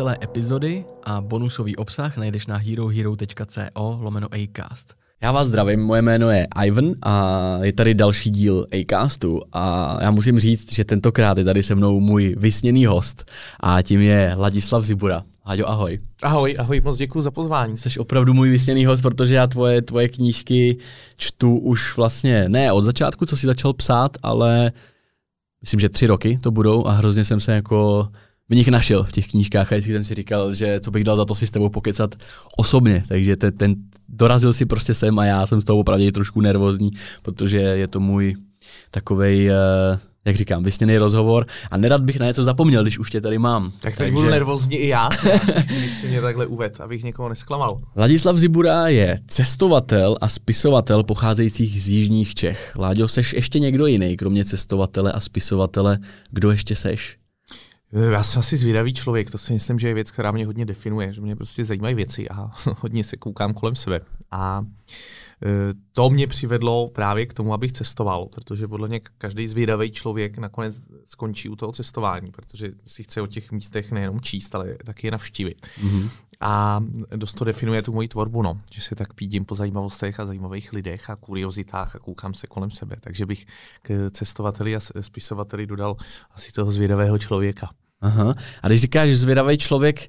celé epizody a bonusový obsah najdeš na herohero.co lomeno acast. Já vás zdravím, moje jméno je Ivan a je tady další díl Acastu a já musím říct, že tentokrát je tady se mnou můj vysněný host a tím je Ladislav Zibura. Haďo, ahoj. Ahoj, ahoj, moc děkuji za pozvání. Jsi opravdu můj vysněný host, protože já tvoje, tvoje knížky čtu už vlastně ne od začátku, co jsi začal psát, ale myslím, že tři roky to budou a hrozně jsem se jako v nich našel v těch knížkách a vždycky jsem si říkal, že co bych dal za to si s tebou pokecat osobně, takže ten, ten dorazil si prostě sem a já jsem z toho opravdu trošku nervózní, protože je to můj takovej, uh, jak říkám, vysněný rozhovor a nerad bych na něco zapomněl, když už tě tady mám. Tak teď Takže... budu nervózní i já, když si mě takhle uved, abych někoho nesklamal. Ladislav Zibura je cestovatel a spisovatel pocházejících z jižních Čech. Láďo, seš ještě někdo jiný, kromě cestovatele a spisovatele? Kdo ještě seš? Já jsem asi zvědavý člověk, to si myslím, že je věc, která mě hodně definuje, že mě prostě zajímají věci a hodně se koukám kolem sebe. A e, to mě přivedlo právě k tomu, abych cestoval, protože podle mě každý zvědavý člověk nakonec skončí u toho cestování, protože si chce o těch místech nejenom číst, ale taky je navštívit. Mm-hmm. A dost to definuje tu moji tvorbu, no, že se tak pídím po zajímavostech a zajímavých lidech a kuriozitách a koukám se kolem sebe. Takže bych k cestovateli a spisovateli dodal asi toho zvědavého člověka. Aha. A když říkáš zvědavý člověk,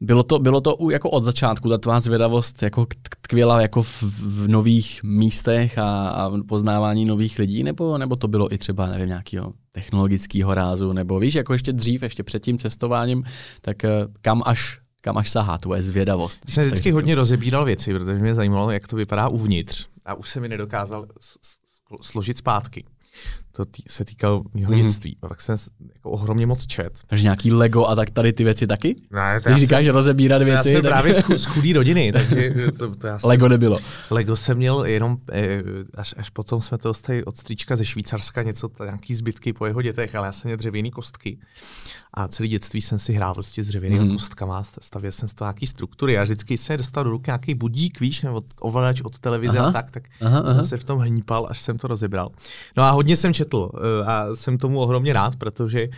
bylo to, bylo to jako od začátku, ta tvá zvědavost jako tkvěla jako v, v nových místech a, a poznávání nových lidí, nebo, nebo to bylo i třeba, nevím, nějakého technologického rázu, nebo víš, jako ještě dřív, ještě před tím cestováním, tak eh, kam až kam až sahá tvoje zvědavost. Jsem vždycky hodně rozebíral věci, protože mě zajímalo, jak to vypadá uvnitř. A už se mi nedokázal složit zpátky to tý, se týkalo mého mm. dětství. A tak jsem jako ohromně moc čet. Takže nějaký Lego a tak tady ty věci taky? Ne, to Když říkáš, že rozebírat věci. Já jsem tak... právě z chudý rodiny, takže to, to já jsem, Lego nebylo. Lego jsem měl jenom, eh, až, až potom jsme to dostali od stříčka ze Švýcarska, něco, nějaký zbytky po jeho dětech, ale já jsem měl dřevěný kostky. A celý dětství jsem si hrál prostě s dřevěnými mm. kostkama, stavěl jsem z toho nějaký struktury. A vždycky se dostal do ruky nějaký budík, víš, nebo ovladač od televize aha, a tak, tak aha, jsem aha. se v tom hnípal, až jsem to rozebral. No a hodně jsem četl eh, a jsem tomu ohromně rád, protože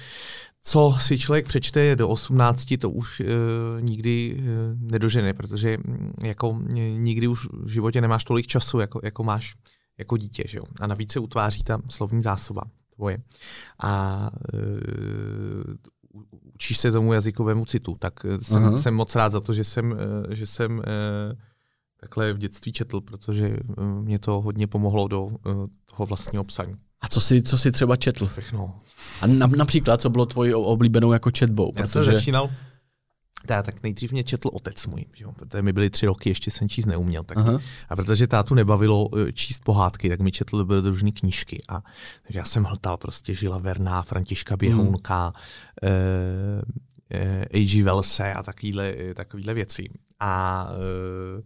co si člověk přečte do 18, to už uh, nikdy uh, nedožene, protože mm, jako nikdy už v životě nemáš tolik času, jako, jako máš jako dítě. Že jo? A navíc se utváří ta slovní zásoba tvoje. A uh, učíš se tomu jazykovému citu. Tak jsem, jsem moc rád za to, že jsem, že jsem takhle v dětství četl, protože mě to hodně pomohlo do toho vlastního psaní. A co jsi, co jsi třeba četl? Všechno. A na, například, co bylo tvojí oblíbenou jako četbou? Já protože... jsem začínal, tá, tak nejdřív mě četl otec můj, že jo, protože mi byly tři roky, ještě jsem číst neuměl. Tak, a protože tátu nebavilo e, číst pohádky, tak mi četl dobrodružné knížky. A, takže já jsem hltal prostě Žila Verná, Františka Běhounka, hmm. eh, eh, A.G. Velse a takovýhle, takovýhle věci. A eh,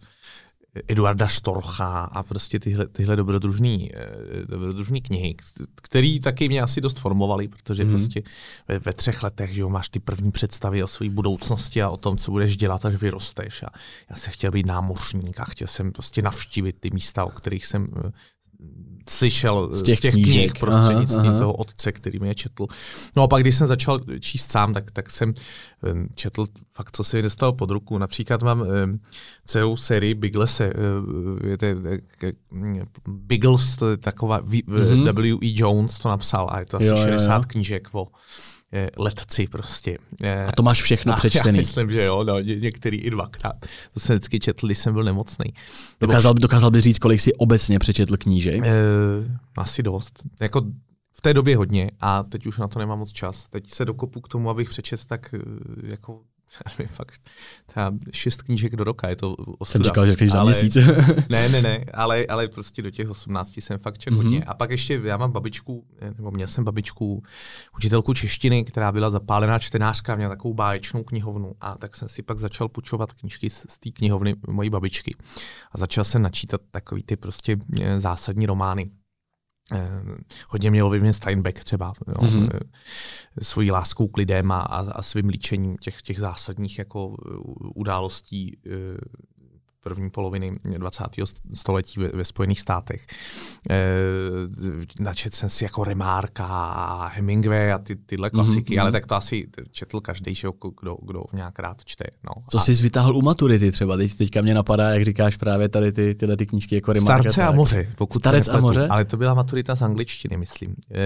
Eduarda Štorcha a prostě tyhle, tyhle dobrodružné eh, dobrodružný knihy, které taky mě asi dost formovaly, protože mm. prostě ve, ve třech letech že jo, máš ty první představy o své budoucnosti a o tom, co budeš dělat, až vyrosteš. A já jsem chtěl být námořník a chtěl jsem prostě navštívit ty místa, o kterých jsem eh, slyšel z těch, z těch knih prostřednictvím aha, aha. toho otce, který mě četl. No a pak, když jsem začal číst sám, tak, tak jsem eh, četl fakt, co se mi dostalo pod ruku. Například mám um, celou sérii. Uh, to, uh, Biggles, taková, mm-hmm. W.E. Jones to napsal a je to asi jo, 60 jo, jo. knížek o letci prostě. A to máš všechno a přečtený. Já myslím, že jo, no, ně, některý i dvakrát. To jsem vždycky četl, když jsem byl nemocný. Dokázal, dokázal by říct, kolik jsi obecně přečetl knížek? E, asi dost. Jako v té době hodně a teď už na to nemám moc čas. Teď se dokopu k tomu, abych přečet tak eh, jako já fakt třeba šest knížek do roka, je to ostuda. Jsem říkal, že za měsíc. ne, ne, ne, ale, ale prostě do těch 18 jsem fakt četl mm-hmm. A pak ještě já mám babičku, nebo měl jsem babičku, učitelku češtiny, která byla zapálená čtenářka, měla takovou báječnou knihovnu a tak jsem si pak začal půjčovat knížky z, z té knihovny mojí babičky. A začal jsem načítat takový ty prostě eh, zásadní romány hodně měl ovlivnit Steinbeck třeba, jo, mm-hmm. svojí láskou k lidem a, a, a svým líčením těch, těch zásadních jako událostí první poloviny 20. století ve, ve Spojených státech. E, načet jsem si jako Remarka, Hemingway a ty, tyhle klasiky, mm-hmm. ale tak to asi četl každý, kdo, kdo nějak rád čte. No. Co a... jsi vytáhl u maturity třeba? Teď, teďka mě napadá, jak říkáš právě tady ty, tyhle ty knížky jako Remarka. Starce tak. a moře, pokud Starec a moře? Ale to byla maturita z angličtiny, myslím. E...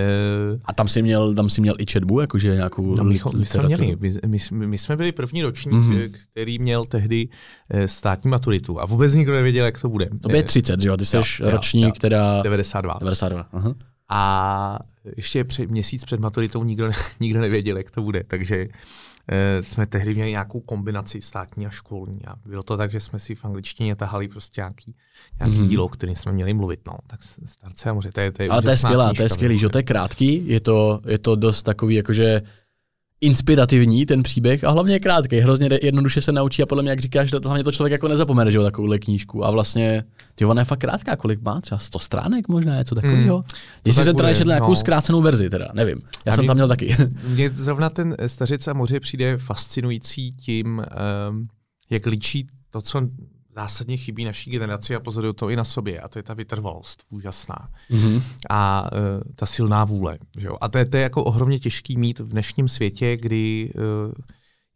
A tam jsi měl, tam jsi měl i četbu, jakože nějakou no, my, my jsme měli, my, my, my jsme byli první ročník, mm-hmm. který měl tehdy eh, státní maturitu a vůbec nikdo nevěděl, jak to bude. To je 30, že jo? Ty jsi jo, ročník, jo, teda... 92. 92, aha. A ještě před, měsíc před maturitou nikdo, nikdo nevěděl, jak to bude, takže e, jsme tehdy měli nějakou kombinaci státní a školní. A bylo to tak, že jsme si v angličtině tahali prostě nějaký, nějaký mm-hmm. dílo, který jsme měli mluvit. No. Tak starce a moře, to je, to je Ale to je skvělé, to je skvělý, že to je krátký, je to, je to dost takový, jakože inspirativní ten příběh a hlavně je krátký, hrozně jednoduše se naučí a podle mě, jak říkáš, to, hlavně to člověk jako nezapomene, že jo, takovouhle knížku a vlastně, ty ona je fakt krátká, kolik má, třeba 100 stránek možná, něco takového. Hmm, Jestli jsem teda četl no. nějakou zkrácenou verzi, teda, nevím, já a jsem mě, tam měl taky. Mně zrovna ten Stařic a moře přijde fascinující tím, um, jak líčí to, co zásadně chybí naší generaci a pozoruju to i na sobě a to je ta vytrvalost úžasná mm-hmm. a uh, ta silná vůle. Že jo? A to je, to je jako ohromně těžký mít v dnešním světě, kdy uh,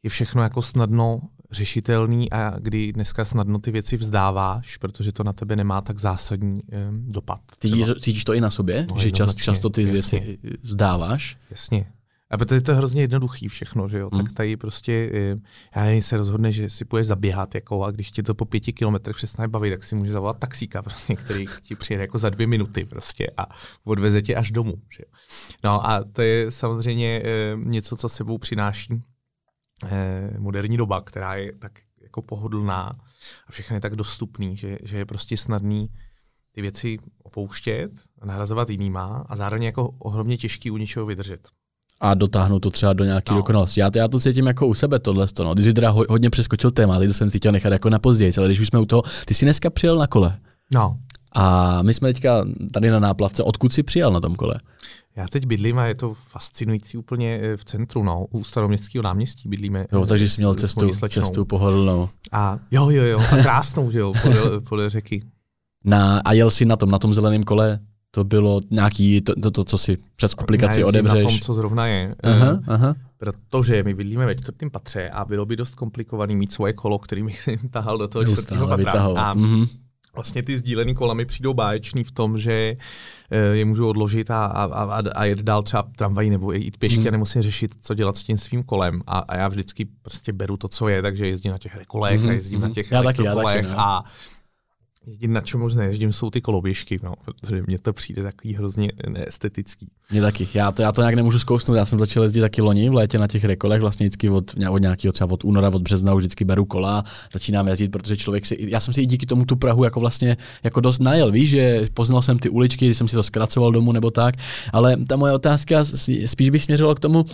je všechno jako snadno řešitelný a kdy dneska snadno ty věci vzdáváš, protože to na tebe nemá tak zásadní um, dopad. Cítíš, cítíš to i na sobě, no, že čas, často ty jasně. věci vzdáváš? Jasně. A protože to je hrozně jednoduchý všechno, že jo, hmm. tak tady prostě, eh, já nevím, se rozhodne, že si půjdeš zaběhat, jako, a když ti to po pěti kilometrech přestane bavit, tak si může zavolat taxíka, prostě, který ti přijede jako za dvě minuty prostě a odveze tě až domů. Že jo. No a to je samozřejmě e, něco, co sebou přináší e, moderní doba, která je tak jako pohodlná a všechno je tak dostupný, že, že je prostě snadný ty věci opouštět a nahrazovat jinýma a zároveň jako ohromně těžký u něčeho vydržet a dotáhnout to třeba do nějaké no. dokonalosti. Já, já to cítím jako u sebe tohle. No. Ty jsi teda ho, hodně přeskočil téma, teď jsem si chtěl nechat jako na později, ale když už jsme u toho, ty jsi dneska přijel na kole. No. A my jsme teďka tady na náplavce. Odkud jsi přijel na tom kole? Já teď bydlím a je to fascinující úplně eh, v centru, no, u staroměstského náměstí bydlíme. Jo, takže jsi měl cestu, cestu pohodlnou. A jo, jo, jo, a krásnou, že jo, podle, podle řeky. Na, a jel jsi na tom, na tom zeleném kole to bylo nějaký, to, to, to co si přes aplikaci odebřeš. na tom, co zrovna je. Aha, uh, aha. Protože my bydlíme ve čtvrtém patře a bylo by dost komplikovaný mít svoje kolo, který bych tahal do toho čtvrtého patra. Vytahovat. A mm-hmm. vlastně ty sdílené kola mi přijdou báječný v tom, že uh, je můžu odložit a, a, a, a jet dál třeba tramvají nebo jít pěšky mm. a nemusím řešit, co dělat s tím svým kolem. A, a já vždycky prostě beru to, co je, takže jezdím na těch rekolech mm-hmm. a jezdím mm-hmm. na mhm. těch já taky, já taky, no. a Jediné, na čem možná jezdím, jsou ty koloběžky, no, protože mně to přijde takový hrozně neestetický. Mně taky. Já to, já to nějak nemůžu zkousnout. Já jsem začal jezdit taky loni v létě na těch rekolech, vlastně vždycky od, od nějakého třeba od února, od března už vždycky beru kola, začínám jezdit, protože člověk si, já jsem si i díky tomu tu Prahu jako vlastně jako dost najel, víš, že poznal jsem ty uličky, když jsem si to zkracoval domů nebo tak, ale ta moje otázka spíš bych směřovala k tomu,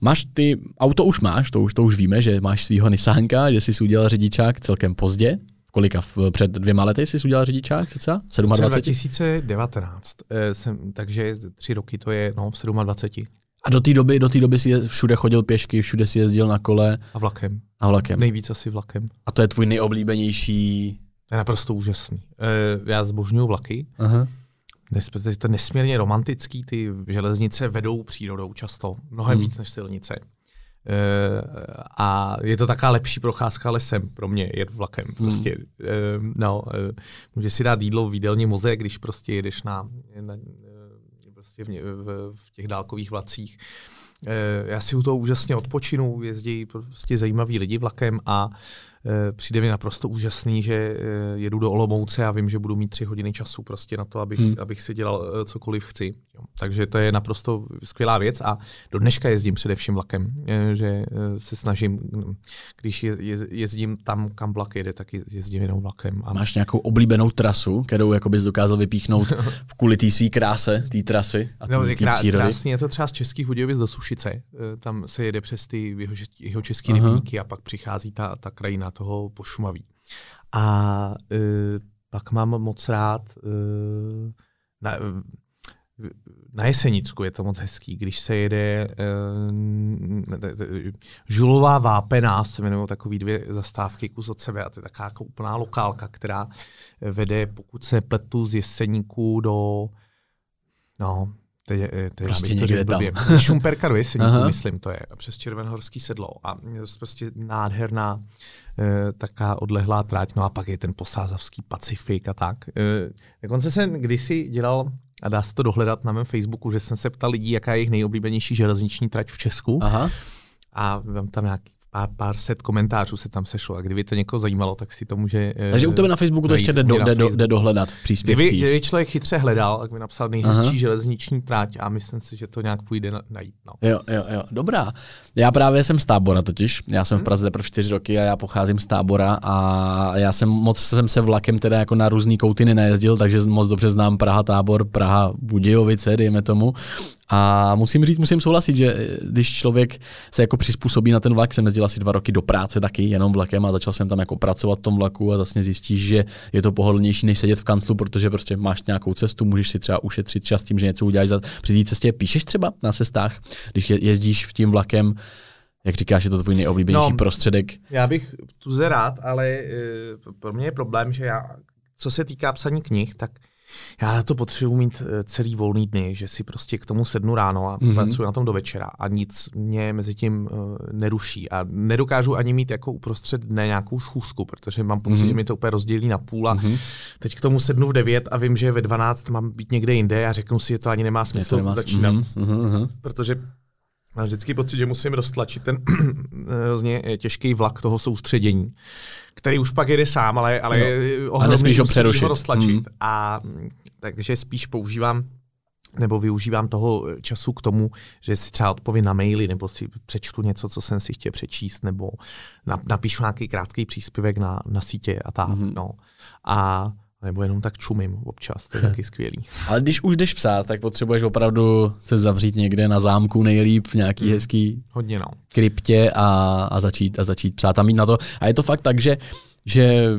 máš ty, auto už máš, to už, to už víme, že máš svého Nissanka, že jsi udělal řidičák celkem pozdě, kolika? V, před dvěma lety jsi udělal řidičák, cca? 27? 2019, eh, jsem, takže tři roky to je no, v 27. A do té doby, do té doby si všude chodil pěšky, všude si jezdil na kole. A vlakem. A vlakem. Nejvíc asi vlakem. A to je tvůj nejoblíbenější? To je naprosto úžasný. E, já zbožňuju vlaky. Aha. Je to nesmírně romantický, ty železnice vedou přírodou často, mnohem hmm. víc než silnice. Eh, a je to taková lepší procházka lesem pro mě, jet vlakem. Hmm. Prostě, hmm. no, eh, může si dát jídlo v jídelně moze, když prostě jedeš na, na prostě v, v, v těch dálkových vlacích. Já si u toho úžasně odpočinu, jezdí prostě zajímaví lidi vlakem a Eh, přijde mi naprosto úžasný, že eh, jedu do Olomouce a vím, že budu mít tři hodiny času prostě na to, abych, hmm. abych si dělal eh, cokoliv chci. Takže to je naprosto skvělá věc a do dneška jezdím především vlakem, že se snažím, když jezdím tam, kam vlak jede, tak jezdím jenom vlakem. A... Máš nějakou oblíbenou trasu, kterou jako bys dokázal vypíchnout kvůli té své kráse, té trasy a tý, no, krá, přírody? Krásný je to třeba z Českých Budějovic do Sušice. Tam se jede přes ty jeho, jeho české rybníky a pak přichází ta, ta krajina toho pošumaví. A e, pak mám moc rád, e, na, na Jesenicku je to moc hezký, když se jede uh, Žulová vápená, se jmenují takový dvě zastávky kus od sebe a to je taková jako úplná lokálka, která vede, pokud se pletu z Jeseníku do no, Teď, teď prostě někde tam. Šumperka do Jeseníku, myslím, to je, přes Červenhorský sedlo. A je prostě nádherná e, taká odlehlá tráť, no a pak je ten posázavský Pacifik a tak. E, dokonce jsem kdysi dělal a dá se to dohledat na mém Facebooku, že jsem se ptal lidí, jaká je jejich nejoblíbenější železniční trať v Česku. Aha. A mám tam nějaký pár, pár set komentářů se tam sešlo a kdyby to někoho zajímalo, tak si to může. Eh, Takže u tebe na Facebooku to ještě jde, do, jde, do, jde dohledat v příspěvcích. Kdyby, kdyby člověk chytře hledal, tak by napsal nejhezčí Aha. železniční tráť a myslím si, že to nějak půjde najít. No. Jo, jo, jo, dobrá. Já právě jsem z tábora totiž. Já jsem v Praze teprve čtyři roky a já pocházím z tábora a já jsem moc jsem se vlakem teda jako na různý koutiny nejezdil, takže moc dobře znám Praha tábor, Praha Budějovice, dejme tomu. A musím říct, musím souhlasit, že eh, když člověk se jako přizpůsobí na ten vlak, jsem jezdil asi dva roky do práce taky, jenom vlakem a začal jsem tam jako pracovat v tom vlaku a vlastně zjistíš, že je to pohodlnější, než sedět v kanclu, protože prostě máš nějakou cestu, můžeš si třeba ušetřit čas tím, že něco uděláš za, při té cestě. Píšeš třeba na cestách, když jezdíš v tím vlakem, jak říkáš, je to tvůj nejoblíbenější no, prostředek? Já bych tu rád, ale uh, pro mě je problém, že já, co se týká psaní knih, tak já na to potřebuji mít eh, celý volný dny, že si prostě k tomu sednu ráno a mm-hmm. pracuji na tom do večera a nic mě mezi tím uh, neruší. A nedokážu ani mít jako uprostřed dne nějakou schůzku, protože mám pocit, mm-hmm. že mi to úplně rozdělí na půl a mm-hmm. teď k tomu sednu v 9 a vím, že ve 12 mám být někde jinde a řeknu si, že to ani nemá smysl nemá začínat. Mm-hmm. Protože Mám vždycky pocit, že musím roztlačit ten hrozně těžký vlak toho soustředění, který už pak jede sám, ale, ale a nesmíš ho přerušit. Ho roztlačit. Mm. A takže spíš používám nebo využívám toho času k tomu, že si třeba odpovím na maily, nebo si přečtu něco, co jsem si chtěl přečíst, nebo napíšu nějaký krátký příspěvek na, na sítě a tak. Mm-hmm. No. A nebo jenom tak čumím občas, to je taky skvělý. Ale když už jdeš psát, tak potřebuješ opravdu se zavřít někde na zámku nejlíp v nějaký hmm. hezký Hodně no. kryptě a, a, začít, a začít psát a mít na to. A je to fakt tak, že, že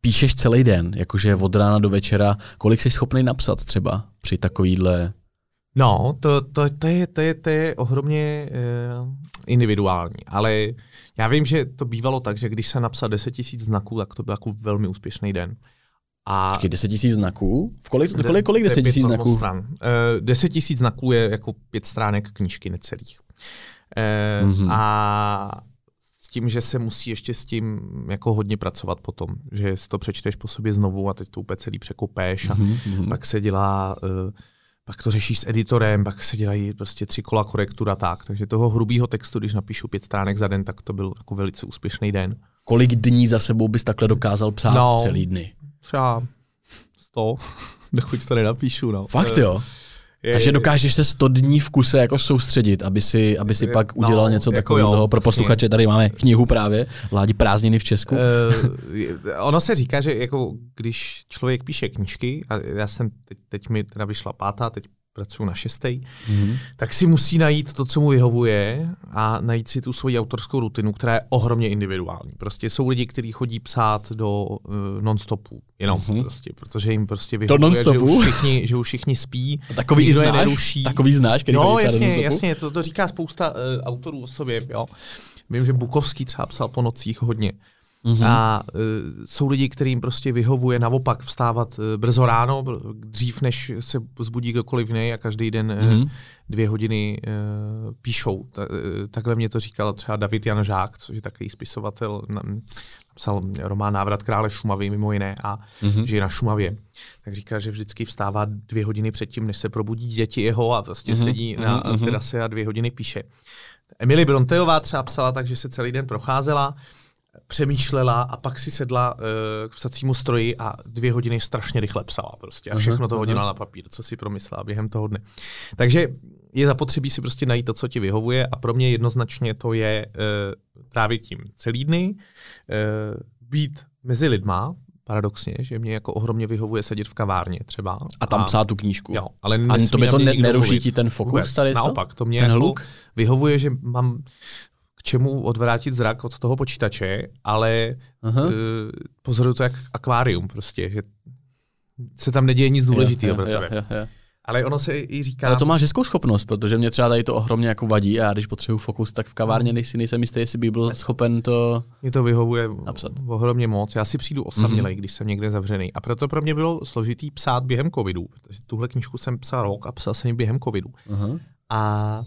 píšeš celý den, jakože od rána do večera, kolik jsi schopný napsat třeba při takovýhle No, to, to, to, je, to, je, to je ohromně uh, individuální, ale já vím, že to bývalo tak, že když se napsal 10 tisíc znaků, tak to byl jako velmi úspěšný den. A Taky 10 tisíc znaků? V kolik, kolik, kolik 10 tisíc znaků? Stran. Uh, 10 tisíc znaků je jako pět stránek knížky necelých. Uh, mm-hmm. A s tím, že se musí ještě s tím jako hodně pracovat potom, že si to přečteš po sobě znovu a teď to úplně celý překopeš a mm-hmm. pak se dělá uh, pak to řešíš s editorem, pak se dělají prostě tři kola korektura tak. Takže toho hrubého textu, když napíšu pět stránek za den, tak to byl jako velice úspěšný den. Kolik dní za sebou bys takhle dokázal psát no, celý dny? Třeba 100, dokud to nenapíšu. No. Fakt jo? Je, Takže dokážeš se 100 dní v kuse jako soustředit, aby si, aby si je, pak no, udělal něco jako takového. Jo, pro posluchače tady máme knihu právě, Vládí prázdniny v Česku. Uh, ono se říká, že jako když člověk píše knížky, a já jsem, teď, teď mi teda vyšla pátá, teď pracuji na šestý, mm-hmm. tak si musí najít to, co mu vyhovuje a najít si tu svoji autorskou rutinu, která je ohromně individuální. Prostě jsou lidi, kteří chodí psát do uh, non-stopu, jenom mm-hmm. prostě, protože jim prostě vyhovuje, že už všichni, že už všichni spí, a takový znáš, neruší. Takový znáš, který No jasně, jasně, to, to říká spousta uh, autorů o sobě, jo. Vím, že Bukovský třeba psal po nocích hodně. Mm-hmm. A uh, jsou lidi, kterým prostě vyhovuje naopak vstávat uh, brzo ráno, dřív než se zbudí kdokoliv jiný a každý den mm-hmm. uh, dvě hodiny uh, píšou. Ta, uh, takhle mě to říkal třeba David Jan Žák, což je takový spisovatel, napsal román Návrat krále Šumavy mimo jiné a mm-hmm. žije na Šumavě. Tak říká, že vždycky vstává dvě hodiny předtím, než se probudí děti jeho a prostě mm-hmm. sedí na mm-hmm. terase a dvě hodiny píše. Emily Bronteová třeba psala tak, že se celý den procházela, přemýšlela a pak si sedla uh, k psacímu stroji a dvě hodiny strašně rychle psala prostě a všechno to hodila na papír, co si promyslela během toho dne. Takže je zapotřebí si prostě najít to, co ti vyhovuje a pro mě jednoznačně to je uh, trávit tím celý dny, uh, být mezi lidma, paradoxně, že mě jako ohromně vyhovuje sedět v kavárně třeba. A tam a, psát tu knížku. Jo, ale a to by to ne, neruší ti ten fokus Vůbec, tady? Naopak, to mě ten jako vyhovuje, že mám čemu odvrátit zrak od toho počítače, ale uh, pozoruju to jak akvárium prostě, že se tam neděje nic důležitého pro tebe. Jo, jo, jo. Ale ono se i říká... Ale to máš hezkou schopnost, protože mě třeba tady to ohromně jako vadí a já když potřebuji fokus, tak v kavárně Hmm. nejsi, nejsem jistý, jestli by byl schopen to... Mě to vyhovuje Napsat. ohromně moc. Já si přijdu osamělej, mm-hmm. když jsem někde zavřený. A proto pro mě bylo složitý psát během covidu. Protože tuhle knížku jsem psal rok a psal jsem ji během covidu. Aha. A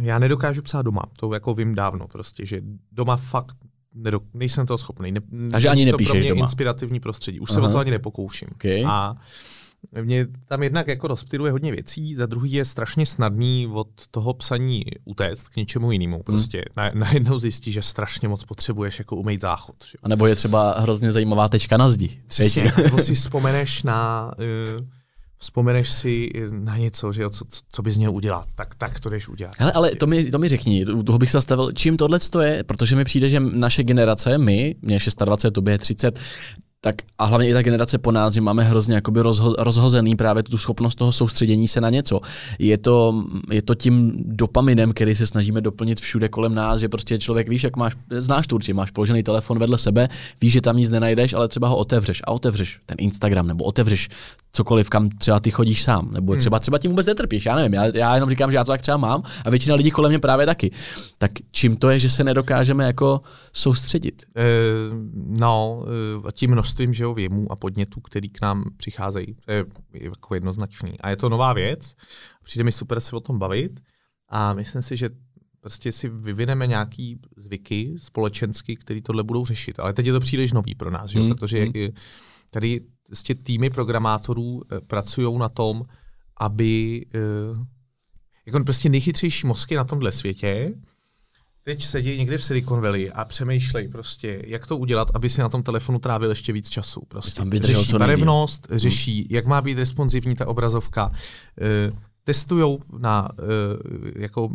já nedokážu psát doma. To jako vím dávno prostě, že doma fakt nedok- nejsem toho schopný. Ne, Takže ani to nepíšeš pro mě doma? inspirativní prostředí. Už se Aha. o to ani nepokouším. Okay. A mě tam jednak jako rozptyluje hodně věcí, za druhý je strašně snadný od toho psaní utéct k něčemu jinému. Prostě na, najednou zjistí, že strašně moc potřebuješ jako umýt záchod. Že? A nebo je třeba hrozně zajímavá tečka na zdi. Přesně, nebo si vzpomeneš na, uh, vzpomeneš si na něco, že jo, co, co, bys měl udělat, tak, tak to jdeš udělat. Hele, ale to mi, to mi řekni, u toho bych se zastavil, čím tohle je, protože mi přijde, že naše generace, my, mě je 26, tobě je 30, tak a hlavně i ta generace po nás, že máme hrozně jakoby rozho, rozhozený právě tu schopnost toho soustředění se na něco. Je to, je to tím dopaminem, který se snažíme doplnit všude kolem nás, že prostě člověk víš, jak máš, znáš to určitě, máš položený telefon vedle sebe, víš, že tam nic nenajdeš, ale třeba ho otevřeš a otevřeš ten Instagram nebo otevřeš cokoliv, kam třeba ty chodíš sám, nebo třeba třeba tím vůbec netrpíš, já nevím, já, já jenom říkám, že já to tak třeba mám a většina lidí kolem mě právě taky. Tak čím to je, že se nedokážeme jako soustředit? E, no, e, tím množstvím že jo, věmů a podnětů, který k nám přicházejí, to je jako jednoznačný. A je to nová věc, přijde mi super se o tom bavit a myslím si, že prostě si vyvineme nějaký zvyky společensky, který tohle budou řešit. Ale teď je to příliš nový pro nás, že? jo? Mm, protože mm. tady prostě týmy programátorů eh, pracují na tom, aby eh, jako prostě nejchytřejší mozky na tomhle světě teď sedí někde v Silicon Valley a přemýšlej prostě, jak to udělat, aby si na tom telefonu trávil ještě víc času. Prostě tam vydržel řeší barevnost, řeší, jak má být responsivní ta obrazovka, eh, testujou na eh, jako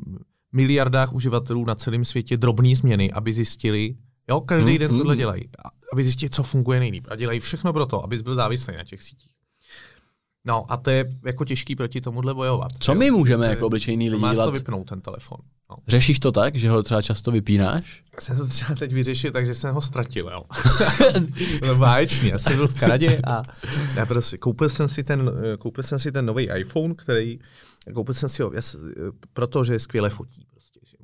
miliardách uživatelů na celém světě drobné změny, aby zjistili, jo, každý Hmm, den hmm. tohle dělají, a- aby zjistili, co funguje nejlíp. A dělají všechno pro to, abys byl závislý na těch sítích. No a to je jako těžký proti tomuhle bojovat. Co jo. my můžeme jako obyčejný lidi Máš to dělat? vypnout, ten telefon. No. Řešíš to tak, že ho třeba často vypínáš? Já jsem to třeba teď vyřešil, takže jsem ho ztratil, jo. no báječně, já jsem byl v Kanadě a já prostě koupil jsem si ten, koupil jsem si ten nový iPhone, který, koupil jsem si ho, já, eh, protože skvěle fotí.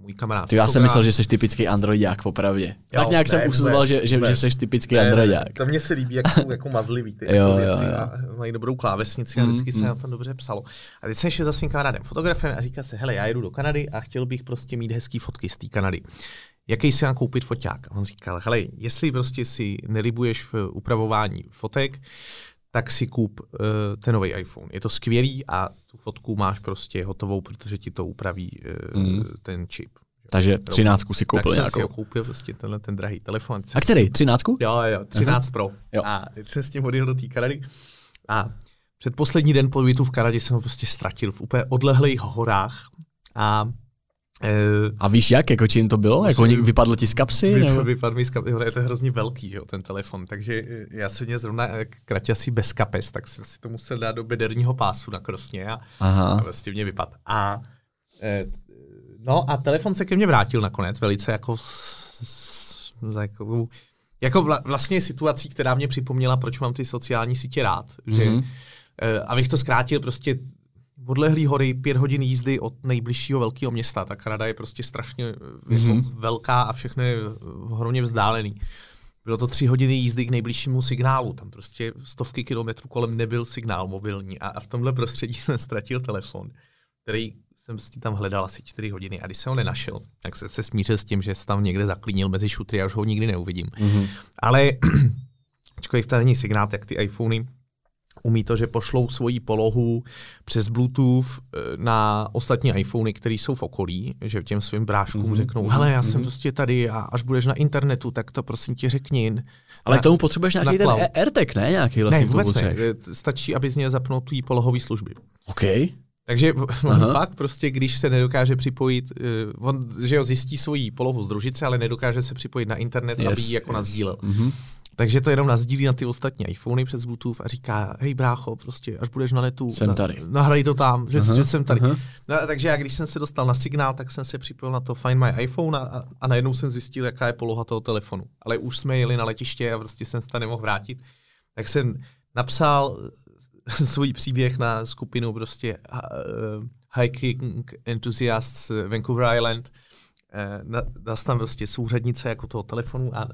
Můj kamarád. Ty, já jsem myslel, že jsi typický androidák, popravdě. Jo, tak nějak ne, jsem usuzoval, že, že, že jsi typický Ne, androidák. To mně se líbí, jak jsou jako mazlivý ty Jo, jako jo, věci jo. a mají dobrou klávesnici a Mm, vždycky se mm. na tom dobře psalo. A teď jsem šel za svým kamarádem fotografem a říká se, hele, já jedu do Kanady a chtěl bych prostě mít hezký fotky z té Kanady. Jaký si mám koupit foťák? A on říkal, hele, jestli prostě si nelibuješ v upravování fotek, tak si kup uh, ten nový iPhone. Je to skvělý a tu fotku máš prostě hotovou, protože ti to upraví uh, Mm. ten čip. Takže třináctku si koupil tak jsem si ho nějakou. koupil prostě tenhle ten drahý telefon. A který? Třináctku? Jo, jo, 13 Pro. Jo. A teď jsem s tím odjel do té Kanady. A předposlední den pobytu v Kanadě jsem ho prostě ztratil v úplně odlehlých horách. A A víš jak, jako čím to bylo? Jako vypadlo ti z kapsy? vy, Nebo? vypadl mi z kapsy, je to hrozně velký, jo, ten telefon, takže e, já jsem měl zrovna e, kraťasí bez kapes, tak jsem si to musel dát do bederního pásu na krosně a, a Aha. vlastně mě vypadl. A e, no a telefon se ke mně vrátil nakonec, velice jako s, s, jako, jako vla, vlastně situací, která mě připomněla, proč mám ty sociální sítě rád. Že, Mhm. abych to zkrátil, prostě odlehlý hory, pět hodin jízdy od nejbližšího velkého města. Ta Kanada je prostě strašně mm-hmm. jako velká a všechno je ohromně vzdálený. Bylo to tři hodiny jízdy k nejbližšímu signálu. Tam prostě stovky kilometrů kolem nebyl signál mobilní. A, a v tomhle prostředí jsem ztratil telefon, který jsem si tam hledal asi čtyři hodiny. A když jsem ho nenašel, tak jsem se smířil s tím, že se tam někde zaklínil mezi šutry a už ho nikdy neuvidím. Mhm. Ale ačkoliv to není signál, tak ty iPhony umí to, že pošlou svoji polohu přes Bluetooth eh, na ostatní iPhony, které jsou v okolí, že těm svým bráškům Mhm, mm-hmm. řeknou, mhm, hele, já jsem prostě tady a až budeš na internetu, tak to prosím tě řekni. Ale Na- k tomu potřebuješ nějaký ten AirTag, ne? Nějaký vlastně ne, vůbec ne. Eh, Stačí, aby z něj zapnul tvý polohové služby. OK. Takže Aha. on fakt prostě, když se nedokáže připojit, eh, on že jo, zjistí svoji polohu z družice, ale nedokáže se připojit na internet, yes, aby ji jako yes. nazdílel. Mhm. Takže to jenom nazdílí na ty ostatní iPhony přes Bluetooth a říká, hej brácho, prostě až budeš na netu, Jsem na, tady. nahraj to tam, že, Aha, že jsem tady. aha. No, takže já když jsem se dostal na signál, tak jsem se připojil na to Find My iPhone a, a, najednou jsem zjistil, jaká je poloha toho telefonu. Ale už jsme jeli na letiště a prostě jsem se tam nemohl vrátit. Tak jsem napsal svůj příběh na skupinu prostě uh, hiking enthusiasts Vancouver Island. Uh, dal tam prostě souřadnice jako toho telefonu a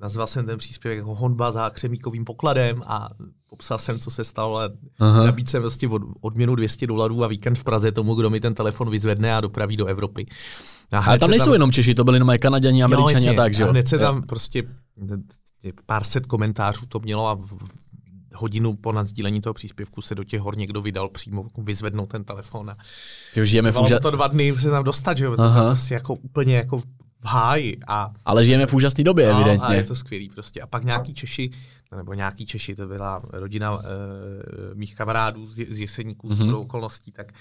nazval jsem ten příspěvek jako honba za křemíkovým pokladem a popsal jsem, co se stalo a nabít jsem vlastně od, odměnu 200 dolarů a víkend v Praze tomu, kdo mi ten telefon vyzvedne a dopraví do Evropy. A Ale tam nejsou tam... jenom Češi, to byli jenom Kanaděni, Američani a tak, že jo? A hned se tam prostě pár set komentářů to mělo a v, hodinu po nadsdílení toho příspěvku se do těch hor někdo vydal přímo vyzvednout ten telefon. A žijeme v úža... to dva dny se tam dostat, že jo? To prostě jako úplně jako v háji. A, Ale žijeme v úžasné době, no, evidentně. A je to skvělý prostě. A pak nějaký Češi, nebo nějaký Češi, to byla rodina uh, mých kamarádů z, z Jeseníků, mm-hmm. z okolností, tak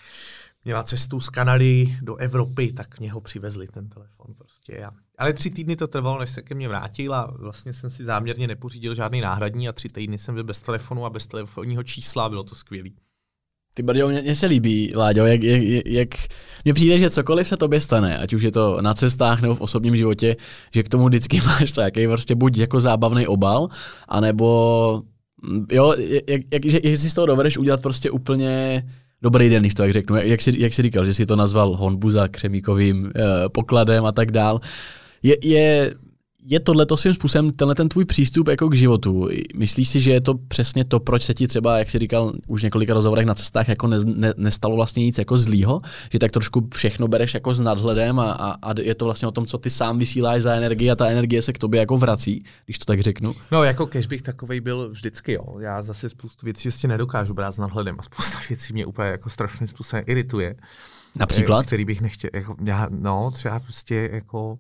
měla cestu z Kanady do Evropy, tak mě ho přivezli ten telefon prostě. A, ale tři týdny to trvalo, než se ke mně vrátil a vlastně jsem si záměrně nepořídil žádný náhradní a tři týdny jsem byl bez telefonu a bez telefonního čísla, bylo to skvělý. Ty brďo, mě, mě se líbí, Láďo, jak, jak, jak mně přijde, že cokoliv se tobě stane, ať už je to na cestách nebo v osobním životě, že k tomu vždycky máš takový prostě buď jako zábavný obal, anebo jo, jak, jak, jak, jak si z toho dovedeš udělat prostě úplně dobrý den, když to tak řeknu. Jak jsi, jak jsi říkal, že si to nazval honbu za křemíkovým eh, pokladem a tak dál. Je, je je tohle svým způsobem, tenhle ten tvůj přístup jako k životu, myslíš si, že je to přesně to, proč se ti třeba, jak jsi říkal už několika rozhovorech na cestách, jako ne, ne, nestalo vlastně nic jako zlýho, že tak trošku všechno bereš jako s nadhledem a, a, a je to vlastně o tom, co ty sám vysíláš za energii a ta energie se k tobě jako vrací, když to tak řeknu? No jako kež bych takovej byl vždycky, jo. Já zase spoustu věcí ještě nedokážu brát s nadhledem a spousta věcí mě úplně jako strašným způsobem irituje. Například? Eh, který bych nechtěl, jako, já, no třeba prostě jako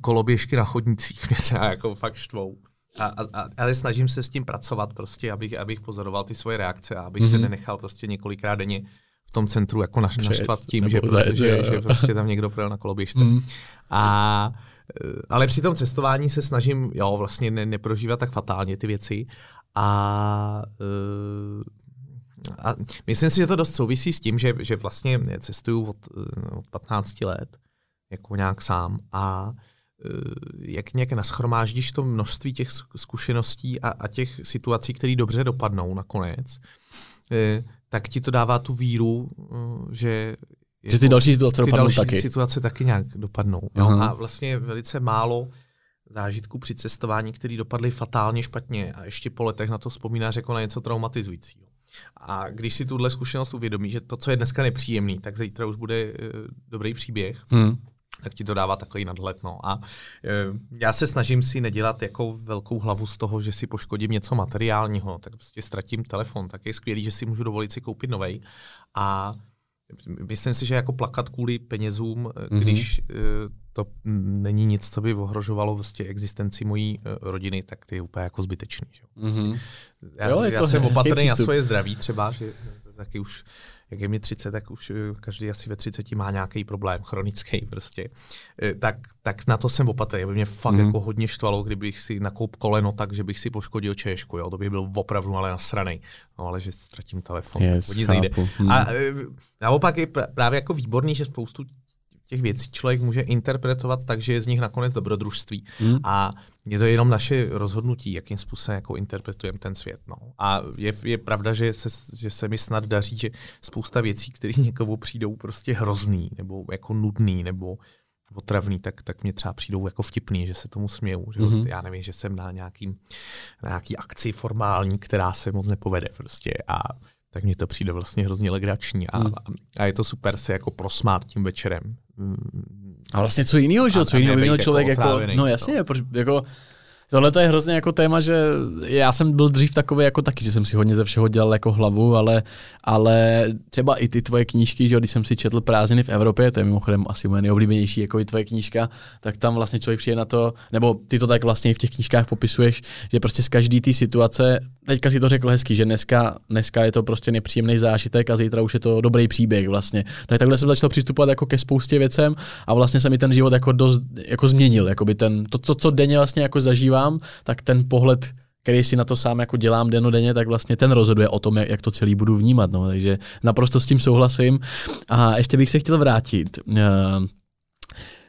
koloběžky na chodnicích mě třeba jako fakt štvou. A, a, ale snažím se s tím pracovat prostě, abych, abych pozoroval ty svoje reakce a abych mm-hmm. se mhm. nenechal prostě několikrát denně v tom centru jako naš, naštvat tím, že, že, že, že prostě tam někdo projel na koloběžce. Mm. A, eh, ale při tom cestování se snažím, jo, vlastně ne, neprožívat tak fatálně ty věci a, eh, a myslím si, že to dost souvisí s tím, že, že vlastně cestuju od, eh, od 15 let jako nějak sám a e, jak nějak naschromáždíš to množství těch zkušeností a, a těch situací, které dobře dopadnou nakonec, e, tak ti to dává tu víru, e, že že ty další situace ty dopadnou další taky. situace taky nějak dopadnou. Jo? A vlastně velice málo zážitků při cestování, které dopadly fatálně špatně a ještě po letech na to vzpomínáš jako na něco traumatizujícího. A když si tuhle zkušenost uvědomí, že to, co je dneska nepříjemný, tak zítra už bude dobrý příběh, hmm tak ti to dává takový nadhled. No. A e, já se snažím si nedělat jako velkou hlavu z toho, že si poškodím něco materiálního, tak prostě ztratím telefon, tak je skvělý, že si můžu dovolit si koupit novej. A myslím si, že jako plakat kvůli penězům, mm-hmm. když e, to není nic, co by ohrožovalo vlastně existenci mojí e, rodiny, tak to je úplně jako zbytečný. Že? Mm-hmm. Já, jo, já jsem opatrný na svoje zdraví třeba, že taky už jak je mi 30, tak už eh, každý asi ve 30 má nějaký problém chronický prostě. Eh, tak, tak na to jsem opatrný, aby mě fakt mm. jako hodně štvalo, kdybych si nakoup koleno tak, že bych si poškodil češku, jo, to by byl opravdu ale nasranej. No ale že ztratím telefon, yes, nic nejde. Hmm. A eh, naopak je právě jako výborný, že spoustu těch věcí člověk může interpretovat tak, že je z nich nakonec dobrodružství. Hmm. A je to jenom naše rozhodnutí, jakým způsobem jako interpretujeme ten svět. No. A je, je pravda, že se, že se mi snad daří, že spousta věcí, které někomu přijdou prostě hrozný, nebo jako nudný, nebo otravný, tak, tak mě třeba přijdou jako vtipný, že se tomu směju. Že? Mm-hmm. Já nevím, že jsem na, nějaký, na nějaký akci formální, která se moc nepovede prostě. A tak mně to přijde vlastně hrozně legrační a, mm. a je to super se jako prosmát tím večerem. A vlastně co jiného, že? Co jiného by měl člověk jako, no jasně, no. jako Tohle to je hrozně jako téma, že já jsem byl dřív takový jako taky, že jsem si hodně ze všeho dělal jako hlavu, ale, ale třeba i ty tvoje knížky, že když jsem si četl prázdniny v Evropě, to je mimochodem asi moje nejoblíbenější jako i tvoje knížka, tak tam vlastně člověk přijde na to, nebo ty to tak vlastně i v těch knížkách popisuješ, že prostě z každé té situace, teďka si to řekl hezky, že dneska, dneska je to prostě nepříjemný zážitek a zítra už je to dobrý příběh vlastně. Tak takhle jsem začal přistupovat jako ke spoustě věcem a vlastně se mi ten život jako dost jako změnil, jako by ten, to, to, co denně vlastně jako zažívám, dělám, tak ten pohled, který si na to sám jako dělám denodenně, tak vlastně ten rozhoduje o tom, jak to celý budu vnímat. No. Takže naprosto s tím souhlasím. A ještě bych se chtěl vrátit. Eh,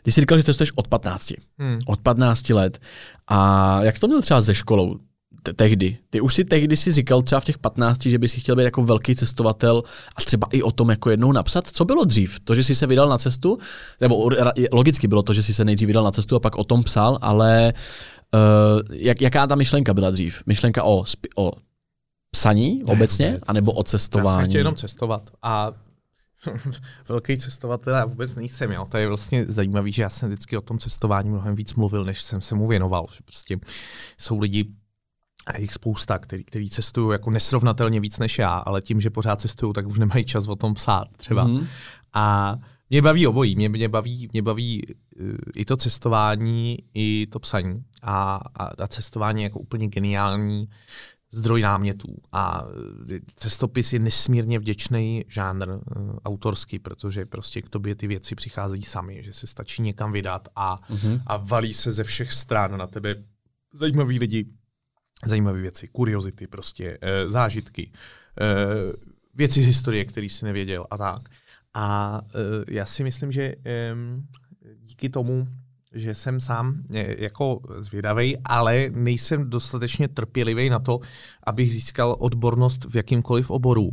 ty jsi říkal, že cestuješ od 15. Hmm. Od 15 let. A jak jsi to měl třeba se školou? tehdy. Ty už si tehdy si říkal třeba v těch 15, že by si chtěl být jako velký cestovatel a třeba i o tom jako jednou napsat. Co bylo dřív? To, že jsi se vydal na cestu? Nebo logicky bylo to, že jsi se nejdřív vydal na cestu a pak o tom psal, ale uh, jak, jaká ta myšlenka byla dřív? Myšlenka o, o psaní ne, obecně, vůbec. anebo o cestování? Já jsem jenom cestovat a velký cestovatel já vůbec nejsem. Jo. To je vlastně zajímavé, že já jsem vždycky o tom cestování mnohem víc mluvil, než jsem se mu věnoval. Prostě jsou lidi, a jich spousta, který, který cestují jako nesrovnatelně víc než já, ale tím, že pořád cestují, tak už nemají čas o tom psát třeba. Mm-hmm. A mě baví obojí. Mě, mě, baví, mě baví i to cestování, i to psaní. A, a, a cestování jako úplně geniální zdroj námětů. A e, cestopis je nesmírně vděčný žánr uh, autorský, protože prostě k tobě ty věci přicházejí sami, že se stačí někam vydat a, mm-hmm. a valí se ze všech stran na tebe zajímaví lidi, zajímavé věci, kuriozity prostě, uh, zážitky, uh, věci z historie, který si nevěděl a tak. A já si myslím, že um, díky tomu že jsem sám e, jako zvědavý, ale nejsem dostatečně trpělivý na to, abych získal odbornost v jakýmkoliv oboru,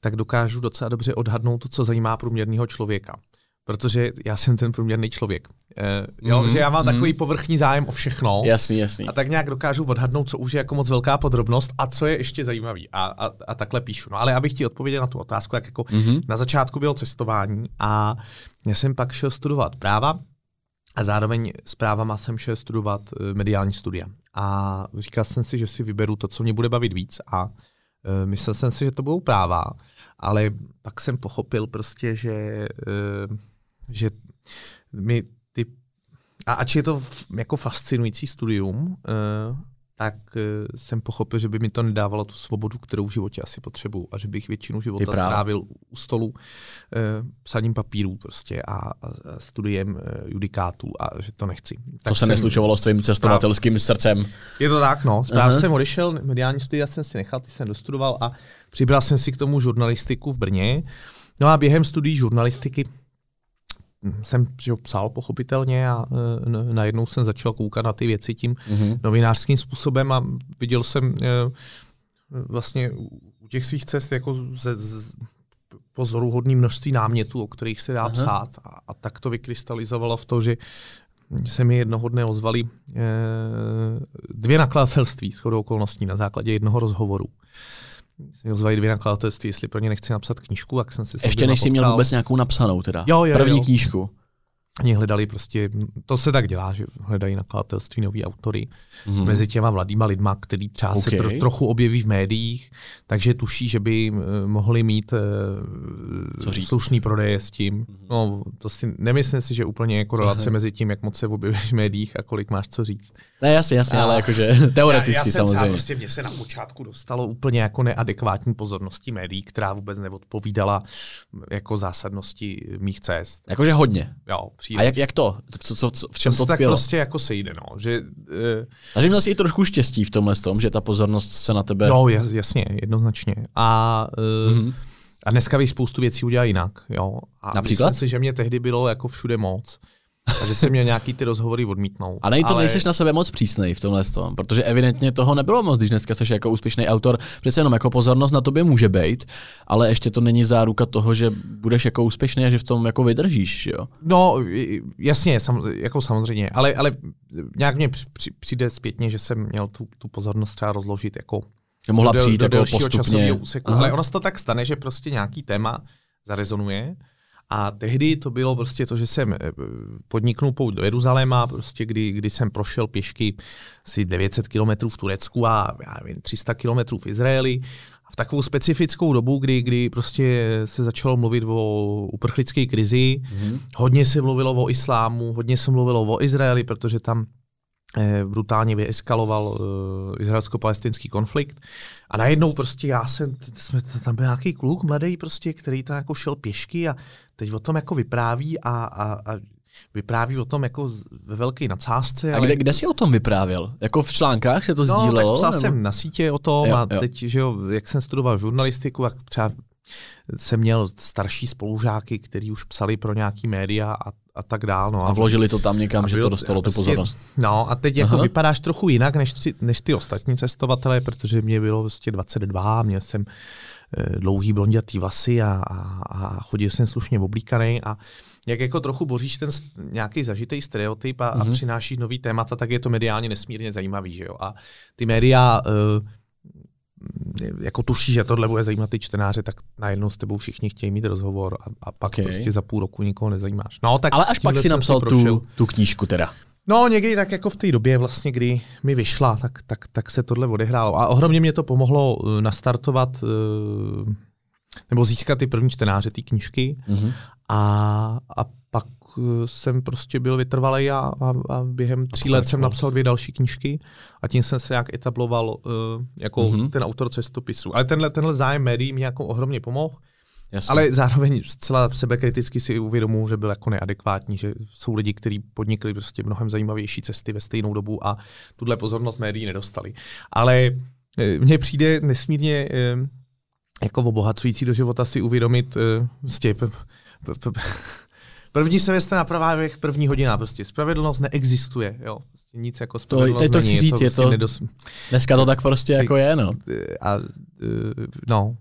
tak dokážu docela dobře odhadnout to, co zajímá průměrného člověka. Protože já jsem ten průměrný člověk. E, jo, mm, že já mám mm. takový povrchní zájem o všechno. Jasný, jasný. A tak nějak dokážu odhadnout, co už je jako moc velká podrobnost a co je ještě zajímavý. A, a, a takhle píšu. No ale abych ti odpověděl na tu otázku, jak jako mm-hmm. na začátku bylo cestování a já jsem pak šel studovat práva, a zároveň s právama jsem šel studovat uh, mediální studia. A říkal jsem si, že si vyberu to, co mě bude bavit víc a uh, myslel jsem si, že to budou práva, ale pak jsem pochopil prostě, že, uh, že mi ty... A ač je to jako fascinující studium, tak uh, jsem pochopil, že by mi to nedávalo tu svobodu, kterou v životě asi potřebuju a že bych většinu života strávil u stolu uh, psaním papírů prostě a, a studiem uh, judikátů a že to nechci. Tak to se neslučovalo s tvým cestovatelským správ... srdcem. Je to tak, no. Já uh-huh. jsem odešel, mediální studia jsem si nechal, ty jsem dostudoval a přibral jsem si k tomu žurnalistiku v Brně. No a během studií žurnalistiky jsem že psal pochopitelně a e, najednou jsem začal koukat na ty věci tím mm-hmm. novinářským způsobem a viděl jsem e, vlastně u těch svých cest jako ze, z, pozoruhodný množství námětů, o kterých se dá Aha. psát a, a tak to vykrystalizovalo v to, že se mi jednoho dne ozvali e, dvě nakladatelství s okolností na základě jednoho rozhovoru jsem ozvali dvě nakladatelství, jestli pro ně nechci napsat knížku, tak jsem si Ještě než jsi měl vůbec nějakou napsanou teda. Jo, jo, První jo. knížku. Oni hledali prostě, to se tak dělá, že hledají nakladatelství nový autory mm-hmm. mezi těma mladýma lidma, který třeba okay. se tro, trochu objeví v médiích, takže tuší, že by uh, mohli mít uh, slušný prodej s tím. Mm-hmm. No, to si, nemyslím si, že úplně jako relace mezi tím, jak moc se objevíš v médiích a kolik máš co říct. Ne, jasně, jasně, a, ale jakože teoreticky já, já jsem samozřejmě. Třeba prostě mě se na počátku dostalo úplně jako neadekvátní pozornosti médií, která vůbec neodpovídala jako zásadnosti mých cest. Jakože hodně. Jo, příliš. A jak, jak to? Co, co, co, v čem to, to tak prostě jako sejde, no. Že, uh, Takže měl jsi i trošku štěstí v tomhle tom, že ta pozornost se na tebe... Jo, jasně, jednoznačně. A, uh, mm-hmm. a dneska bych spoustu věcí udělal jinak, jo. A Například? Myslím si, že mě tehdy bylo jako všude moc. A že jsem měl nějaký ty rozhovory odmítnout. A nej to ale... nejseš na sebe moc přísnej v tomhle tom, protože evidentně toho nebylo moc, když dneska jsi jako úspěšný autor. Přece jenom jako pozornost na tobě může být, ale ještě to není záruka toho, že budeš jako úspěšný a že v tom jako vydržíš, jo? No, jasně, sam, jako samozřejmě, ale, ale nějak mě přijde zpětně, že jsem měl tu, tu pozornost třeba rozložit jako že mohla do, přijít do jako postupně. úseku. Ale ono se to tak stane, že prostě nějaký téma zarezonuje a tehdy to bylo prostě to, že jsem eh, podniknul pouť do Jeruzaléma, prostě kdy, kdy jsem prošel pěšky asi 900 km v Turecku a já nevím, 300 km v Izraeli. A v takovou specifickou dobu, kdy, kdy prostě se začalo mluvit o uprchlické krizi, mm-hmm. hodně se mluvilo o islámu, hodně se mluvilo o Izraeli, protože tam brutálně vyeskaloval uh, izraelsko-palestinský konflikt. A najednou prostě já jsem, jsme, tam byl nějaký kluk mladý prostě, který tam jako šel pěšky a teď o tom jako vypráví a, a, a vypráví o tom jako ve velké nadsázce. A kde, ale... kde jsi o tom vyprávěl? Jako v článkách se to no, sdílelo? tak psal nebo? jsem na sítě o tom jo, a jo. teď, že jo, jak jsem studoval žurnalistiku, tak třeba jsem měl starší spolužáky, kteří už psali pro nějaký média a, a tak dál. No, a vložili to tam někam, že to dostalo tu prostě, pozornost. No a teď jako Aha. vypadáš trochu jinak než, tři, než ty ostatní cestovatelé, protože mě bylo vlastně 22, měl jsem eh, dlouhý blondětý vlasy a, a, a chodil jsem slušně oblíkaný a jak jako trochu boříš ten nějaký zažitý stereotyp a, mm-hmm. a mhm. přinášíš nový témata, tak je to mediálně nesmírně zajímavý. Že jo? A ty média uh, jako tuší, že tohle bude zajímat ty čtenáře, tak najednou s tebou všichni chtějí mít rozhovor a, a pak okay. prostě za půl roku nikoho nezajímáš. No, tak Ale až pak si napsal tu, tu knížku teda. No, někdy tak jako v té době vlastně, kdy mi vyšla, tak, tak, tak se tohle odehrálo. A ohromně mě to pomohlo uh, nastartovat uh, nebo získat ty první čtenáře té knížky. Mm-hmm. A, a pak uh, jsem prostě byl vytrvalý a, a, a během tří let jsem napsal dvě další knížky a tím jsem se nějak etabloval uh, jako mm-hmm. ten autor cestopisu. Ale tenhle, tenhle zájem médií mě jako ohromně pomohl. Jasně. Ale zároveň zcela sebekriticky si uvědomuji, že byl jako neadekvátní, že jsou lidi, kteří podnikli prostě mnohem zajímavější cesty ve stejnou dobu a tuhle pozornost médií nedostali. Ale eh, mně přijde nesmírně eh, jako obohacující do života si uvědomit prostě První semestr na pravách, první hodina, prostě spravedlnost neexistuje, jo. Prostě nic jako spravedlnost to, je to není. Říct, je to, je to prostě nedos... Dneska to tak prostě jako je, no. A, no,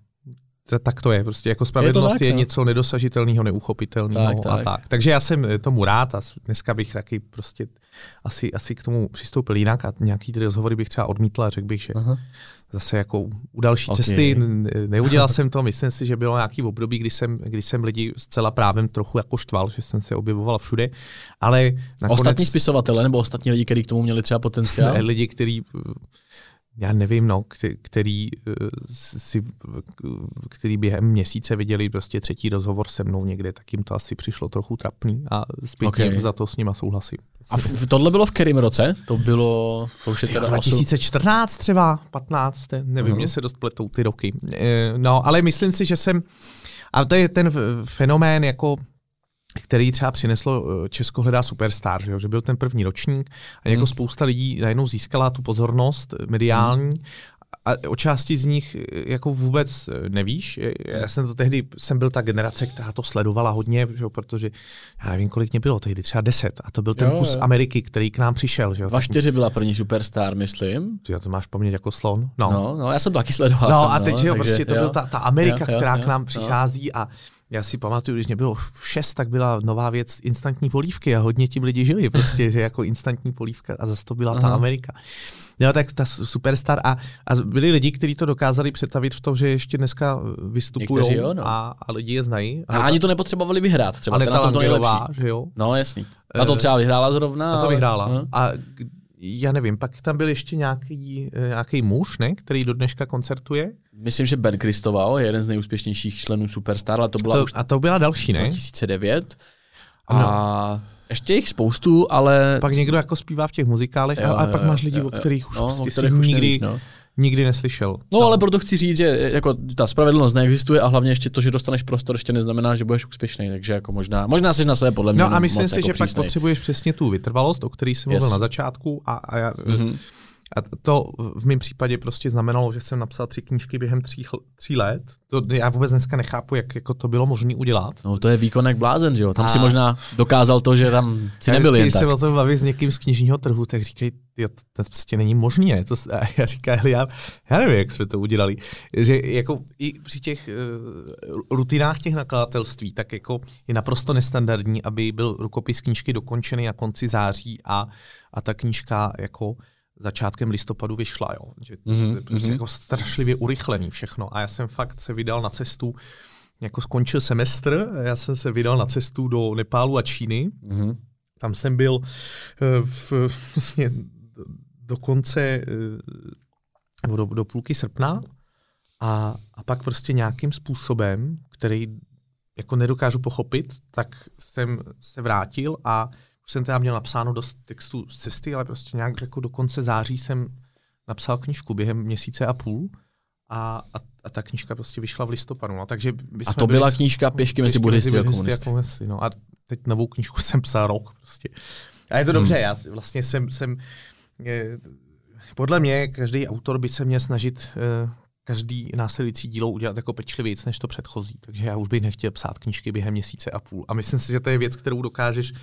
tak to je, prostě jako spravedlnost je, tak, je no. něco nedosažitelného, neuchopitelného tak, tak. a tak. Takže já jsem tomu rád a dneska bych taky prostě asi, asi k tomu přistoupil jinak a nějaký ty rozhovory bych třeba odmítl a řekl bych, že Aha zase jako u další okay. cesty. Neudělal jsem to, myslím si, že bylo nějaký období, kdy jsem, kdy jsem lidi zcela právem trochu jako štval, že jsem se objevoval všude, ale nakonec... Ostatní spisovatele nebo ostatní lidi, kteří k tomu měli třeba potenciál? Ne, lidi, kteří já nevím, no, který, eh, si, který během měsíce viděli prostě třetí rozhovor se mnou někde, tak jim to asi přišlo trochu trapný a zpětně okay. za to s nima souhlasím. A v, tohle bylo v kterém roce? To bylo... To už je teda 2014 třeba, 15, nevím, uh-huh. mě se dost pletou ty roky. Eh, no, ale myslím si, že jsem... A to je ten fenomén jako který třeba přineslo eh, Česko hledá superstar, že, jo? že byl ten první ročník a jako hmm. spousta lidí najednou získala tu pozornost mediální hmm. a o části z nich eh, jako vůbec eh, nevíš. Já jsem to tehdy, jsem byl ta generace, která to sledovala hodně, že jo, protože já nevím, kolik mě bylo tehdy, třeba deset. A to byl ten jo, kus jo. Ameriky, který k nám přišel. Že jo. čtyři byla první superstar, myslím. Ty to máš paměť jako slon. No, no, no já jsem to taky sledoval. No jsem, a teď, no, že jo, takže, prostě to jo. byl ta, ta Amerika, jo, jo, která jo, k nám přichází a já si pamatuju, když mě bylo šest, tak byla nová věc instantní polívky a hodně tím lidi žili prostě, že jako instantní polívka a zase to byla Aha. ta Amerika. Jo, tak ta superstar a, a byli lidi, kteří to dokázali přetavit v to, že ještě dneska vystupují no. a, a lidi je znají. A, a ani to nepotřebovali vyhrát, třeba ten na tom to nejlepší. Že jo? No jasný. A to třeba vyhrála zrovna. A to vyhrála. Ale... A já nevím, pak tam byl ještě nějaký, eh, nějaký muž, ne, který do dneška koncertuje. Myslím, že Ben Kristoval je jeden z nejúspěšnějších členů Superstar, ale to byla to, už a to byla další, ne? 2009. A no. ještě jich spoustu, ale... Pak někdo jako zpívá v těch muzikálech, jo, a, a pak máš lidi, jo, o kterých už, no, prostě kterých už nikdy, nevíš, no nikdy neslyšel. No, no, ale proto chci říct, že jako ta spravedlnost neexistuje a hlavně ještě to, že dostaneš prostor, ještě neznamená, že budeš úspěšný. Takže jako možná, možná jsi na sebe podle mě. No a myslím si, jako že přísnej. pak potřebuješ přesně tu vytrvalost, o který jsem yes. mluvil na začátku a, a já, mm-hmm a to v mém případě prostě znamenalo, že jsem napsal tři knížky během tří, tří let. To já vůbec dneska nechápu, jak jako to bylo možné udělat. No to je výkon jak blázen, že jo? Tam a... si možná dokázal to, že tam si nebyl jen tak. se o tom baví s někým z knižního trhu, tak říkají, jo, to, to prostě není možné. To, a já říkám, já, já nevím, jak jsme to udělali. Že jako i při těch uh, rutinách těch nakladatelství, tak jako je naprosto nestandardní, aby byl rukopis knížky dokončený na konci září a, a ta knížka jako začátkem listopadu vyšla, jo. Že mm-hmm. to je prostě mm-hmm. jako strašlivě urychlený všechno. A já jsem fakt se vydal na cestu, jako skončil semestr, já jsem se vydal na cestu do Nepálu a Číny. Mm-hmm. Tam jsem byl eh, v, vlastně do konce, eh, nebo do, do půlky srpna a, a pak prostě nějakým způsobem, který jako nedokážu pochopit, tak jsem se vrátil a už jsem teda měl napsáno dost textů z cesty, ale prostě nějak jako do konce září jsem napsal knižku během měsíce a půl a, a, a ta knižka prostě vyšla v listopadu. No, takže a to byla knižka Pěšky mezi buddhisty a komunisty. A komunisty no, a teď novou knižku jsem psal rok prostě. A je to dobře, hmm. já vlastně jsem, jsem je, podle mě každý autor by se měl snažit uh, každý následující dílo udělat jako pečlivějíc než to předchozí. Takže já už bych nechtěl psát knížky během měsíce a půl. A myslím si, že to je věc, kterou dokážeš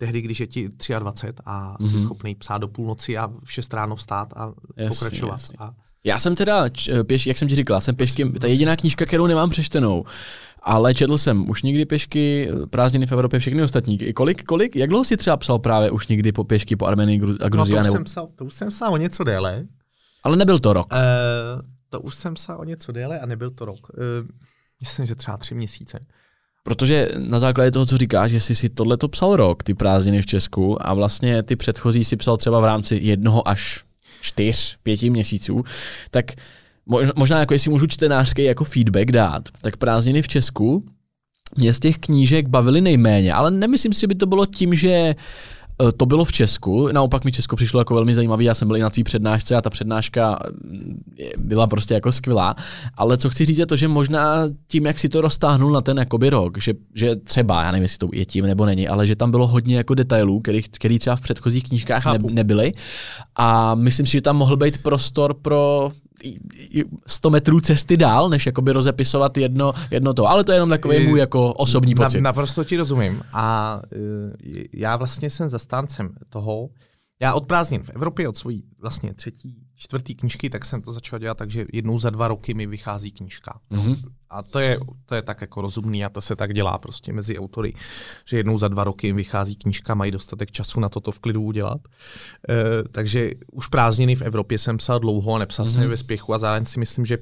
tehdy, když je ti 23 a mm-hmm. jsi mhm. schopný psát do půlnoci a v 6 ráno vstát a jasně, pokračovat. Jasně. A... Já jsem teda, pěš, jak jsem ti říkal, jsem pěšky, to je jediná knížka, kterou nemám přečtenou. Ale četl jsem už někdy pěšky, prázdniny v Evropě, všechny ostatní. Kolik, kolik, jak dlouho jsi třeba psal právě už někdy po pěšky po Armenii a Gruzii? No, to, už nebo... jsem psal, to už jsem psal o něco déle. Ale nebyl to rok. Uh, to už jsem psal o něco déle a nebyl to rok. Uh, myslím, že třeba tři měsíce. Protože na základě toho, co říkáš, že jsi si tohle to psal rok, ty prázdniny v Česku, a vlastně ty předchozí si psal třeba v rámci jednoho až čtyř, pěti měsíců, tak možná jako jestli můžu čtenářský jako feedback dát, tak prázdniny v Česku mě z těch knížek bavily nejméně, ale nemyslím si, že by to bylo tím, že to bylo v Česku, naopak mi Česko přišlo jako velmi zajímavý, já jsem byl i na tvý přednášce a ta přednáška mm, byla prostě jako skvělá, ale co chci říct je to, že možná tím, jak si to roztáhnul na ten jakoby rok, že, že třeba, já nevím, jestli to je tím nebo není, ale že tam bylo hodně jako detailů, který, který třeba v předchozích knížkách ne, nebyly. A myslím si, že tam mohl být prostor pro 100 metrů cesty dál, než jakoby rozepisovat jedno, jedno to. Ale to je jenom takový můj jako osobní pocit. Na, naprosto ti rozumím. A uh, já vlastně jsem zastáncem toho, já od prázdnin v Evropě, od svojí vlastně třetí, čtvrtý knížky, tak jsem to začal dělat tak, že jednou za dva roky mi vychází knížka. Mm-hmm. A to je, to je tak jako rozumný a to se tak dělá prostě mezi autory, že jednou za dva roky jim vychází knížka, mají dostatek času na toto v klidu udělat. E, takže už prázdniny v Evropě jsem psal dlouho a nepsal mm-hmm. jsem je ve spěchu a zároveň si myslím, že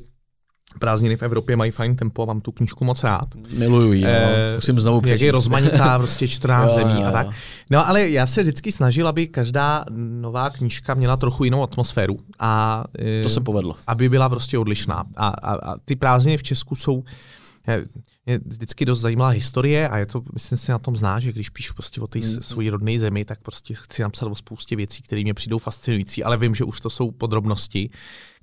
Prázdniny v Evropě mají fajn tempo, mám tu knížku moc rád. Miluju ji, e, musím znovu přečíst. Jak je rozmanitá, prostě 14 jo, zemí jo. a tak. No ale já se vždycky snažil, aby každá nová knížka měla trochu jinou atmosféru. A, to se povedlo. Aby byla prostě odlišná. A, a, a ty prázdniny v Česku jsou je vždycky dost zajímavá historie a je to, myslím si na tom zná, že když píšu prostě o té mm. své rodné zemi, tak prostě chci napsat o spoustě věcí, které mě přijdou fascinující, ale vím, že už to jsou podrobnosti,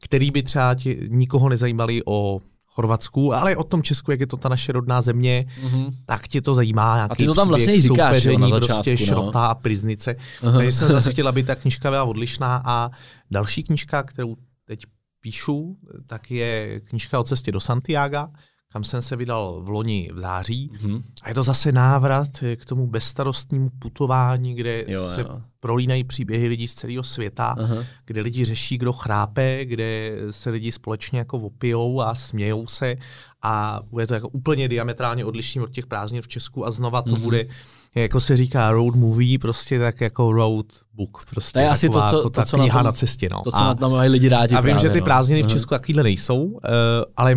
které by třeba tě, nikoho nezajímaly o Chorvatsku, ale o tom Česku, jak je to ta naše rodná země, mm-hmm. tak tě to zajímá. A ty to tam vlastně říkáš, jo, na začátku, prostě no. šrota a priznice. Uh-huh. Takže jsem zase chtěla, aby ta knižka byla odlišná a další knižka, kterou teď píšu, tak je knižka o cestě do Santiago, kam jsem se vydal v loni v září. Mm-hmm. A je to zase návrat k tomu bezstarostnímu putování, kde jo, se jo. prolínají příběhy lidí z celého světa, uh-huh. kde lidi řeší, kdo chrápe, kde se lidi společně jako opijou a smějou se a bude to jako úplně diametrálně odlišný od těch prázdnin v Česku a znova to mm-hmm. bude jako se říká road movie, prostě tak jako road book. Prostě to je asi to, co, jako to, co kniha na, tom, na cestě. No. To, co a, na tom mají lidi rádi. A vím, právě, že ty no. prázdniny no. v Česku takovýhle nejsou, uh, ale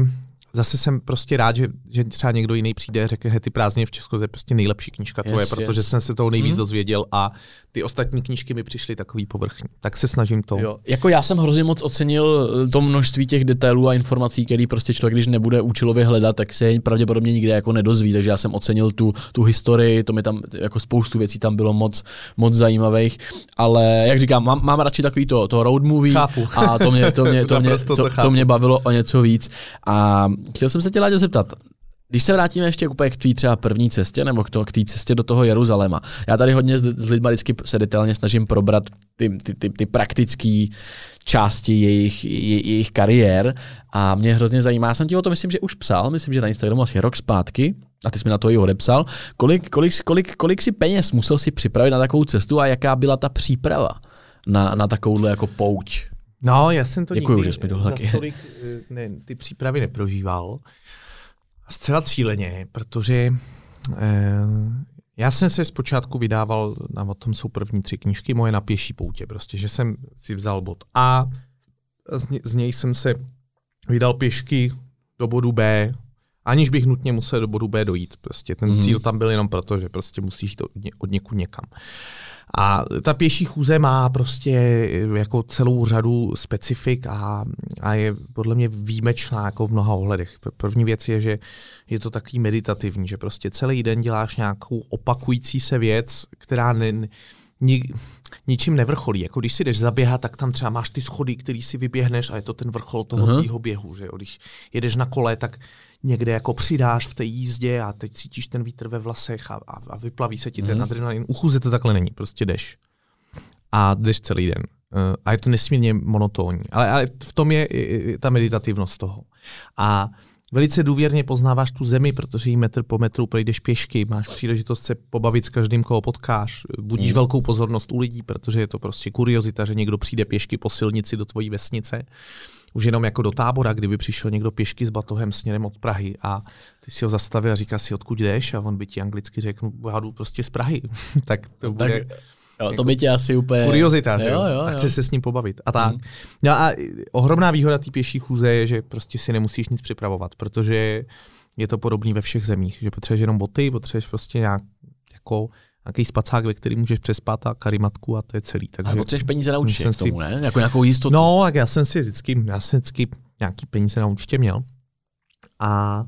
zase jsem prostě rád, že, že třeba někdo jiný přijde a řekne, že ty prázdniny v Česku to je prostě nejlepší knížka tvoje, yes, protože yes. jsem se toho nejvíc hmm. dozvěděl a ty ostatní knížky mi přišly takový povrchní. Tak se snažím to. Jo. Jako já jsem hrozně moc ocenil eh, to množství těch detailů a informací, který prostě člověk, když nebude účelově hledat, tak se pravděpodobně nikde jako nedozví. Takže já jsem ocenil tu, tu historii, to mi tam jako spoustu věcí tam bylo moc, moc zajímavých. Ale jak říkám, mám, mám radši takový to, to road movie Chápu. a to mě, to, mě, to, mě, to, to, to mě bavilo o něco víc. A chtěl jsem se tě Láďo zeptat, když se vrátíme ještě k té třeba první cestě, nebo k té cestě do toho Jeruzaléma. Já tady hodně s, s lidmi vždycky se detailně snažím probrat ty, ty, ty, ty praktické části jejich, je, jejich kariér a mě hrozně zajímá, jsem ti o to myslím, že už psal, myslím, že na Instagramu asi rok zpátky, a ty jsi mi na to i odepsal, kolik, kolik, kolik, kolik si peněz musel si připravit na takovou cestu a jaká byla ta příprava na, na takovouhle jako pouť? No, já jsem to Děkuju, nikdy že jsi mi za tolik eh, ne, ty přípravy neprožíval. Zcela cíleně, protože eh, já jsem se zpočátku vydával, na o tom jsou první tři knížky moje na pěší poutě, prostě, že jsem si vzal bod A, z, ně, z něj jsem se vydal pěšky do bodu B, aniž bych nutně musel do bodu B dojít. Prostě ten mm-hmm. cíl tam byl jenom proto, že prostě musíš jít od, ně, od někud někam. A ta pěší chůze má prostě jako celou řadu specifik a, a je podle mě výjimečná jako v mnoha ohledech. První věc je, že je to takový meditativní, že prostě celý den děláš nějakou opakující se věc, která ne, ni, ničím nevrcholí. Jako když si jdeš zaběhat, tak tam třeba máš ty schody, který si vyběhneš a je to ten vrchol toho uh-huh. tvýho běhu. Že jo? Když jedeš na kole, tak někde jako přidáš v té jízdě a teď cítíš ten vítr ve vlasech a, a, a vyplaví se ti mm. ten mhm. adrenalin. U chůze to takhle není, prostě jdeš. A jdeš celý den. a je to nesmírně monotónní. Ale, ale v tom je ta meditativnost toho. A velice důvěrně poznáváš tu zemi, protože jí metr po metru projdeš pěšky, máš příležitost se pobavit s každým, koho potkáš, budíš mm. velkou pozornost u lidí, protože je to prostě kuriozita, že někdo přijde pěšky po silnici do tvojí vesnice. Už jenom jako do tábora, kdyby přišel někdo pěšky s batohem směrem od Prahy a ty si ho zastavil a říká si, odkud jdeš a on by ti anglicky řekl, no, já jdu prostě z Prahy. tak to bude... Tak Jo, to by tě asi úplně... Kuriozita, jo, jo, jo. A chce se s ním pobavit. A tak. Mm. No a ohromná výhoda té pěší chůze je, že prostě si nemusíš nic připravovat, protože je to podobný ve všech zemích, že potřebuješ jenom boty, potřebuješ prostě nějak jako nějaký spacák, ve který můžeš přespat a karimatku a to je celý. Takže, a potřebuješ peníze na účtě k tomu, ne? Jako nějakou jistotu. No, tak já jsem si vždycky, já jsem vždycky nějaký peníze na účtě měl. A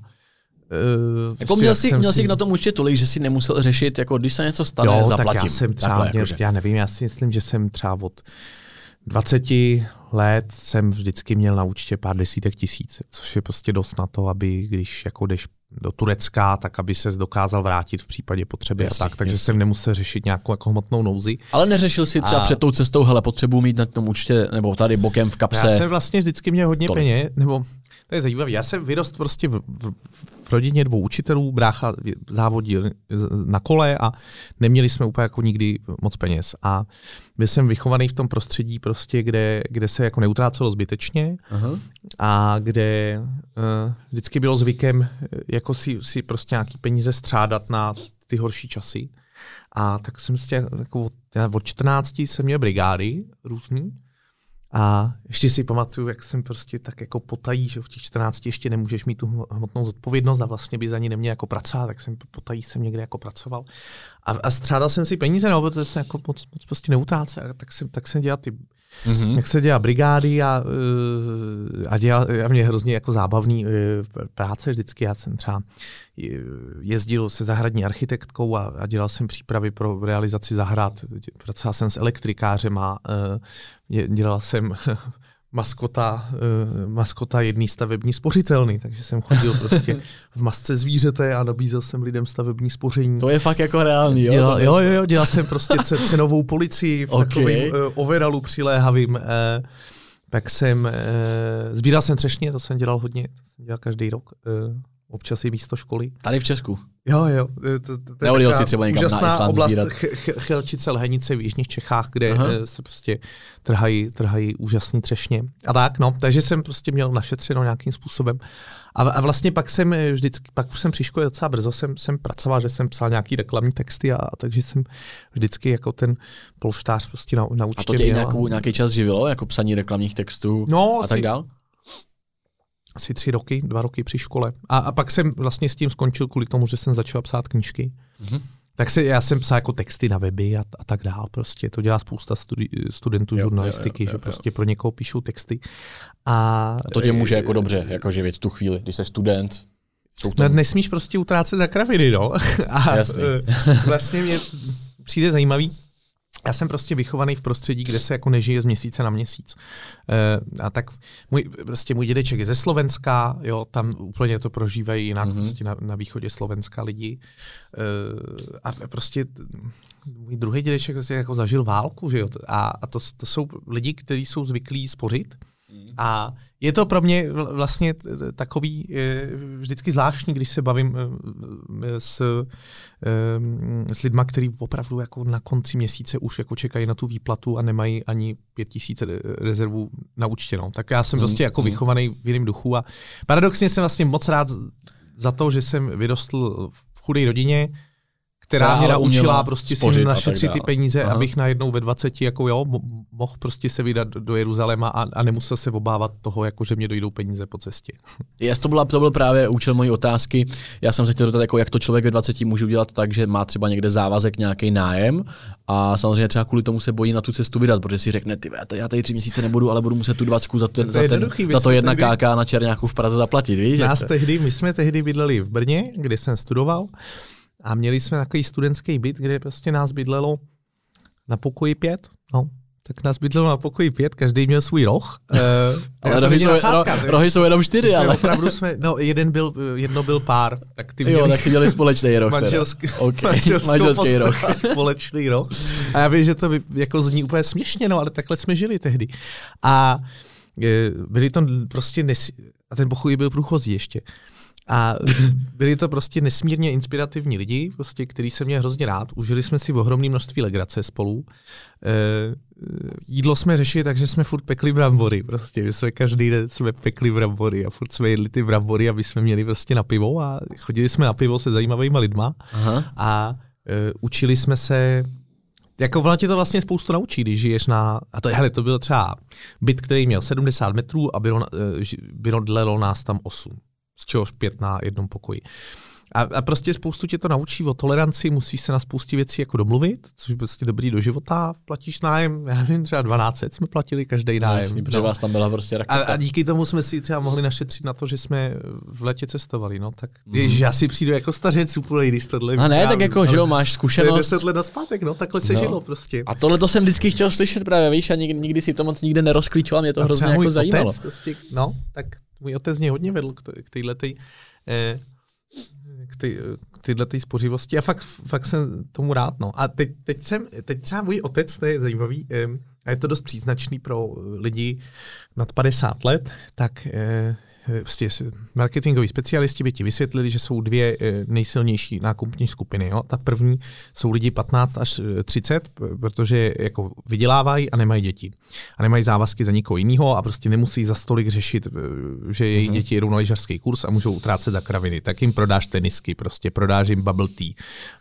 Uh, jako měl jsi, měl jsi si... na tom určitě tolik, že si nemusel řešit, jako když se něco stane, jo, zaplatím. Tak já jsem třeba, Takhle, mě, já nevím, já si myslím, že jsem třeba od 20 let jsem vždycky měl na účtě pár desítek tisíc, což je prostě dost na to, aby když jako jdeš do Turecka, tak aby se dokázal vrátit v případě potřeby jasný, a tak, takže jasný. jsem nemusel řešit nějakou jako hmotnou nouzi. Ale neřešil si třeba a... před tou cestou, hele, potřebuji mít na tom účtě, nebo tady bokem v kapse. Já jsem vlastně vždycky měl hodně peněz, nebo to je zajímavé. Já jsem vyrost prostě v, v, v rodině dvou učitelů, brácha závodil na kole a neměli jsme úplně jako nikdy moc peněz. A byl jsem vychovaný v tom prostředí, prostě, kde, kde se jako neutrácelo zbytečně Aha. a kde uh, vždycky bylo zvykem jako si, si prostě nějaký peníze střádat na ty horší časy. A tak jsem si jako od, od 14 jsem měl brigády různý a ještě si pamatuju, jak jsem prostě tak jako potají, že v těch 14 ještě nemůžeš mít tu hmotnou zodpovědnost a vlastně by za ní neměl jako pracovat, tak jsem potají jsem někde jako pracoval. A, a střádal jsem si peníze, no, protože jsem jako moc, moc prostě neutrácel, tak jsem, tak jsem dělal ty mm-hmm. jak se dělá brigády a, eh, a, dělal, a mě hrozně jako zábavný eh, práce vždycky. Já jsem třeba jezdil se zahradní architektkou a, a dělal jsem přípravy pro realizaci zahrad. Pracoval jsem s elektrikářem a uh, dělal jsem maskota, uh, maskota jedné stavební spořitelny, takže jsem chodil prostě v masce zvířete a nabízel jsem lidem stavební spoření. To je fakt jako reálný, jo? Dělal, jo, jo, jo, dělal jsem prostě cenovou policii v okay. takovém uh, overalu přiléhavým. Uh, tak jsem, uh, sbíral jsem třešně, to jsem dělal hodně, to jsem dělal každý rok. Uh, občas i místo školy. Tady v Česku? Jo, jo. To, to, to je si třeba někam úžasná na oblast ch- ch- Chelčice, Lhenice v jižních Čechách, kde Aha. Eh, se prostě trhají, trhají úžasný třešně. A tak, no, takže jsem prostě měl našetřeno nějakým způsobem. A, a vlastně pak jsem vždycky, pak už jsem při škole docela brzo jsem, jsem pracoval, že jsem psal nějaký reklamní texty a, a takže jsem vždycky jako ten polštář prostě na, na A to tě nějakou, nějaký čas živilo, jako psaní reklamních textů no, a tak dál? Asi tři roky, dva roky při škole. A, a pak jsem vlastně s tím skončil kvůli tomu, že jsem začal psát knížky. Mm-hmm. Tak se, já jsem psal jako texty na weby a, a tak dál. Prostě to dělá spousta studi, studentů jo, žurnalistiky, jo, jo, jo, že prostě pro někoho píšou texty. A, a to tě může jako dobře jako živit v tu chvíli, když jsi student. Jsou tom... no, nesmíš prostě utrácet za kraviny, no. A Jasný. vlastně mě přijde zajímavý, já jsem prostě vychovaný v prostředí, kde se jako nežije z měsíce na měsíc. E, a tak můj, prostě můj dědeček je ze Slovenska, jo, tam úplně to prožívají jinak mm-hmm. prostě na, na východě Slovenska lidi. E, a prostě můj druhý dědeček prostě jako zažil válku, že jo, a, a to, to jsou lidi, kteří jsou zvyklí spořit, a je to pro mě vlastně takový vždycky zvláštní, když se bavím eh, s, eh, s lidma, kteří opravdu jako na konci měsíce už jako čekají na tu výplatu a nemají ani pět tisíc rezervů na účtě. No. Tak já jsem mm, prostě jako mm. vychovaný v jiném duchu a paradoxně jsem vlastně moc rád za to, že jsem vyrostl v chudé rodině, která mě naučila prostě si našetřit ty peníze, Aha. abych najednou ve 20 jako jo, mohl prostě se vydat do Jeruzaléma a, a nemusel se obávat toho, jako že mě dojdou peníze po cestě. Yes, to, byla, to byl právě účel mojí otázky. Já jsem se chtěl dotat, jako jak to člověk ve 20 může udělat tak, že má třeba někde závazek, nějaký nájem a samozřejmě třeba kvůli tomu se bojí na tu cestu vydat, protože si řekne, ty já tady tři měsíce nebudu, ale budu muset tu 20 za, ten, to za, ten, za to jedna tehdy, KK na Černáku v Praze zaplatit. Víš, nás tehdy, my jsme tehdy bydleli v Brně, kde jsem studoval a měli jsme takový studentský byt, kde prostě nás bydlelo na pokoji pět. No, tak nás bydlelo na pokoji pět, každý měl svůj roh. Uh, ale rohy jsou, ro, rohy jsou jenom čtyři, ale. Opravdu jsme, no, jeden byl, jedno byl pár. Tak ty měli, jo, tak ty měli společný roh. Manželský, okay. manželský roh. společný roh. A já vím, že to by, jako zní úplně směšně, no, ale takhle jsme žili tehdy. A eh, byli to prostě, nes... a ten pokoj byl průchozí ještě. A byli to prostě nesmírně inspirativní lidi, prostě, který se mě hrozně rád. Užili jsme si ohromné množství legrace spolu. E, jídlo jsme řešili takže jsme furt pekli brambory. Prostě. My jsme každý den jsme pekli brambory a furt jsme jedli ty brambory, aby jsme měli prostě na pivo a chodili jsme na pivo se zajímavými lidma Aha. a e, učili jsme se jako ono tě to vlastně spoustu naučí, když žiješ na, a to, hele, to byl třeba byt, který měl 70 metrů a bylo, bylo dlelo nás tam 8 z čehož pět na jednom pokoji. A, a prostě spoustu tě to naučí o toleranci, musíš se na spoustě věcí jako domluvit, což je prostě dobrý do života. Platíš nájem, já nevím, třeba 12 jsme platili každý no, nájem. Jasný, protože no. vás tam byla prostě raketa. A, a, díky tomu jsme si třeba mohli našetřit na to, že jsme v letě cestovali. No, tak mm. ježiš, já si přijdu jako stařec úplně, když tohle A ne, tak jako, že jo, máš zkušenost. 10 let zpátek, no, takhle se no. žilo prostě. A tohle to jsem vždycky chtěl slyšet právě, víš, a nikdy, nikdy si to moc nikde nerozklíčoval, mě to a hrozně jako zajímalo. Prostě, no, tak můj otec mě hodně vedl k téhle eh, k, ty, k tyhle tý spořivosti a fakt, fakt jsem tomu rád. No. A teď, teď, jsem, teď třeba můj otec, to je zajímavý, eh, a je to dost příznačný pro lidi nad 50 let, tak eh, vlastně marketingoví specialisti by ti vysvětlili, že jsou dvě eh, nejsilnější nákupní skupiny. Jo? Ta první jsou lidi 15 až 30, eh, protože jako vydělávají a nemají děti. A nemají závazky za nikoho jiného a prostě nemusí za stolik řešit, že její uh-huh. děti jedou na lyžařský kurz a můžou utrácet za kraviny. Tak jim prodáš tenisky, prostě prodáš jim bubble tea,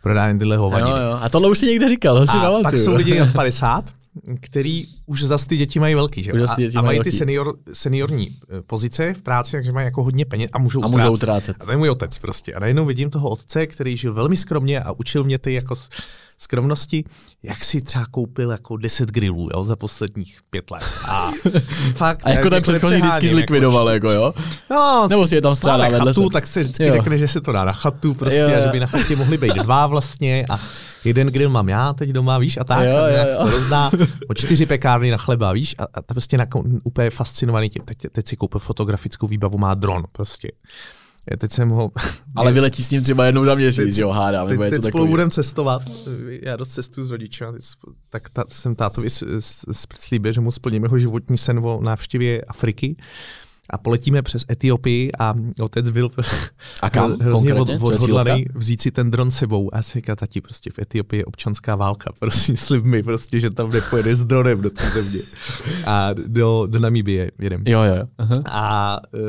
prodáš jim tyhle hovadiny. Jo, jo. A tohle už si někde říkal, si a pak jsou lidi nad 50, který už zase ty děti mají velký, že? A, a mají ty senior, seniorní eh, pozice v práci, takže mají jako hodně peněz a můžou, a můžou utrácet. A to je můj otec prostě. A najednou vidím toho otce, který žil velmi skromně a učil mě ty jako skromnosti, jak si třeba koupil jako 10 grillů jo, za posledních pět let. A fakt. A jako ten předchozí vždycky zlikvidoval, jako, jako jo? No, Nebo si je tam strádá vedle chatu, tak se vždycky jo. řekne, že se to dá na chatu prostě jo. a že by na chatě mohli být dva vlastně a jeden grill mám já teď doma, víš, a tak, jo, a jo, jo. to rozdá, o čtyři pekárny na chleba, víš, a, a prostě na, úplně fascinovaný tím, teď, teď si koupil fotografickou výbavu, má dron, prostě. Já teď jsem ho... Ale vyletí s ním třeba jednou za měsíc, teď, jo, hádám. Teď, teď spolu budeme cestovat, já dost cestuju s rodiči, tak ta, jsem tátovi slíbil, že mu splníme jeho životní sen o návštěvě Afriky a poletíme přes Etiopii a otec byl a kam? hrozně od, odhodlaný vzít si ten dron sebou. A já si říkal, tati, prostě v Etiopii je občanská válka, prosím, slib mi prostě, že tam nepojedeš s dronem do té země. A do, do Namibie jedem. Jo, jo, jo. A uh,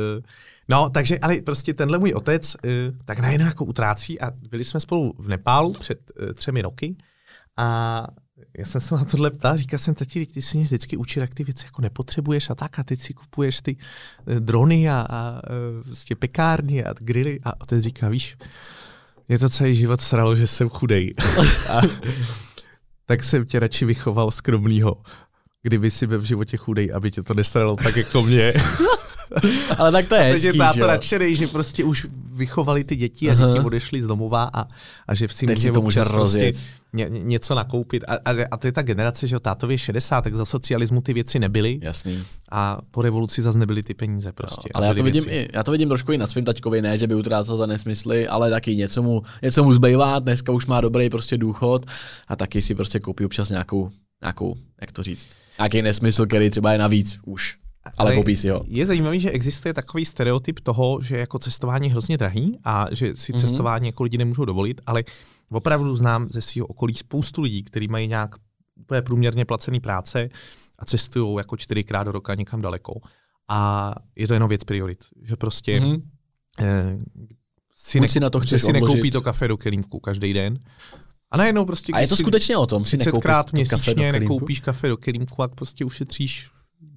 No, takže, ale prostě tenhle můj otec uh, tak najednou jako utrácí a byli jsme spolu v Nepálu před uh, třemi roky a já jsem se na tohle ptal, říkal jsem, tati, ty si mě vždycky učil, jak ty věci jako nepotřebuješ a tak, a teď si kupuješ ty uh, drony a, a uh, prostě pekárny a grily a otec říká, víš, mě to celý život sralo, že jsem chudej. a, tak jsem tě radši vychoval skromnýho, kdyby si byl v životě chudej, aby tě to nesralo tak jako mě. Ale tak to je hezký, že to nadšenej, že prostě už vychovali ty děti a děti odešly z domova a, a že si může, to může prostě ně, něco nakoupit. A, a, a to je ta generace, že tátově 60, tak za socialismu ty věci nebyly. Jasný. A po revoluci zase nebyly ty peníze prostě. No, ale já to, vidím i, já to vidím trošku i na svým taťkovi, ne, že by utrácel za nesmysly, ale taky něco mu, něco mu zbývá, dneska už má dobrý prostě důchod a taky si prostě koupí občas nějakou, nějakou, jak to říct, nějaký nesmysl, který třeba je navíc už. Ale, ale si ho. Je zajímavé, že existuje takový stereotyp toho, že jako cestování je hrozně drahý a že si mm-hmm. cestování jako lidi nemůžou dovolit, ale opravdu znám ze svého okolí spoustu lidí, kteří mají nějak úplně průměrně placený práce a cestují jako čtyřikrát do roka někam daleko. A je to jenom věc priorit, že prostě mm-hmm. eh, si, ne, si, na to chceš si nekoupí to kafe do kelímku každý den, a najednou prostě... A je to skutečně o tom, si 30krát měsíčně nekoupíš kafe do kelímku a prostě ušetříš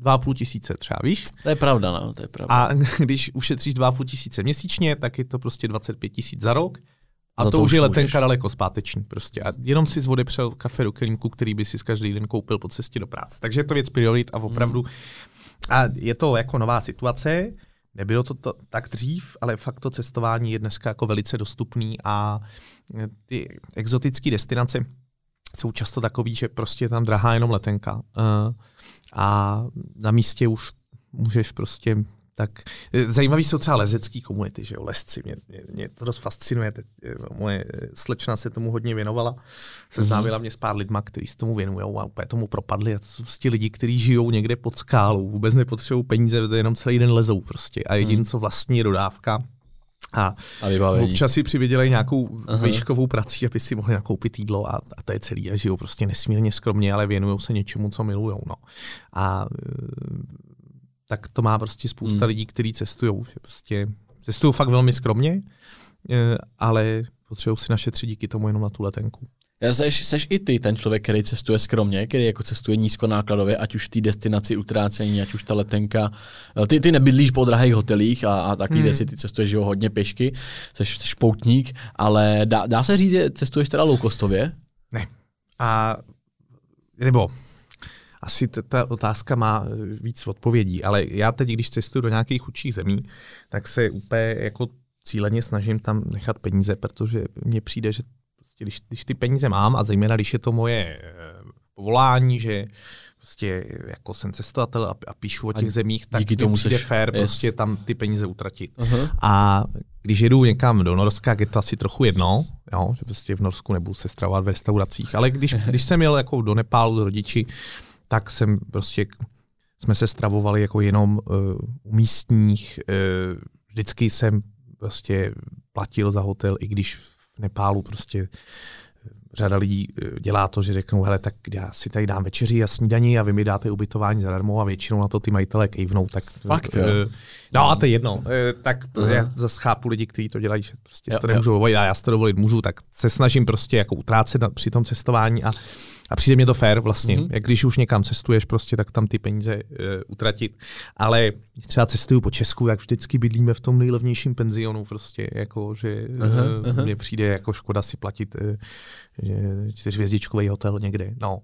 2,5 tisíce třeba, víš? To je pravda, no, to je pravda. A když ušetříš 2,5 tisíce měsíčně, tak je to prostě 25 tisíc za rok. A to, to už je letenka daleko zpáteční prostě. A jenom si odepřel kafe do kelímku, který by si každý den koupil po cestě do práce. Takže je to věc priorit a opravdu. Hmm. A je to jako nová situace. Nebylo to, to tak dřív, ale fakt to cestování je dneska jako velice dostupný a ty exotické destinace jsou často takový, že prostě je tam drahá jenom letenka. Uh, a na místě už můžeš prostě tak zajímavý jsou třeba lezecký komunity, že jo, lesci, mě, mě, mě to dost fascinuje, teď, moje slečna se tomu hodně věnovala, seznámila mě s pár lidma, kteří se tomu věnují a úplně tomu propadli a to jsou prostě lidi, kteří žijou někde pod skálou, vůbec nepotřebují peníze, to jenom celý den lezou prostě. A jediný, hmm. co vlastní je dodávka, a, a občas si přivydělají nějakou Aha. výškovou prací, aby si mohli nakoupit jídlo a, a to je celý. A žijou prostě nesmírně skromně, ale věnují se něčemu, co milují. No. A tak to má prostě spousta hmm. lidí, kteří cestují. Prostě cestují fakt velmi skromně, eh, ale potřebují si našetřit díky tomu jenom na tu letenku. Seš, seš i ty ten člověk, který cestuje skromně, který jako cestuje nízkonákladově, ať už v té destinaci utrácení, ať už ta letenka. Eh, ty, ty nebydlíš po drahých hotelích a, a takové hmm. věci, ty cestuješ jo, hodně pěšky, seš, seš poutník, ale dá, dá se říct, že cestuješ teda low costově? Ne. A nebo asi t- ta otázka má eh, víc odpovědí, ale já teď, když cestuju do nějakých chudších zemí, tak se úplně jako cíleně snažím tam nechat peníze, protože mně přijde, že prostě, když, když ty peníze mám a zejména když je to moje eh, povolání, že prostě jako jsem cestovatel a, a píšu o těch a zemích, tak díky tomu přijde fér yes. prostě tam ty peníze utratit. Uh-huh. A když jedu někam do Norska, je to asi trochu jedno, jo, že prostě v Norsku nebudu se stravovat v restauracích, ale když, když jsem jel jako do Nepálu s rodiči, tak jsem prostě, jsme se stravovali jako jenom uh, u místních, uh, vždycky jsem prostě platil za hotel, i když v Nepálu prostě řada lidí dělá to, že řeknou, hele, tak já si tady dám večeři a snídaní a vy mi dáte ubytování zadarmo a většinou na to ty majitelé kejvnou. Tak, Fakt, jo? No a to je jedno. Tak uh-huh. já zase chápu lidi, kteří to dělají, že prostě jo, to nemůžu dovolit a já si to dovolit můžu, tak se snažím prostě jako utrácet při tom cestování a a přijde mě to fair vlastně, mm-hmm. jak když už někam cestuješ prostě, tak tam ty peníze uh, utratit. Ale třeba cestuju po Česku, tak vždycky bydlíme v tom nejlevnějším penzionu prostě, jako, že uh, uh, mně přijde jako škoda si platit uh, čtyřvězdičkový hotel někde. No.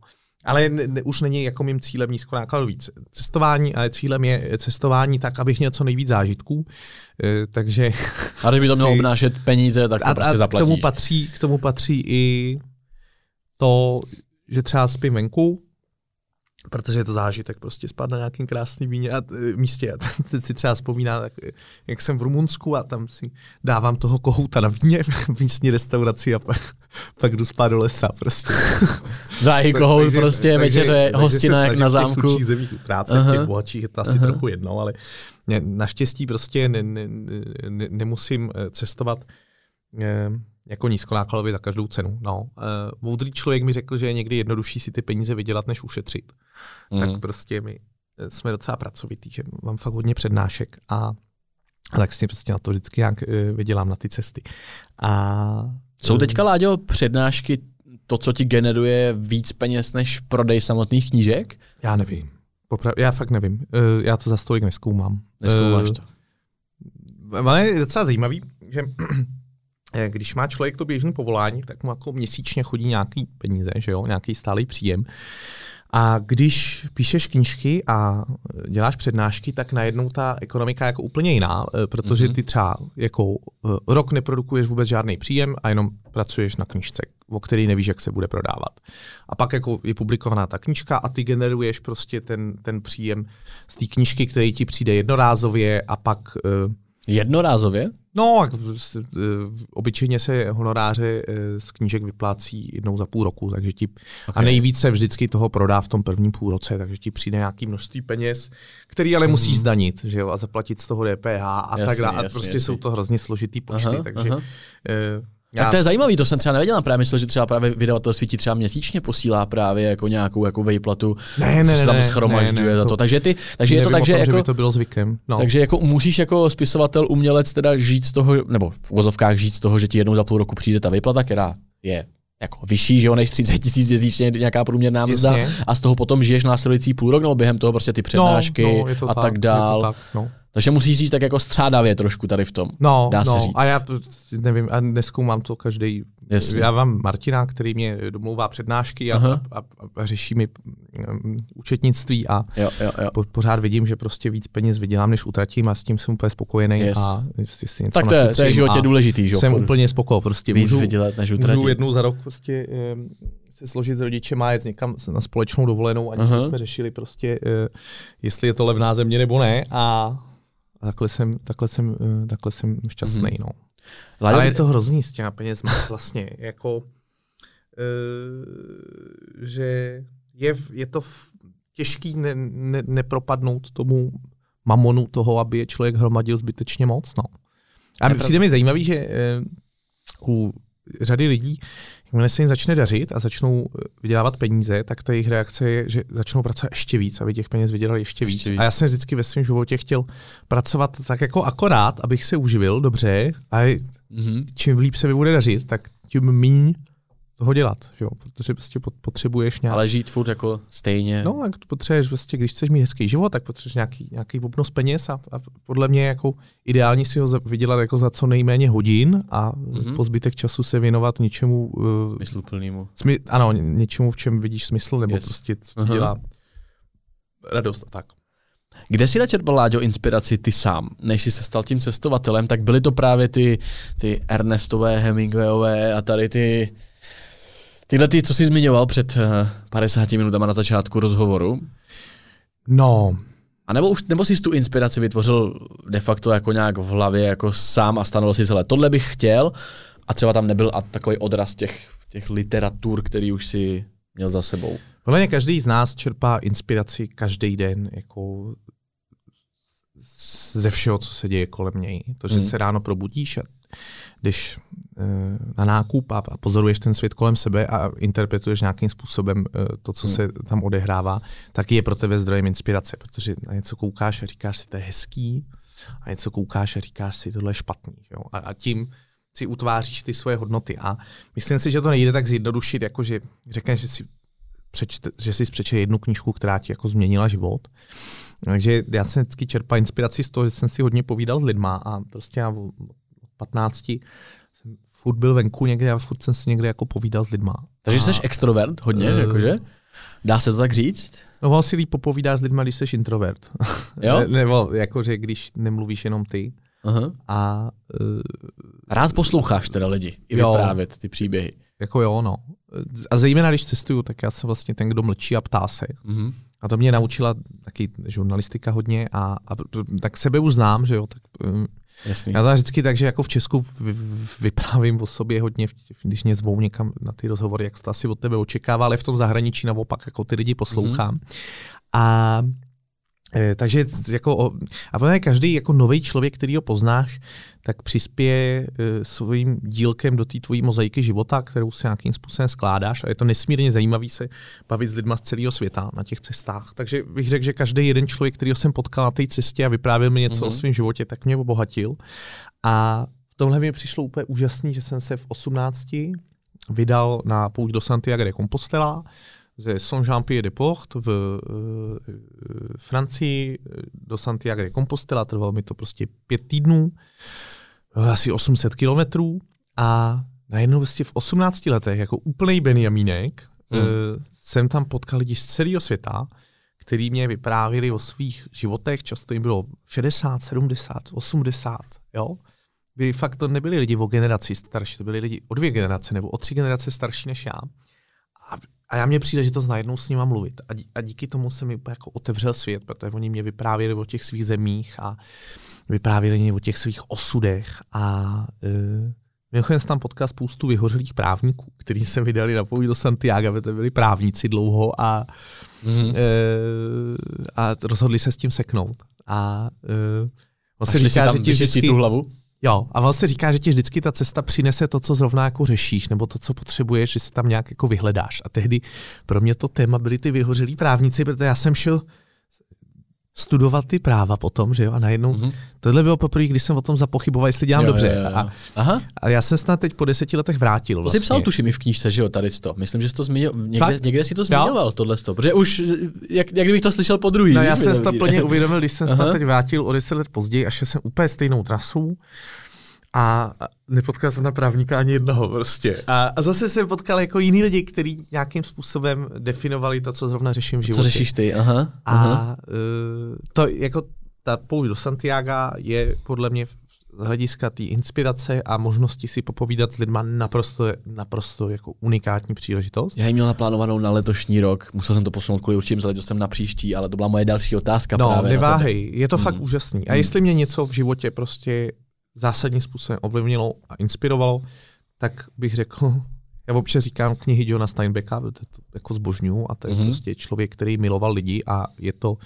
Ale ne, ne, už není jako mým cílem nízkonákladový cestování, ale cílem je cestování tak, abych měl co nejvíc zážitků. E, takže... A když by to mělo obnášet peníze, tak to a, prostě zaplatíš. K tomu patří, k tomu patří i to, že třeba spím venku, protože je to zážitek prostě spát na nějakým krásným víně a, e, místě. A teď si třeba vzpomíná, tak, jak jsem v Rumunsku a tam si dávám toho kohouta na víně v místní restauraci a pak, pak jdu spát do lesa prostě. Drahý kohout takže, prostě, takže, večeře, takže, hostina jak na zámku. Takže se zemích utrácet, uh-huh. v těch bohatších je to asi uh-huh. trochu jedno, ale naštěstí prostě ne, ne, ne, nemusím e, cestovat eh, jako nízkonákladově za každou cenu. No. Uh, moudrý člověk mi řekl, že je někdy jednodušší si ty peníze vydělat, než ušetřit. Mm. Tak prostě my eh, jsme docela pracovitý, že mám fakt hodně přednášek a, a tak si prostě na to vždycky nějak uh, vydělám na ty cesty. A, Jsou teďka, Láďo, přednášky to, co ti generuje víc peněz než prodej samotných knížek? Já nevím. Popra- já fakt nevím. Uh, já to za stolik neskoumám. Neskoumáš to. Ale je docela zajímavý, že Eh, když má člověk to běžné povolání, tak mu jako měsíčně chodí nějaký peníze, že jo, nějaký stálý příjem. A když píšeš knížky a děláš přednášky, tak najednou ta ekonomika je jako úplně jiná, eh, protože mhm. ty třeba jako eh, rok neprodukuješ vůbec žádný příjem a jenom pracuješ na knížce, o který nevíš, jak se bude prodávat. A pak jako je publikovaná ta knížka a ty generuješ prostě ten, ten příjem z té knížky, který ti přijde jednorázově a pak Jednorázově? No, e, obyčejně se honoráře z knížek vyplácí jednou za půl roku, takže ti, okay. a nejvíce vždycky toho prodá v tom prvním půl roce, takže ti přijde nějaký množství peněz, který ale mm. musí zdanit, že jo, a zaplatit z toho DPH a jasný, tak dále. A prostě jasný. jsou to hrozně složitý počty, aha, takže aha. E, já... Tak to je zajímavý, to jsem třeba nevěděl, právě myslel, že třeba právě vydavatelství ti třeba měsíčně posílá právě jako nějakou jako vejplatu, ne, ne, se tam schromažďuje za to. Takže ty, takže je to tak, že, tom, jako, že by to bylo zvykem. No. Takže jako musíš jako spisovatel, umělec teda žít z toho, nebo v uvozovkách žít z toho, že ti jednou za půl roku přijde ta výplata, která je jako vyšší, že jo, než 30 tisíc měsíčně nějaká průměrná mzda a z toho potom žiješ následující půl rok, nebo během toho prostě ty přednášky no, no, a tak, tak dál. Tak, no. Takže musíš říct tak jako střádavě trošku tady v tom. No, dá no se říct. a já nevím, a neskoumám to každý. Jasně. Já mám Martina, který mě domlouvá přednášky a, a, a, a řeší mi um, účetnictví a jo, jo, jo. Po, pořád vidím, že prostě víc peněz vydělám, než utratím a s tím jsem úplně spokojený. Yes. A jestli si něco tak to je, to je životě důležitý, že Jsem úplně spokojený. Prostě víc můžu, vydělat, než utratit. Můžu jednou za rok prostě um, se složit rodiče má jet někam na společnou dovolenou, aniž jsme řešili prostě, uh, jestli je to levná země nebo ne. A, a takhle jsem, takhle jsem, uh, takhle jsem šťastný. Mm-hmm. No. Láďo, Ale je to hrozný s těma penězma vlastně. jako, uh, že je, je to těžký ne, ne, nepropadnout tomu mamonu toho, aby je člověk hromadil zbytečně moc. No. A přijde mi zajímavý, že uh, u řady lidí, jakmile se jim začne dařit a začnou eh, vydělávat peníze, tak ta jejich reakce je, že začnou pracovat ještě víc, aby těch peněz vydělali ještě, ještě víc. víc. A já jsem vždycky ve svém životě chtěl pracovat tak jako akorát, abych se uživil dobře a mm-hmm. čím líp se mi bude dařit, tak tím méně toho dělat, jo? protože prostě potřebuješ nějak... Ale žít furt jako stejně. No, tak potřebuješ prostě, když chceš mít hezký život, tak potřebuješ nějaký, nějaký obnos peněz a, a, podle mě jako ideální si ho vydělat jako za co nejméně hodin a mm-hmm. po zbytek času se věnovat něčemu... Uh, Smysluplnému. Smy, ano, něčemu, v čem vidíš smysl, nebo yes. prostě co dělá radost a tak. Kde si načerpal, Láďo, inspiraci ty sám? Než jsi se stal tím cestovatelem, tak byly to právě ty, ty Ernestové, Hemingwayové a tady ty Tyhle ty, co jsi zmiňoval před 50 eh, minutama na začátku rozhovoru. No. A nebo, už, nebo jsi tu inspiraci vytvořil de facto jako nějak v hlavě, jako sám a stanovil si celé. Tohle bych chtěl a třeba tam nebyl a takový odraz těch, těch literatur, který už si měl za sebou. Podle mě každý z nás čerpá inspiraci každý den jako ze všeho, co se děje kolem něj. To, že hmm. se ráno probudíš a když na nákup a pozoruješ ten svět kolem sebe a interpretuješ nějakým způsobem eh, to, co hmm. se tam odehrává, tak je pro tebe zdrojem inspirace, protože na něco koukáš a říkáš si, to je hezký, a něco koukáš a říkáš si, tohle je špatný. Jo? A, a tím si utváříš ty svoje hodnoty. A myslím si, že to nejde tak zjednodušit, jako že řekneš, že si přečte, že jsi přečte jednu knížku, která ti jako změnila život. Takže já jsem vždycky čerpal inspiraci z toho, že jsem si hodně povídal s lidma a prostě já 15 jsem furt byl venku někde a furt jsem si někde jako povídal s lidma. Takže a, jsi extrovert hodně, uh, jakože? Dá se to tak říct? No on si líp popovídá s lidma, když jsi introvert. Jo? ne, nebo jakože když nemluvíš jenom ty. Uh-huh. A, uh, Rád posloucháš teda lidi i jo, vyprávět ty příběhy. Jako jo, no. A zejména když cestuju, tak já jsem vlastně ten, kdo mlčí a ptá se. Uh-huh. A to mě naučila taky žurnalistika hodně a, a tak sebe už znám, že jo, tak um, Jasný. Já to vždycky tak, že jako v Česku vyprávím o sobě hodně, když mě zvou někam na ty rozhovory, jak to asi od tebe očekává, ale v tom zahraničí naopak jako ty lidi poslouchám. Mm-hmm. A takže jako, a vlastně každý jako nový člověk, který ho poznáš, tak přispěje e, svým dílkem do té tvojí mozaiky života, kterou se nějakým způsobem skládáš a je to nesmírně zajímavý se bavit s lidma z celého světa na těch cestách. Takže bych řekl, že každý jeden člověk, který jsem potkal na té cestě a vyprávěl mi něco mm-hmm. o mhm. svém životě, tak mě obohatil. A v tomhle mi přišlo úplně úžasný, že jsem se v 18 vydal na pouť do Santiago de Compostela, ze Saint-Jean-Pied-de-Port v uh, Francii do Santiago de Compostela. Trvalo mi to prostě pět týdnů, asi 800 kilometrů a najednou vlastně v 18 letech jako úplný Benjamínek hmm. uh, jsem tam potkal lidi z celého světa, který mě vyprávěli o svých životech, často jim bylo 60, 70, 80, jo. By fakt to nebyli lidi o generaci starší, to byli lidi o dvě generace nebo o tři generace starší než já. A a já mě přijde, že to najednou s nima mluvit. A, dí, a díky tomu se mi jako otevřel svět, protože oni mě vyprávěli o těch svých zemích a vyprávěli mě o těch svých osudech. A uh, mimochodem jsem tam potkal spoustu vyhořelých právníků, kteří se vydali na pouť do Santiago, protože byli právníci dlouho a, mm-hmm. uh, a rozhodli se s tím seknout. A uh, on se říká, že ti vždycky, tu hlavu? Jo, a vlastně říká, že ti vždycky ta cesta přinese to, co zrovna jako řešíš, nebo to, co potřebuješ, že si tam nějak jako vyhledáš. A tehdy pro mě to téma byly ty vyhořelí právníci, protože já jsem šel studovat ty práva potom, že jo, a najednou, mm-hmm. tohle bylo poprvé, když jsem o tom zapochyboval, jestli dělám jo, dobře. Jo, jo. A, Aha. a já jsem snad teď po deseti letech vrátil. Vlastně. To jsi psal tuším i v knížce, že jo, tady to. Myslím, že jsi to zmiňoval, někde, někde jsi to zmiňoval, tohle to, protože už, jak, jak kdybych to slyšel po druhý. No já jsem to plně uvědomil, když jsem se teď vrátil o deset let později a šel jsem úplně stejnou trasu a nepotkal jsem na právníka ani jednoho prostě. A, a zase jsem potkal jako jiný lidi, kteří nějakým způsobem definovali to, co zrovna řeším v životě. Co řešíš ty, aha. aha. A uh, to jako ta pouť do Santiago je podle mě z hlediska té inspirace a možnosti si popovídat s lidma naprosto, naprosto jako unikátní příležitost. Já ji měl naplánovanou na letošní rok, musel jsem to posunout kvůli určitým záležitostem na příští, ale to byla moje další otázka. No, právě neváhej, je to hmm. fakt úžasný. A hmm. jestli mě něco v životě prostě zásadním způsobem ovlivnilo a inspirovalo, tak bych řekl, já občas říkám knihy Johna Steinbecka, to jako zbožňuju a to je mm-hmm. prostě člověk, který miloval lidi a je to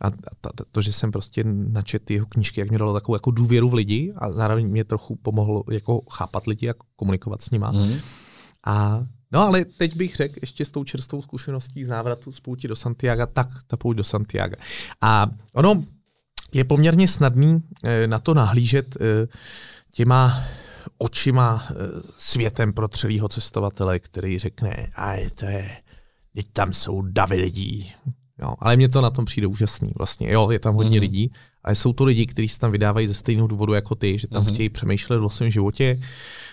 a to, to, že jsem prostě načet jeho knížky, jak mě dalo takovou jako důvěru v lidi a zároveň mě trochu pomohlo jako chápat lidi a komunikovat s nima. Mm. A No ale teď bych řekl ještě s tou čerstvou zkušeností z návratu z pouti do Santiago, tak ta pouť do Santiago. A ono je poměrně snadný eh, na to nahlížet eh, těma očima eh, světem pro celého cestovatele, který řekne, a to je, teď tam jsou davy lidí, Jo, ale mně to na tom přijde úžasný vlastně. Jo, je tam hodně mm-hmm. lidí, ale jsou to lidi, kteří se tam vydávají ze stejného důvodu jako ty, že tam mm-hmm. chtějí přemýšlet o svém životě,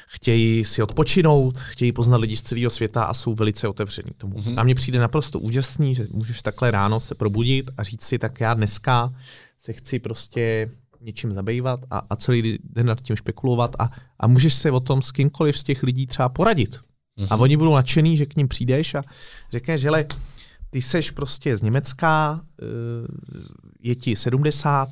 chtějí si odpočinout, chtějí poznat lidi z celého světa a jsou velice otevření tomu. Mm-hmm. A mně přijde naprosto úžasný, že můžeš takhle ráno se probudit a říct si, tak já dneska se chci prostě něčím zabývat a, a celý den nad tím špekulovat a, a můžeš se o tom s kýmkoliv z těch lidí třeba poradit. Mm-hmm. A mhm. oni budou nadšený, že k ním přijdeš a řekneš, že ty seš prostě z Německa, eh, je ti 70,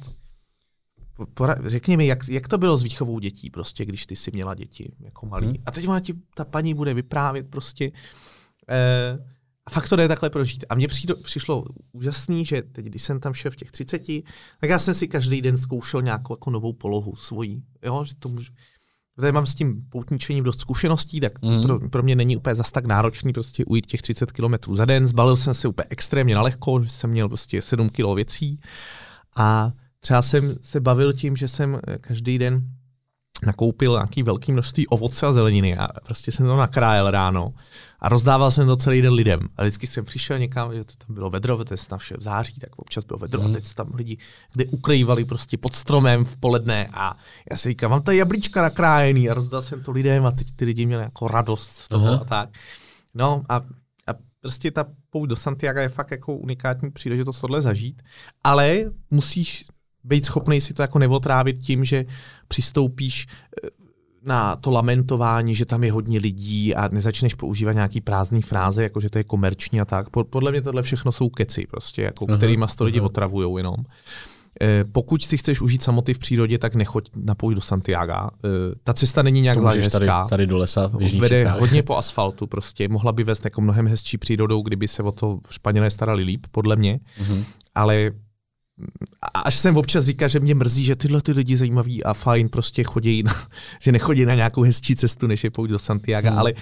řekni mi, jak, jak to bylo s výchovou dětí, prostě, když ty jsi měla děti jako malý. Hmm. A teď ona ti, ta paní bude vyprávět prostě. Eh, a fakt to jde takhle prožít. A mně přijdo, přišlo úžasný, že teď, když jsem tam šel v těch 30, tak já jsem si každý den zkoušel nějakou jako novou polohu svojí. Jo, že to můžu, Tady mám s tím poutničením dost zkušeností, tak mm. pro, pro mě není úplně zas tak náročný prostě ujít těch 30 km za den. Zbalil jsem se úplně extrémně na lehko, že jsem měl prostě 7 kg věcí a třeba jsem se bavil tím, že jsem každý den nakoupil nějaký velký množství ovoce a zeleniny a prostě jsem to nakrájel ráno a rozdával jsem to celý den lidem. A vždycky jsem přišel někam, že to tam bylo vedro, to tam vše v září, tak občas bylo vedro mm. a teď tam lidi, kde ukrývali prostě pod stromem v poledne a já si říkám, mám tady jablíčka nakrájený a rozdal jsem to lidem a teď ty lidi měli jako radost z toho Aha. a tak. No a, a prostě ta pouť do Santiago je fakt jako unikátní příležitost tohle zažít, ale musíš být schopný si to jako neotrávit tím, že přistoupíš eh, na to lamentování, že tam je hodně lidí a nezačneš používat nějaký prázdný fráze, jako že to je komerční a tak. Podle mě tohle všechno jsou keci, prostě, jako, uh-huh, kterýma to lidi uh-huh. otravujou jenom. Eh, pokud si chceš užít samoty v přírodě, tak nechoď na pouť do Santiago. Eh, ta cesta není nějak hezká. Tady, tady do lesa. Vede Čechách. hodně po asfaltu prostě. Mohla by vést jako mnohem hezčí přírodou, kdyby se o to Španělé starali líp, podle mě. Uh-huh. Ale až jsem občas říká, že mě mrzí, že tyhle ty lidi zajímaví a fajn prostě chodí, na, že nechodí na nějakou hezčí cestu, než je pouť do Santiago, hmm. ale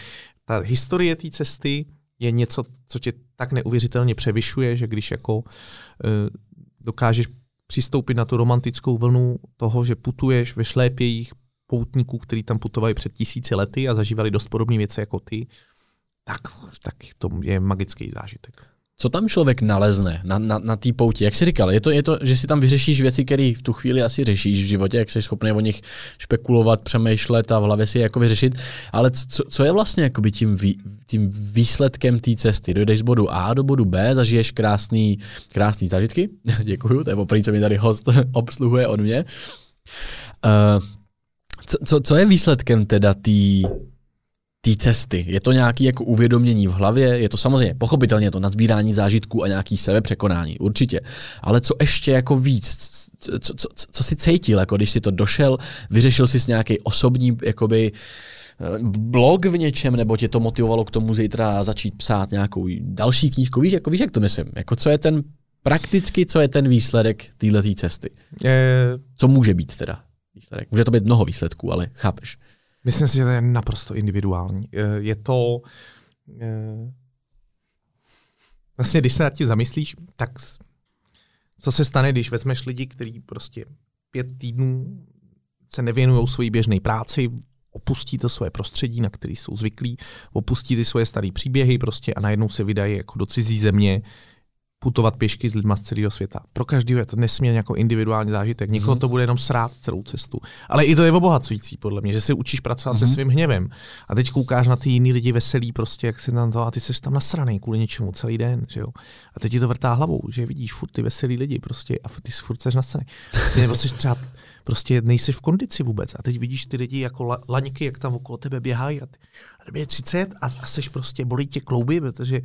ta historie té cesty je něco, co tě tak neuvěřitelně převyšuje, že když jako uh, dokážeš přistoupit na tu romantickou vlnu toho, že putuješ ve šlépějích poutníků, kteří tam putovali před tisíci lety a zažívali dost podobné věci jako ty, tak, tak to je magický zážitek co tam člověk nalezne na, na, na té pouti? Jak jsi říkal, je to, je to, že si tam vyřešíš věci, které v tu chvíli asi řešíš v životě, jak jsi schopný o nich špekulovat, přemýšlet a v hlavě si je jako vyřešit, ale co, co je vlastně jakoby tím, vý, tím výsledkem té cesty? Dojdeš z bodu A do bodu B, zažiješ krásný, krásný zážitky, děkuju, to je poprvé, co mi tady host obsluhuje od mě. Uh, co, co, co je výsledkem teda té té cesty? Je to nějaké jako uvědomění v hlavě? Je to samozřejmě, pochopitelně to nadbírání zážitků a nějaký sebepřekonání, určitě. Ale co ještě jako víc? Co, co, co, co si cítil, jako když si to došel, vyřešil jsi nějaký osobní jakoby, eh, blog v něčem, nebo tě to motivovalo k tomu zítra začít psát nějakou další knížku? Víš, jako, víš jak to myslím? Jako co je ten prakticky, co je ten výsledek této cesty? Co může být teda výsledek? Může to být mnoho výsledků, ale chápeš. Myslím si, že to je naprosto individuální. Eh, je to... Eh, vlastně, když se nad tím zamyslíš, tak co se stane, když vezmeš lidi, kteří prostě pět týdnů se nevěnují své běžné práci, opustí to svoje prostředí, na který jsou zvyklí, opustí ty svoje staré příběhy prostě a najednou se vydají jako do cizí země putovat pěšky s lidma z celého světa. Pro každého je to nesmírně jako individuální zážitek. Někoho mm-hmm. to bude jenom srát celou cestu. Ale i to je obohacující, podle mě, že si učíš pracovat mm-hmm. se mhm. svým hněvem. A teď koukáš na ty jiný lidi veselí, prostě, jak se tam to, a ty jsi tam nasraný kvůli něčemu celý den. Že jo? A teď ti to vrtá hlavou, že vidíš furt ty veselí lidi prostě, a ty furt seš nasraný. Nebo jsi třeba prostě nejsi v kondici vůbec. A teď vidíš ty lidi jako la, laňky, jak tam okolo tebe běhají a, ty, a je 30 a, a seš prostě, bolí tě klouby, protože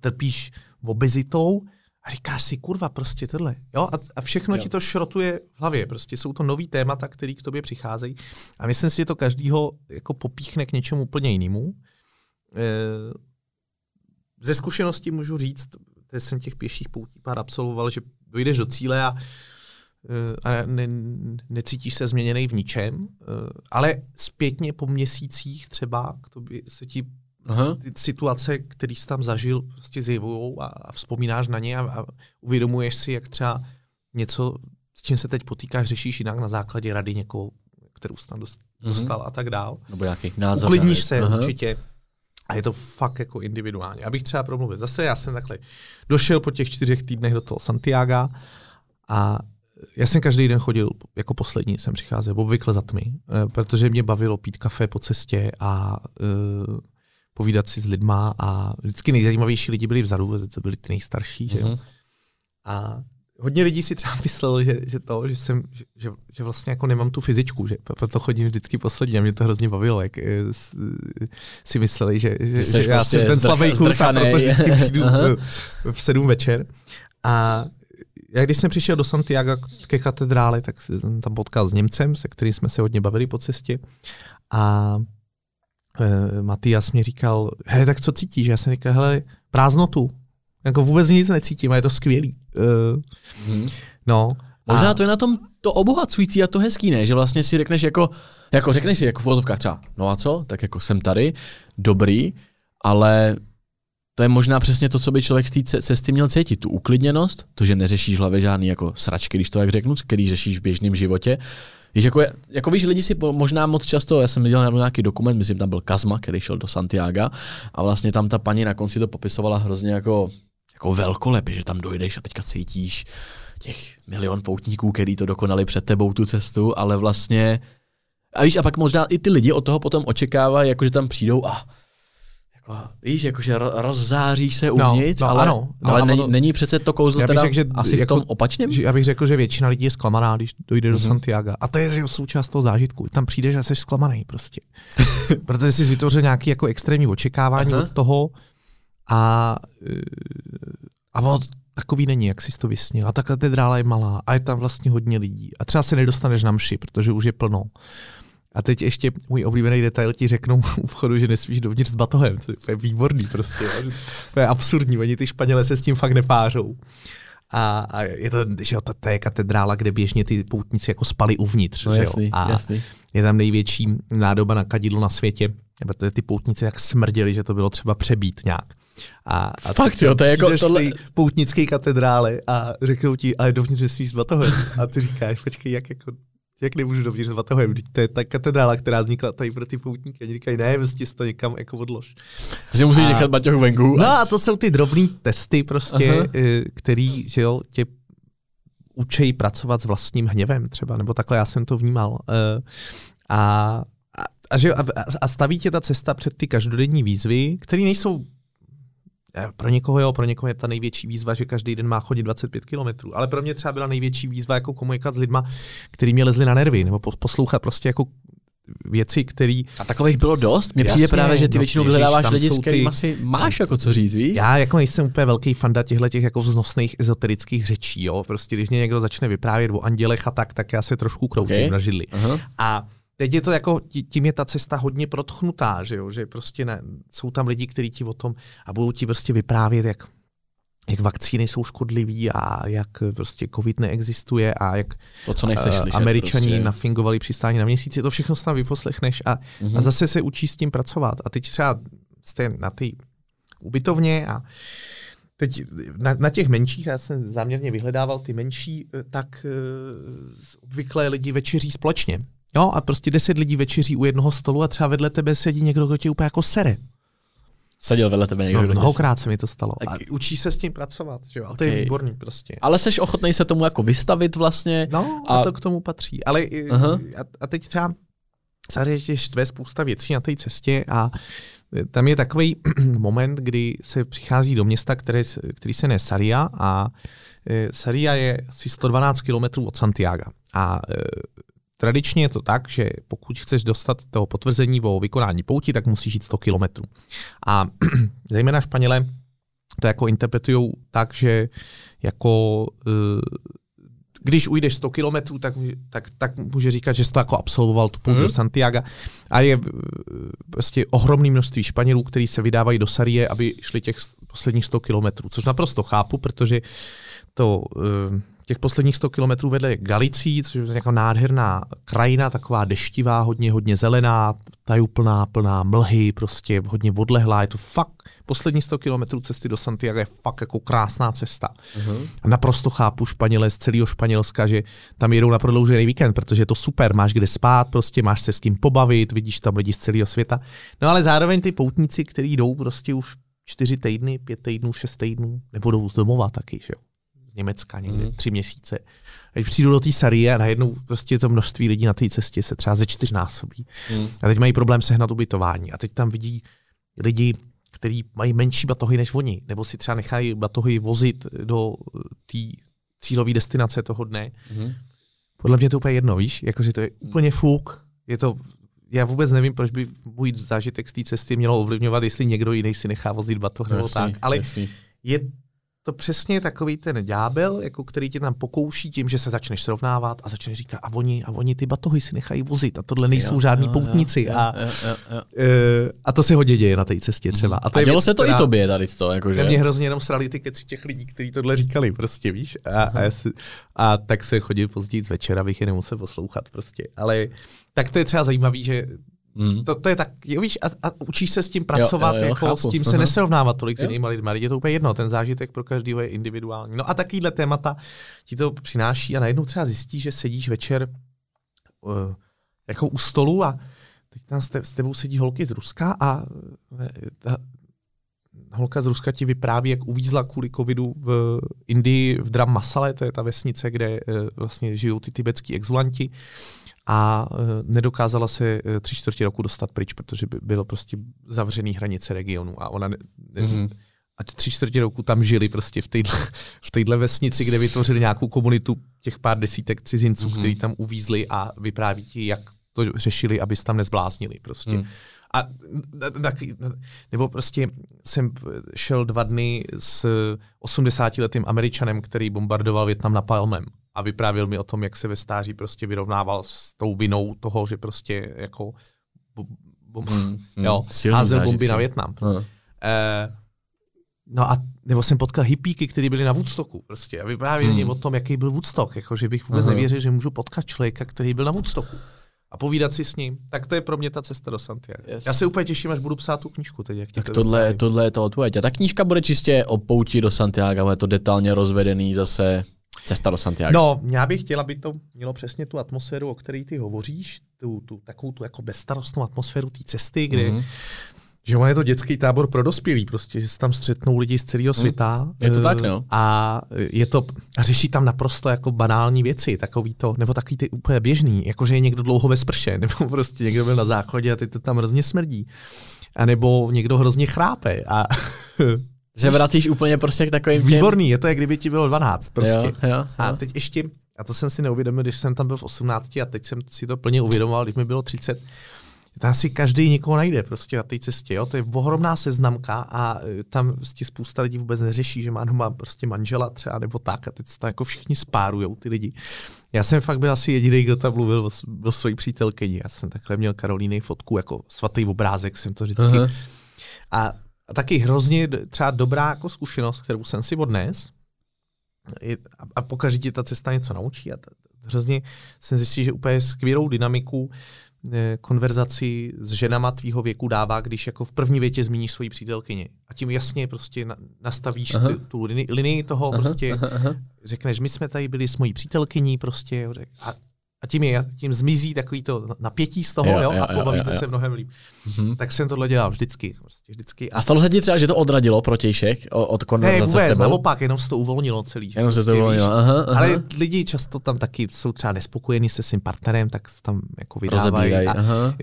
trpíš obezitou a říkáš si, kurva, prostě tohle. Jo? A, a všechno jo. ti to šrotuje v hlavě. Prostě jsou to nový témata, které k tobě přicházejí. A myslím si, že to každýho jako popíchne k něčemu úplně jinému. E, ze zkušenosti můžu říct, že jsem těch pěších poutí pár absolvoval, že dojdeš do cíle a, e, a ne, necítíš se změněný v ničem, e, ale zpětně po měsících třeba k tobě se ti Aha. ty situace, které jsi tam zažil, prostě zjevují a, a vzpomínáš na ně a, a uvědomuješ si, jak třeba něco, s čím se teď potýkáš, řešíš jinak na základě rady někoho, kterou jsi tam mhm. dostal uh-huh. a tak dál. Nebo nějaký názor. Uklidníš se uh-huh. určitě. A je to fakt jako individuálně. Abych třeba promluvil. Zase já jsem takhle došel po těch čtyřech týdnech do toho Santiago a já jsem každý den chodil, jako poslední jsem přicházel, obvykle za tmy, eh, protože mě bavilo pít kafe po cestě a uh, povídat si s lidma a vždycky nejzajímavější lidi byli vzadu, to byli ty nejstarší, že jo. Mm-hmm. A hodně lidí si třeba myslelo, že, že to, že jsem, že, že vlastně jako nemám tu fyzičku, že proto chodím vždycky poslední a mě to hrozně bavilo, jak eh, si mysleli, že, že, že já prostě jsem ten slavý kus a proto vždycky přijdu v sedm večer. A já když jsem přišel do Santiago ke katedrále, tak jsem tam potkal s Němcem, se kterým jsme se hodně bavili po cestě. A eh, Matias mi říkal, hele, tak co cítíš? Já jsem říkal, hele, prázdnotu. Jako vůbec nic necítím a je to skvělý. Uh, hmm. No. Možná a... to je na tom to obohacující a to hezký, ne? Že vlastně si řekneš jako, jako řekneš si jako v třeba, no a co, tak jako jsem tady, dobrý, ale to je možná přesně to, co by člověk z té cesty měl cítit. Tu uklidněnost, to, že neřešíš v hlavě žádný jako sračky, když to tak řeknu, který řešíš v běžném životě, Víš, jako, jako víš, lidi si možná moc často, já jsem viděl nějaký dokument, myslím, tam byl Kazma, který šel do Santiago a vlastně tam ta paní na konci to popisovala hrozně jako, jako velkolepě, že tam dojdeš a teďka cítíš těch milion poutníků, který to dokonali před tebou tu cestu, ale vlastně a víš, a pak možná i ty lidi od toho potom očekávají, jako že tam přijdou a jako, víš, jakože rozzáříš se no, uvnitř, no, no, ale, ano, no, ale není, to, není přece to kouzlo teda řekl, že asi jako, v tom opačném? Že, já bych řekl, že většina lidí je zklamaná, když dojde mm-hmm. do mhm. Santiago. A to je součást toho zážitku. Tam přijdeš a jsi zklamaný prostě. Protože jsi vytvořil nějaké jako extrémní očekávání od toho a, a od, takový není, jak jsi to vysnil. A ta katedrála je malá a je tam vlastně hodně lidí. A třeba se nedostaneš na mši, protože už je plno. A teď ještě můj oblíbený detail ti řeknou u vchodu, že nesmíš dovnitř s batohem. To je výborný prostě. To je absurdní, oni ty Španělé se s tím fakt nepářou. A, a je to, že jo, to, to je katedrála, kde běžně ty poutníci jako spali uvnitř. No, že jasný, jo? A jasný. je tam největší nádoba na kadidlo na světě. Protože ty poutníci jak smrděli, že to bylo třeba přebít nějak. A, a Fakt jo, to je jako tohle... poutnické katedrále a řeknou ti, ale dovnitř nesmíš s batohem. A ty říkáš, počkej, jak jako jak nemůžu dovnitř s batohem, to je ta katedrála, která vznikla tady pro ty poutníky. Oni říkají, ne, prostě to někam jako odlož. Takže musíš a, nechat baťoch venku. No a to jsou ty drobné testy prostě, Aha. Eh, který, že jo, tě učejí pracovat s vlastním hněvem třeba, nebo takhle já jsem to vnímal. Eh, a, a, a, a, staví tě ta cesta před ty každodenní výzvy, které nejsou pro někoho jo, pro někoho je ta největší výzva, že každý den má chodit 25 km. Ale pro mě třeba byla největší výzva jako komunikovat s lidma, kteří mě lezli na nervy, nebo poslouchat prostě jako věci, které. A takových bylo dost? Mně přijde právě, že ty no, většinou vyhledáváš lidi, s kterými ty... asi máš jako co říct, víš? Já jako nejsem úplně velký fanda těchto těch jako vznosných ezoterických řečí, jo. Prostě když mě někdo začne vyprávět o andělech a tak, tak já se trošku kroutím okay. na židli. Uh-huh. A teď je to jako, tím je ta cesta hodně protchnutá, že jo, že prostě ne, jsou tam lidi, kteří ti o tom a budou ti prostě vyprávět, jak jak vakcíny jsou škodlivý a jak prostě covid neexistuje a jak to, co nechceš slyšet, američani prostě. nafingovali přistání na měsíci, to všechno tam vyposlechneš a, mm-hmm. a mhm. zase se učí s tím pracovat. A teď třeba jste na ty ubytovně a teď na, na těch menších, já jsem záměrně vyhledával ty menší, tak uh, obvykle lidi večeří společně. Jo, a prostě deset lidí večeří u jednoho stolu a třeba vedle tebe sedí někdo, kdo tě úplně jako sere. Seděl vedle tebe někdo. No, mnohokrát se mi to stalo. A učí se s tím pracovat, že jo? A to je výborný prostě. Ale seš ochotný se tomu jako vystavit vlastně. No, a, A- to k tomu patří. Ale Aha. a, a teď třeba samozřejmě štve spousta věcí na té cestě a tam je takový moment, kdy se přichází do města, které, který se jmenuje Saria a e, Saria je asi 112 km od Santiago. A e, tradičně je to tak, že pokud chceš dostat to potvrzení o vykonání pouti, tak musíš jít 100 km. A zejména Španělé to jako interpretují tak, že jako e, když ujdeš 100 kilometrů, tak, tak, tak může říkat, že jsi to jako absolvoval tu pouť Mhm. do Santiago. A je eh, prostě ohromné množství Španělů, kteří se vydávají do Sarie, aby šli těch posledních 100 kilometrů, což naprosto chápu, protože to, eh, těch posledních 100 kilometrů vedle Galicí, což je jako nádherná krajina, taková deštivá, hodně, hodně zelená, tajuplná, plná mlhy, prostě hodně odlehlá, je to fakt, poslední 100 kilometrů cesty do Santiago je fakt jako krásná cesta. Uh-huh. A naprosto chápu Španěle z celého Španělska, že tam jedou na prodloužený víkend, protože je to super, máš kde spát, prostě máš se s kým pobavit, vidíš tam lidi z celého světa. No ale zároveň ty poutníci, kteří jdou prostě už čtyři týdny, pět týdnů, šest týdnů, nebo jdou z domova taky, že jo? Z Německa někde, Mhm. mm. tři měsíce. A když přijdu do té Sarie a najednou prostě to množství lidí na té cestě se třeba ze čtyřnásobí. Mm. A teď mají problém sehnat ubytování. A teď tam vidí lidi, kteří mají menší batohy než oni, nebo si třeba nechají batohy vozit do té cílové destinace toho dne. Uh-huh. Podle mě to je úplně jedno, víš, jakože to je úplně fuk. Je to, já vůbec nevím, proč by můj zážitek z té cesty mělo ovlivňovat, jestli někdo jiný si nechá vozit batoh nebo tak. Ale jasný. je to přesně takový ten ďábel, jako který tě tam pokouší tím, že se začneš srovnávat a začneš říkat, a oni, a oni ty batohy si nechají vozit a tohle nejsou Jo, žádní jo, poutníci. Jo, a, jo, jo, jo. eh, a to se hodně děje na té cestě třeba. A, to je dělo věc, se to která- i tobě tady to, jakože. že mě hrozně jenom srali ty keci těch lidí, kteří tohle říkali, prostě víš. A, a, já si, a tak se chodil později z večera, abych je nemusel poslouchat prostě. Ale tak to je třeba zajímavý, že Mm. to, to je tak, jo, víš, a, a učíš se s tím pracovat, jo, jo, jako chápu. s tím se Aha. nesrovnávat tolik s Jo. jinými lidmi. Je to úplně jedno, ten zážitek pro každého je individuální. No a takovýhle témata ti to přináší a najednou třeba zjistíš, že sedíš večer uh, jako u stolu a teď tam s, te, s tebou sedí holky z Ruska a eh, ta holka z Ruska ti vypráví, jak uvízla kvůli covidu v Indii v Dram Masale, to je ta vesnice, kde eh, vlastně žijou ty tibetský exulanti a eh, nedokázala se eh, tři čtvrtě roku dostat pryč, protože by bylo prostě zavřený hranice regionu a ona ne, Mhm. a tři čtvrtě roku tam žili prostě v téhle, v téhle vesnici, kde vytvořili nějakou komunitu těch pár desítek cizinců, Mhm. mm-hmm. kteří tam uvízli a vypráví ti, jak to řešili, aby se tam nezbláznili prostě. Mm. A taky- nebo prostě jsem šel dva dny s 80-letým američanem, který bombardoval Větnam napalmem a vyprávěl mi o tom, jak se ve stáří prostě vyrovnával s tou vinou toho, že prostě jako bo, bo, Mm, mm. jo, házel bomby na Větnam. No. Eh, no a nebo jsem potkal hippíky, kteří byli na Woodstocku prostě a vyprávěli Hmm. o tom, jaký byl Woodstock, jako že bych vůbec Aha. nevěřil, že můžu potkat člověka, který byl na Woodstocku a povídat si s ním. Tak to je pro mě ta cesta do Santiago. Yes. Já se úplně těším, až budu psát tu knížku teď. Jak Tak to tohle, tohle je to odpověď. A ta knížka bude čistě o pouti do Santiago, je to detailně rozvedený zase cesta do Santiago. No, já bych chtěla, aby to mělo přesně tu atmosféru, o které ty hovoříš, tu, tu takovou tu jako bezstarostnou atmosféru té cesty, kde Mhm. Že on je to dětský tábor pro dospělí, prostě, že se tam střetnou lidi z celého světa. Je to eh, tak, no. A je to, a řeší tam naprosto jako banální věci, takový to, nebo takový ty úplně běžný, jako že je někdo dlouho ve sprše, nebo prostě někdo byl na záchodě a teď to tam hrozně smrdí. A nebo někdo hrozně chrápe. A Se vracíš úplně prostě k takovým těm... výborný, je to, jak kdyby ti bylo 12. Prostě. Jo, jo, A jo. teď ještě, a to jsem si neuvědomil, když jsem tam byl v 18 a teď jsem si to plně uvědomoval, když mi bylo 30, tam si každý někoho najde prostě na té cestě. Jo? To je ohromná seznamka a e, tam prostě spousta lidí vůbec neřeší, že má doma prostě manžela třeba nebo tak a teď se tam jako všichni spárujou ty lidi. Já jsem fakt byl asi jediný, kdo tam mluvil o, s- o svojí přítelkyni. Já jsem takhle měl Karolíny fotku, jako svatý obrázek jsem to vždycky. Aha. A, a taky hrozně třeba dobrá jako zkušenost, kterou jsem si odnes, a, a pokaždé ti ta cesta něco naučí a t, hrozně jsem zjistil, že úplně skvělou dynamiku eh, konverzaci s ženama tvýho věku dává, když jako v první větě zmíníš svoji přítelkyni. A tím jasně prostě na, nastavíš Aha. ty, tu linii, linii toho Aha, prostě, aha, aha. řekneš, my jsme tady byli s mojí přítelkyní prostě, a, a tím, je, tím zmizí takový to napětí z toho, jo, jo, jo a pobavíte jo, jo, jo. se mnohem líp. Mm-hmm. Tak jsem tohle dělal vždycky. Prostě vždycky. A stalo se ti třeba, že to odradilo protějšek od konverzace ne, vůbec, s tebou? naopak, jenom se to uvolnilo celý. Jenom se to prostě uvolnilo, aha, aha. Ale lidi často tam taky jsou třeba nespokojení se svým partnerem, tak tam jako vydávají. A, aha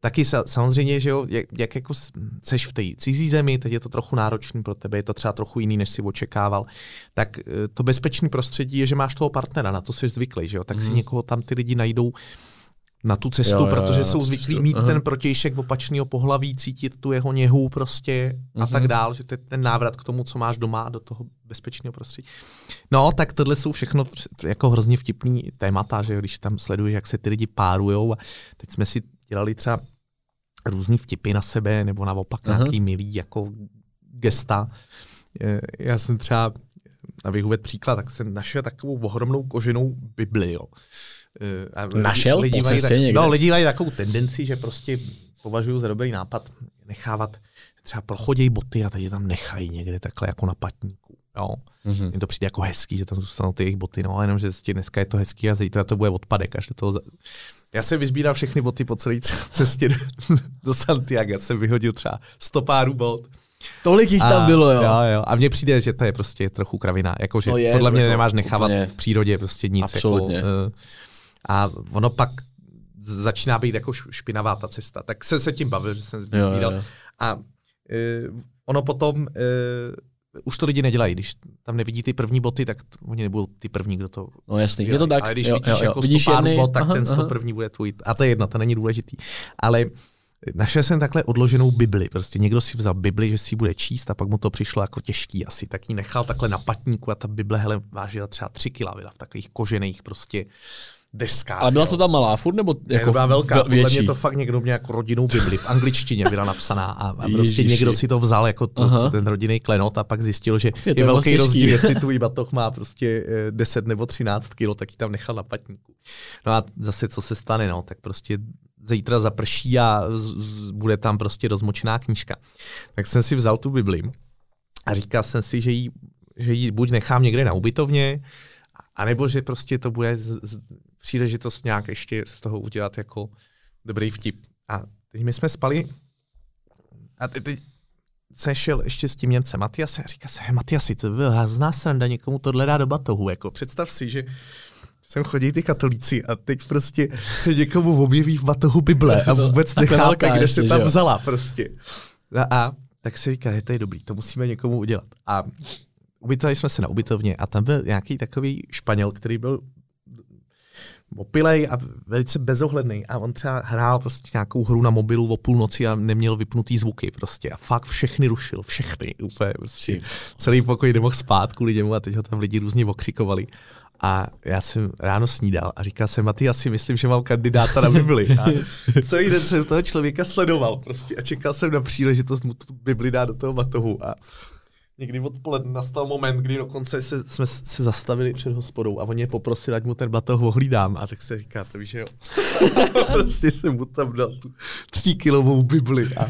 taky samozřejmě, že jo, jak, jak jako seš v té cizí zemi, teď je to trochu náročný pro tebe, je to třeba trochu jiný, než si očekával, tak eh, to bezpečné prostředí je, že máš toho partnera, na to jsi zvyklý, že jo, tak mm. si mhm. někoho tam ty lidi najdou na tu cestu, jo, jo, protože jo, jsou zvyklí mít aha. ten protějšek opačného pohlaví, cítit tu jeho něhu prostě mm-hmm. a tak mhm. dál, že to je ten návrat k tomu, co máš doma do toho bezpečného prostředí. No, tak tohle jsou všechno jako hrozně vtipný témata, že když tam sleduješ, jak se ty lidi párujou a teď jsme si dělali třeba různý vtipy na sebe, nebo naopak uh-huh. nějaký milý jako gesta. Já jsem třeba, abych uvedl příklad, tak jsem našel takovou ohromnou koženou Bibli. Jo. A našel? Lidi, mají tak, no, lidi mají takovou tendenci, že prostě považuji za dobrý nápad nechávat třeba prochodějí boty a tady tam nechají někde takhle jako na patníku. Jo. Mm-hmm. Mně to přijde jako hezký, že tam zůstanou ty jejich boty, no, jenom, že dneska je to hezký a zítra to bude odpadek, až do toho já jsem vyzbíral všechny boty po celé cestě do Santiago. Já jsem vyhodil třeba 100 párů bot. Tolik jich a, tam bylo, jo. jo. jo. A mně přijde, že to je prostě trochu kravina. Jakože je, podle mě jako, nemáš nechávat úplně. v přírodě prostě nic. Jako, Absolutně. Jako, uh, a ono pak začíná být jako špinavá ta cesta. Tak jsem se tím bavil, že jsem vyzbíral. Jo, jo. A uh, ono potom uh, už to lidi nedělají. Když tam nevidí ty první boty, tak oni nebudou ty první, kdo to. No jasný, je to tak. Ale když jo, vidíš jo, jo. jako vidíš pár jedny... bot, tak aha, ten sto první bude tvůj. A to je jedno, to není důležitý. Ale Našel jsem takhle odloženou Bibli. Prostě někdo si vzal Bibli, že si bude číst a pak mu to přišlo jako těžký asi. Tak ji nechal takhle na patníku a ta Bible hele, vážila třeba tři kila, v takových kožených prostě deska. Ale byla to ta malá furt, nebo jako ne, byla velká. Větší. Podle mě to fakt někdo měl jako rodinnou Bibli. V angličtině byla napsaná a, a prostě někdo si to vzal jako to, ten rodinný klenot a pak zjistil, že je, je velký rozdíl, jestli tvůj batoh má prostě 10 eh, nebo 13 kilo, tak ji tam nechal na patníku. No a zase co se stane, no, tak prostě zítra zaprší a z, z, bude tam prostě rozmočená knížka. Tak jsem si vzal tu Bibli a říkal jsem si, že ji, že ji buď nechám někde na ubytovně, anebo že prostě to bude z, z, příležitost nějak ještě z toho udělat jako dobrý vtip. A teď my jsme spali a teď, teď jsem šel ještě s tím Němcem Matiasem a říká se, hey, Matiasi, to byl hrozná sranda, někomu tohle dá do batohu. Jako, představ si, že sem chodí ty katolíci a teď prostě se někomu objeví v batohu Bible a vůbec nechápe, kde se tam vzala prostě. A, a tak si říká, je to je dobrý, to musíme někomu udělat. A ubytovali jsme se na ubytovně a tam byl nějaký takový Španěl, který byl opilej a velice bezohledný a on třeba hrál prostě nějakou hru na mobilu o půlnoci a neměl vypnutý zvuky prostě a fakt všechny rušil, všechny, úplně prostě. Celý pokoj nemohl spát kvůli němu a teď ho tam lidi různě okřikovali. A já jsem ráno snídal a říkal jsem, Maty, asi myslím, že mám kandidáta na Bibli. A celý den jsem toho člověka sledoval prostě a čekal jsem na příležitost mu tu Bibli dát do toho batohu. A někdy odpoledne nastal moment, kdy dokonce se, jsme se zastavili před hospodou a oni je poprosili, ať mu ten batoh ohlídám. A tak se říká, to víš, jo. prostě jsem mu tam dal tu tříkilovou Bibli a,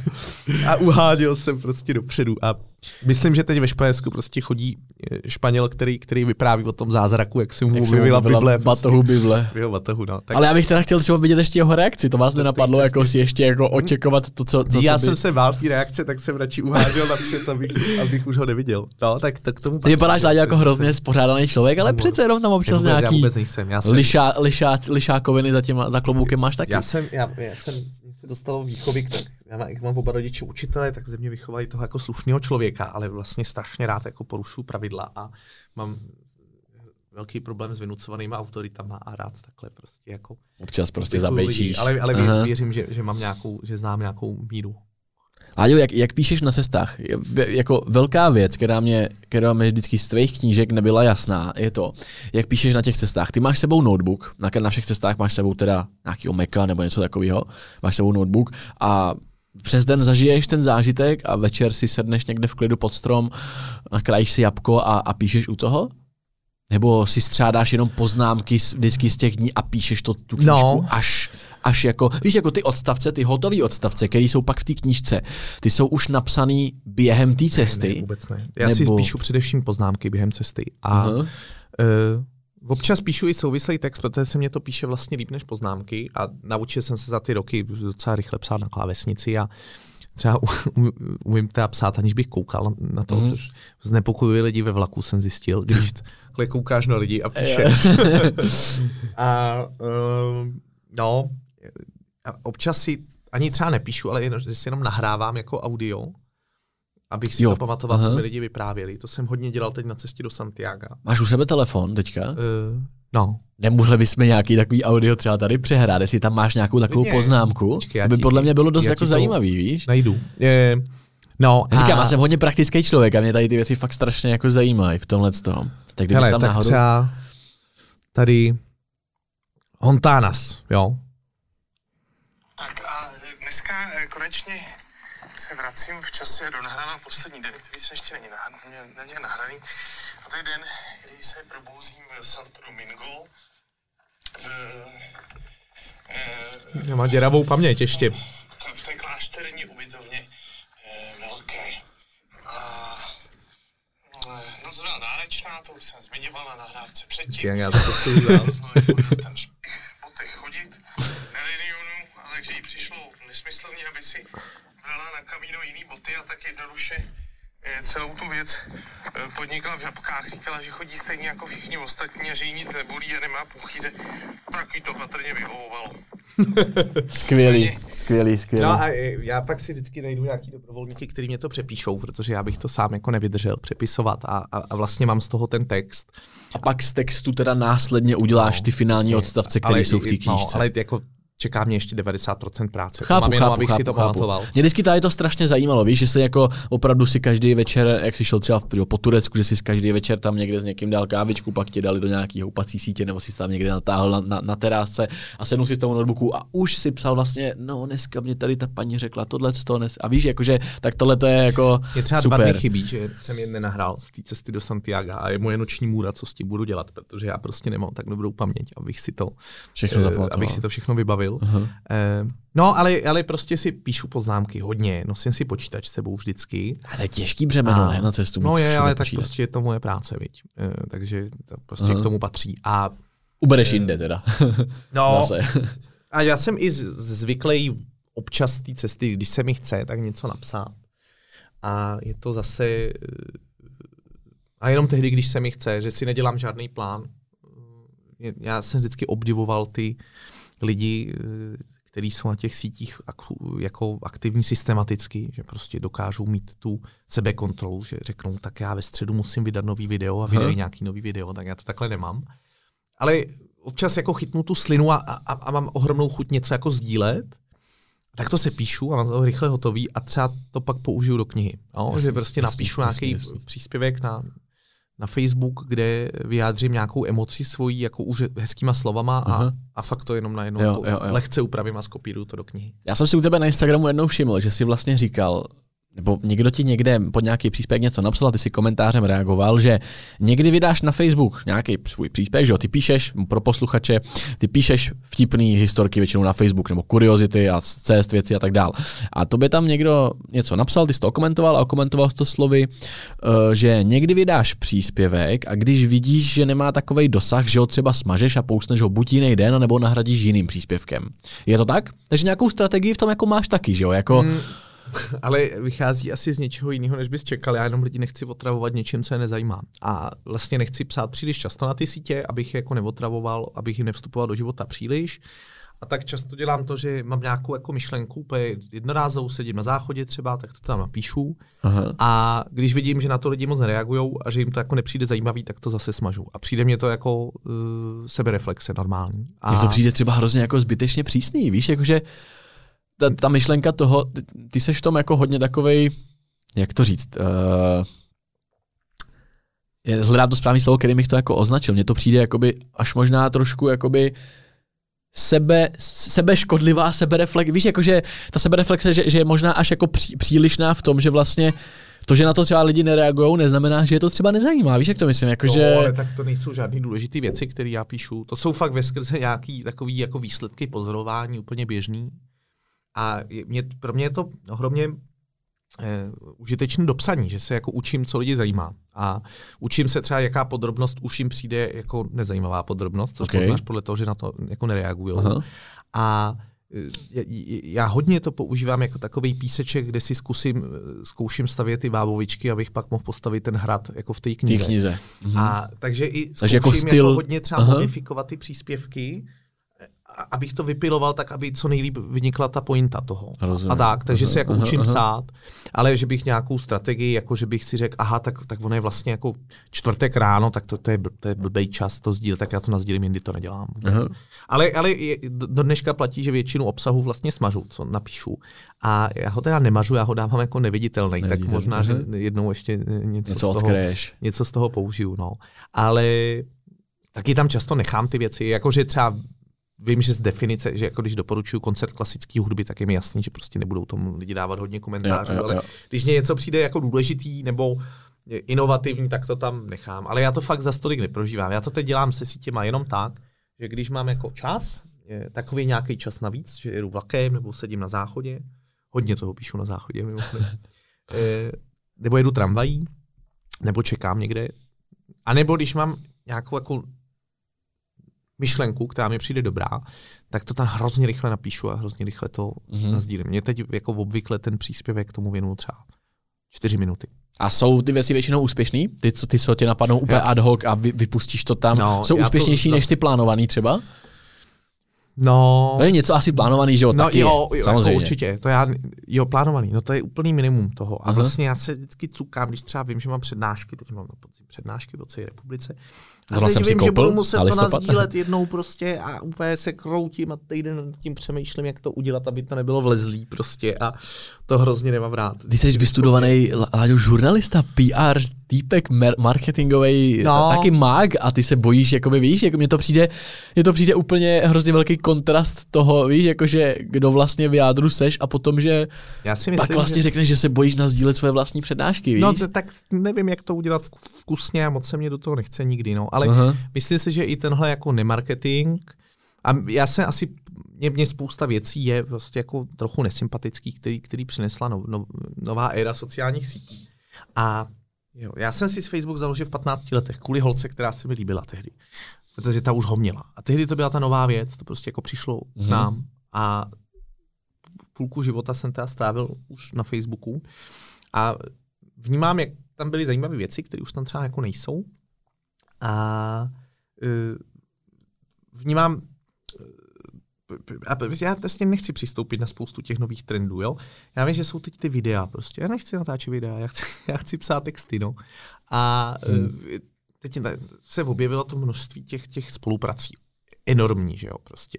a uháděl jsem prostě dopředu. A Myslím, že teď ve Španělsku prostě chodí eh, Španěl, který, který vypráví o tom zázraku, jak si mu objevila Bible. Batohu prostě. Bible. V batohu, no. Tak... Ale já bych teda chtěl třeba vidět ještě jeho reakci, to vás to nenapadlo, jako si ještě jako mhm. očekovat to, co, co Já jsem by... se bál té reakce, tak jsem radši uháděl napřed, abych, abych už ho neviděl. No, tak, tak tomu Ty vypadáš jako hrozně spořádaný člověk, ale přece jenom tam občas nějaký já vůbec nejsem. Já jsem... lišá, lišá, lišákoviny za, těma, za kloboukem máš taky. Já jsem, já, já jsem se dostalo výchovy, tak já mám, jak mám oba rodiče učitele, tak ze mě vychovali toho jako slušného člověka, ale vlastně strašně rád jako porušuju pravidla a mám velký problém s vynucovanými autoritama a rád takhle prostě jako... Občas prostě zabejčíš. Ale, ale věřím, že, že, mám nějakou, že znám nějakou míru Áďo, jak, jak píšeš na cestách? Jako velká věc, která mě, která mě vždycky z tvých knížek nebyla jasná, je to, jak píšeš na těch cestách. Ty máš sebou notebook, na, na všech cestách máš sebou teda nějaký Maca nebo něco takového, máš sebou notebook a přes den zažiješ ten zážitek a večer si sedneš někde v klidu pod strom, nakrájíš si jabko a, a píšeš u toho? Nebo si střádáš jenom poznámky vždycky z těch dní a píšeš to tu knížku no. až až jako, víš, jako ty odstavce, ty hotové odstavce, které jsou pak v té knížce, ty jsou už napsané během té cesty. Ne, ne, vůbec ne. Já nebo... si píšu především poznámky během cesty a uh, Občas píšu i souvislý text, protože se mě to píše vlastně líp než poznámky a naučil jsem se za ty roky docela rychle psát na klávesnici a třeba umím teda psát, aniž bych koukal na to, mm. což znepokojuje lidi ve vlaku, jsem zjistil, když takhle koukáš na lidi a píšeš. a um, no, občas si ani třeba nepíšu, ale jen, že si jenom nahrávám jako audio, abych si jo. to pamatoval, Aha. co mi lidi vyprávěli. To jsem hodně dělal teď na cestě do Santiago. Máš u sebe telefon teďka? Uh, no. Nemohli bychom nějaký takový audio třeba tady přehrát, jestli tam máš nějakou takovou Vidě. poznámku. Počkej, to by podle mě bylo dost jako zajímavý, víš? Najdu. Je, no, a... Říkám, já jsem hodně praktický člověk a mě tady ty věci fakt strašně jako zajímají v tomhle tom. Tak kdybys Hele, tam tak náhodou... třeba tady Hontánas, jo? Dneska eh, konečně se vracím v čase do nahrávám poslední den, který se ještě není, nahraný, není nahraný. A to je den, kdy se probouzím v Santo Domingo. V, e, Já má děravou paměť ještě. V té klášterní ubytovně e, velké. A no, noc byla náročná, to už jsem zmiňoval na nahrávce předtím. Já to si ten chodit na ale jí přišlo nesmyslně, aby si dala na kamíno jiný boty a tak jednoduše eh, celou tu věc eh, podnikala v žabkách, říkala, že chodí stejně jako všichni ostatní a že jí nic nebolí a nemá půchyze, tak jí to patrně vyhovovalo. skvělý, skvělý, skvělý. No a já pak si vždycky najdu nějaký dobrovolníky, kteří mě to přepíšou, protože já bych to sám jako nevydržel přepisovat a, a, a vlastně mám z toho ten text. A pak z textu teda následně uděláš no, ty finální vlastně, odstavce, které jsou v té knížce. No, ale jako čeká mě ještě 90% práce. Chápu, mám jenom, chápu, abych chápu, si to chápu. pamatoval. Mě vždycky tady to strašně zajímalo, víš, že se jako opravdu si každý večer, jak jsi šel třeba po Turecku, že si každý večer tam někde s někým dal kávičku, pak tě dali do nějaký houpací sítě, nebo si tam někde natáhl na, na, na terásce a sednul si z toho notebooku a už si psal vlastně, no dneska mě tady ta paní řekla tohle, to dnes. A víš, jakože, tak tohle to je jako Je třeba super. dva dny chybí, že jsem jen nenahrál z té cesty do Santiago a je moje noční můra, co s tím budu dělat, protože já prostě nemám tak dobrou paměť, abych si to, všechno, uh, abych si to všechno vybavil. Uh-huh. No, ale, ale prostě si píšu poznámky hodně, nosím si počítač sebou vždycky. Ale těžký břemeno, ne, na cestu. No je, ale počítač. tak prostě je to moje práce, viď. E, takže to prostě uh-huh. k tomu patří. A, Ubereš e, jinde teda. no, a já jsem i zvyklý občas té cesty, když se mi chce, tak něco napsat. A je to zase... E, a jenom tehdy, když se mi chce, že si nedělám žádný plán. Já jsem vždycky obdivoval ty lidi, eh, kteří jsou na těch sítích jako aktivní systematicky, že prostě dokážou mít tu sebekontrolu, že řeknou, tak já ve středu musím vydat nový video a vydají nějaký nový video, tak já to takhle nemám. Ale občas jako chytnu tu slinu a, a, a mám ohromnou chuť něco jako sdílet, tak to se píšu a mám to rychle hotový a třeba to pak použiju do knihy. No, jasný, že prostě jasný, napíšu jasný, nějaký jasný. příspěvek na na Facebook, kde vyjádřím nějakou emoci svojí jako už hezkýma slovama a, a fakt to jenom najednou jo, jo, jo. lehce upravím a skopíruju to do knihy. Já jsem si u tebe na Instagramu jednou všiml, že jsi vlastně říkal, nebo někdo ti někde pod nějaký příspěvek něco napsal a ty si komentářem reagoval, že někdy vydáš na Facebook nějaký svůj příspěvek, že jo, ty píšeš pro posluchače, ty píšeš vtipný historky většinou na Facebook nebo kuriozity a cest věci a tak dál. A to by tam někdo něco napsal, ty jsi to komentoval a komentoval jsi to slovy, eh, že někdy vydáš příspěvek a když vidíš, že nemá takový dosah, že ho třeba smažeš a pousneš ho buď jiný den, nebo nahradíš jiným příspěvkem. Je to tak? Takže nějakou strategii v tom jako máš taky, že jo? Jako, hmm ale vychází asi z něčeho jiného, než bys čekal. Já jenom lidi nechci otravovat něčím, co je nezajímá. A vlastně nechci psát příliš často na ty sítě, abych je jako neotravoval, abych jim nevstupoval do života příliš. A tak často dělám to, že mám nějakou jako myšlenku, úplně jednorázovou, sedím na záchodě třeba, tak to tam napíšu. Aha. A když vidím, že na to lidi moc nereagují a že jim to jako nepřijde zajímavý, tak to zase smažu. A přijde mě to jako uh, sebereflexe normální. A... Mně to přijde třeba hrozně jako zbytečně přísný, víš, jakože ta, ta myšlenka toho, ty, ty seš v tom jako hodně takovej, jak to říct, uh, hledám to správný slovo, který bych to jako označil. Mně to přijde jakoby až možná trošku jakoby sebe, sebe škodlivá. Víš, jakože ta sebereflexe, že, že je možná až jako pří, přílišná v tom, že vlastně to, že na to třeba lidi nereagují, neznamená, že je to třeba nezajímá. Víš, jak to myslím? Jako, no, že... ale tak to nejsou žádné důležité věci, které já píšu. To jsou fakt ve skrze nějaký takový jako výsledky pozorování úplně běžný. A mě, pro mě je to ohromně eh, užitečný do psaní, že se jako učím, co lidi zajímá. A učím se třeba, jaká podrobnost už jim přijde jako nezajímavá podrobnost, což Okay. poznáš podle toho, že na to jako nereagují. A eh, já- já hodně to používám jako takový píseček, kde si zkusím, eh, zkouším stavět ty vábovičky, abych pak mohl postavit ten hrad jako v té knize. knize. Mhm. A takže i zkouším Takže jako jako, styl- jako hodně třeba Aha. modifikovat ty příspěvky, abych to vypiloval tak, aby co nejlíp vynikla ta pointa toho. Rozumím. A tak, takže Aha, se jako aha, učím aha. psát, ale že bych nějakou strategii, jako že bych si řekl, aha, tak, tak ono je vlastně jako čtvrtek ráno, tak to, to, je, to je blbej čas to sdílet, tak já to nazdílím, jindy to nedělám. Aha. Ale, ale je, do dneška platí, že většinu obsahu vlastně smažu, co napíšu. A já ho teda nemažu, já ho dávám jako neviditelný, tak Neviditelný, možná, že jednou ještě něco, Něco z toho, odkryješ. něco z toho použiju, no. Ale taky tam často nechám ty věci, jakože třeba vím, že z definice, že jako když doporučuju koncert klasické hudby, tak je mi jasný, že prostě nebudou tomu lidi dávat hodně komentářů, Jo, jo, ale jo. když mě něco přijde jako důležitý nebo inovativní, tak to tam nechám. Ale já to fakt za stolik neprožívám. Já to teď dělám se sítěma jenom tak, že když mám jako čas, takový nějaký čas navíc, že jedu vlakem nebo sedím na záchodě, hodně toho píšu na záchodě, mimochodem, Eh, nebo jedu tramvají, nebo čekám někde, a nebo když mám nějakou jako myšlenku, která mi přijde dobrá, tak to tam hrozně rychle napíšu a hrozně rychle to Mhm. mm-hmm. nazdílím. Mě teď jako obvykle ten příspěvek tomu věnu třeba čtyři minuty. A jsou ty věci většinou úspěšný? Ty, co, ty, co tě napadnou úplně Já- ad hoc a vy, vypustíš to tam, No, jsou to úspěšnější za- než ty plánovaný třeba? No, To je něco asi plánovaný, že jo? no taky jo, jo samozřejmě. Jako určitě, to já, jo, plánovaný, no to je úplný minimum toho. A Aha. vlastně já se vždycky cukám, když třeba vím, že mám přednášky, teď mám na podzim přednášky po celé republice. Zrovna jsem si vím, že koupil budu muset to nazdílet jednou prostě a úplně se kroutím a týden nad tím přemýšlím, jak to udělat, aby to nebylo vlezlý prostě a to hrozně nemám rád. Ty jsi vystudovaný Láďo, žurnalista, PR, týpek, marketingový, No. no. taky mag a ty se bojíš, jakoby víš, jako mně to přijde, mně to přijde úplně hrozně velký kontrast toho, víš, jakože kdo vlastně v jádru seš a potom, že Já si Myslím, pak vlastně že... řekneš, že se bojíš nazdílet své vlastní přednášky, víš? No, t- tak nevím, jak to udělat vku- vkusně a moc se mě do toho nechce nikdy, no. Ale Aha. myslím si, že i tenhle jako nemarketing, a já se asi, mě, mě spousta věcí je prostě jako trochu nesympatický, který, který přinesla no, no, nová éra sociálních sítí. A jo, já jsem si s Facebook založil v 15 letech kvůli holce, která se mi líbila tehdy. Protože ta už ho měla. A tehdy to byla ta nová věc, to prostě jako přišlo k Mhm. nám. A půlku života jsem teda strávil už na Facebooku. A vnímám, jak tam byly zajímavé věci, které už tam třeba jako nejsou. A uh, vnímám a já vlastně nechci přistoupit na spoustu těch nových trendů, jo. Já vím, že jsou teď ty videa prostě. Já nechci natáčet videa, já chci, já chci psát texty, no. A hmm. teď se objevilo to množství těch, těch spoluprací. Enormní, že jo, prostě.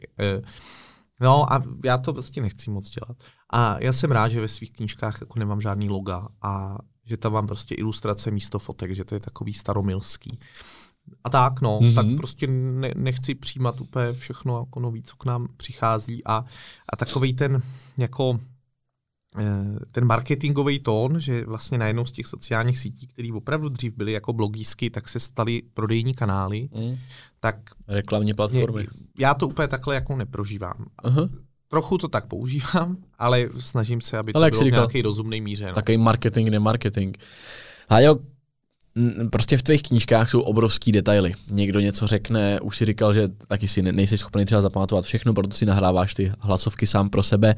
No a já to prostě nechci moc dělat. A já jsem rád, že ve svých knížkách jako nemám žádný loga a že tam mám prostě ilustrace místo fotek, že to je takový staromilský. A tak, no, mm-hmm. tak prostě ne, nechci přijímat úplně všechno jako nový, co k nám přichází a, a takový ten jako ten marketingový tón, že vlastně najednou z těch sociálních sítí, které opravdu dřív byly jako blogísky, tak se staly prodejní kanály, mm. tak... Reklamní platformy. Já to úplně takhle jako neprožívám. Aha. Trochu to tak používám, ale snažím se, aby to ale bylo v nějaké rozumné míře. No. Takový marketing, nemarketing. A jo, prostě v tvých knížkách jsou obrovský detaily. Někdo něco řekne, už si říkal, že taky si nejsi schopný třeba zapamatovat všechno, proto si nahráváš ty hlasovky sám pro sebe.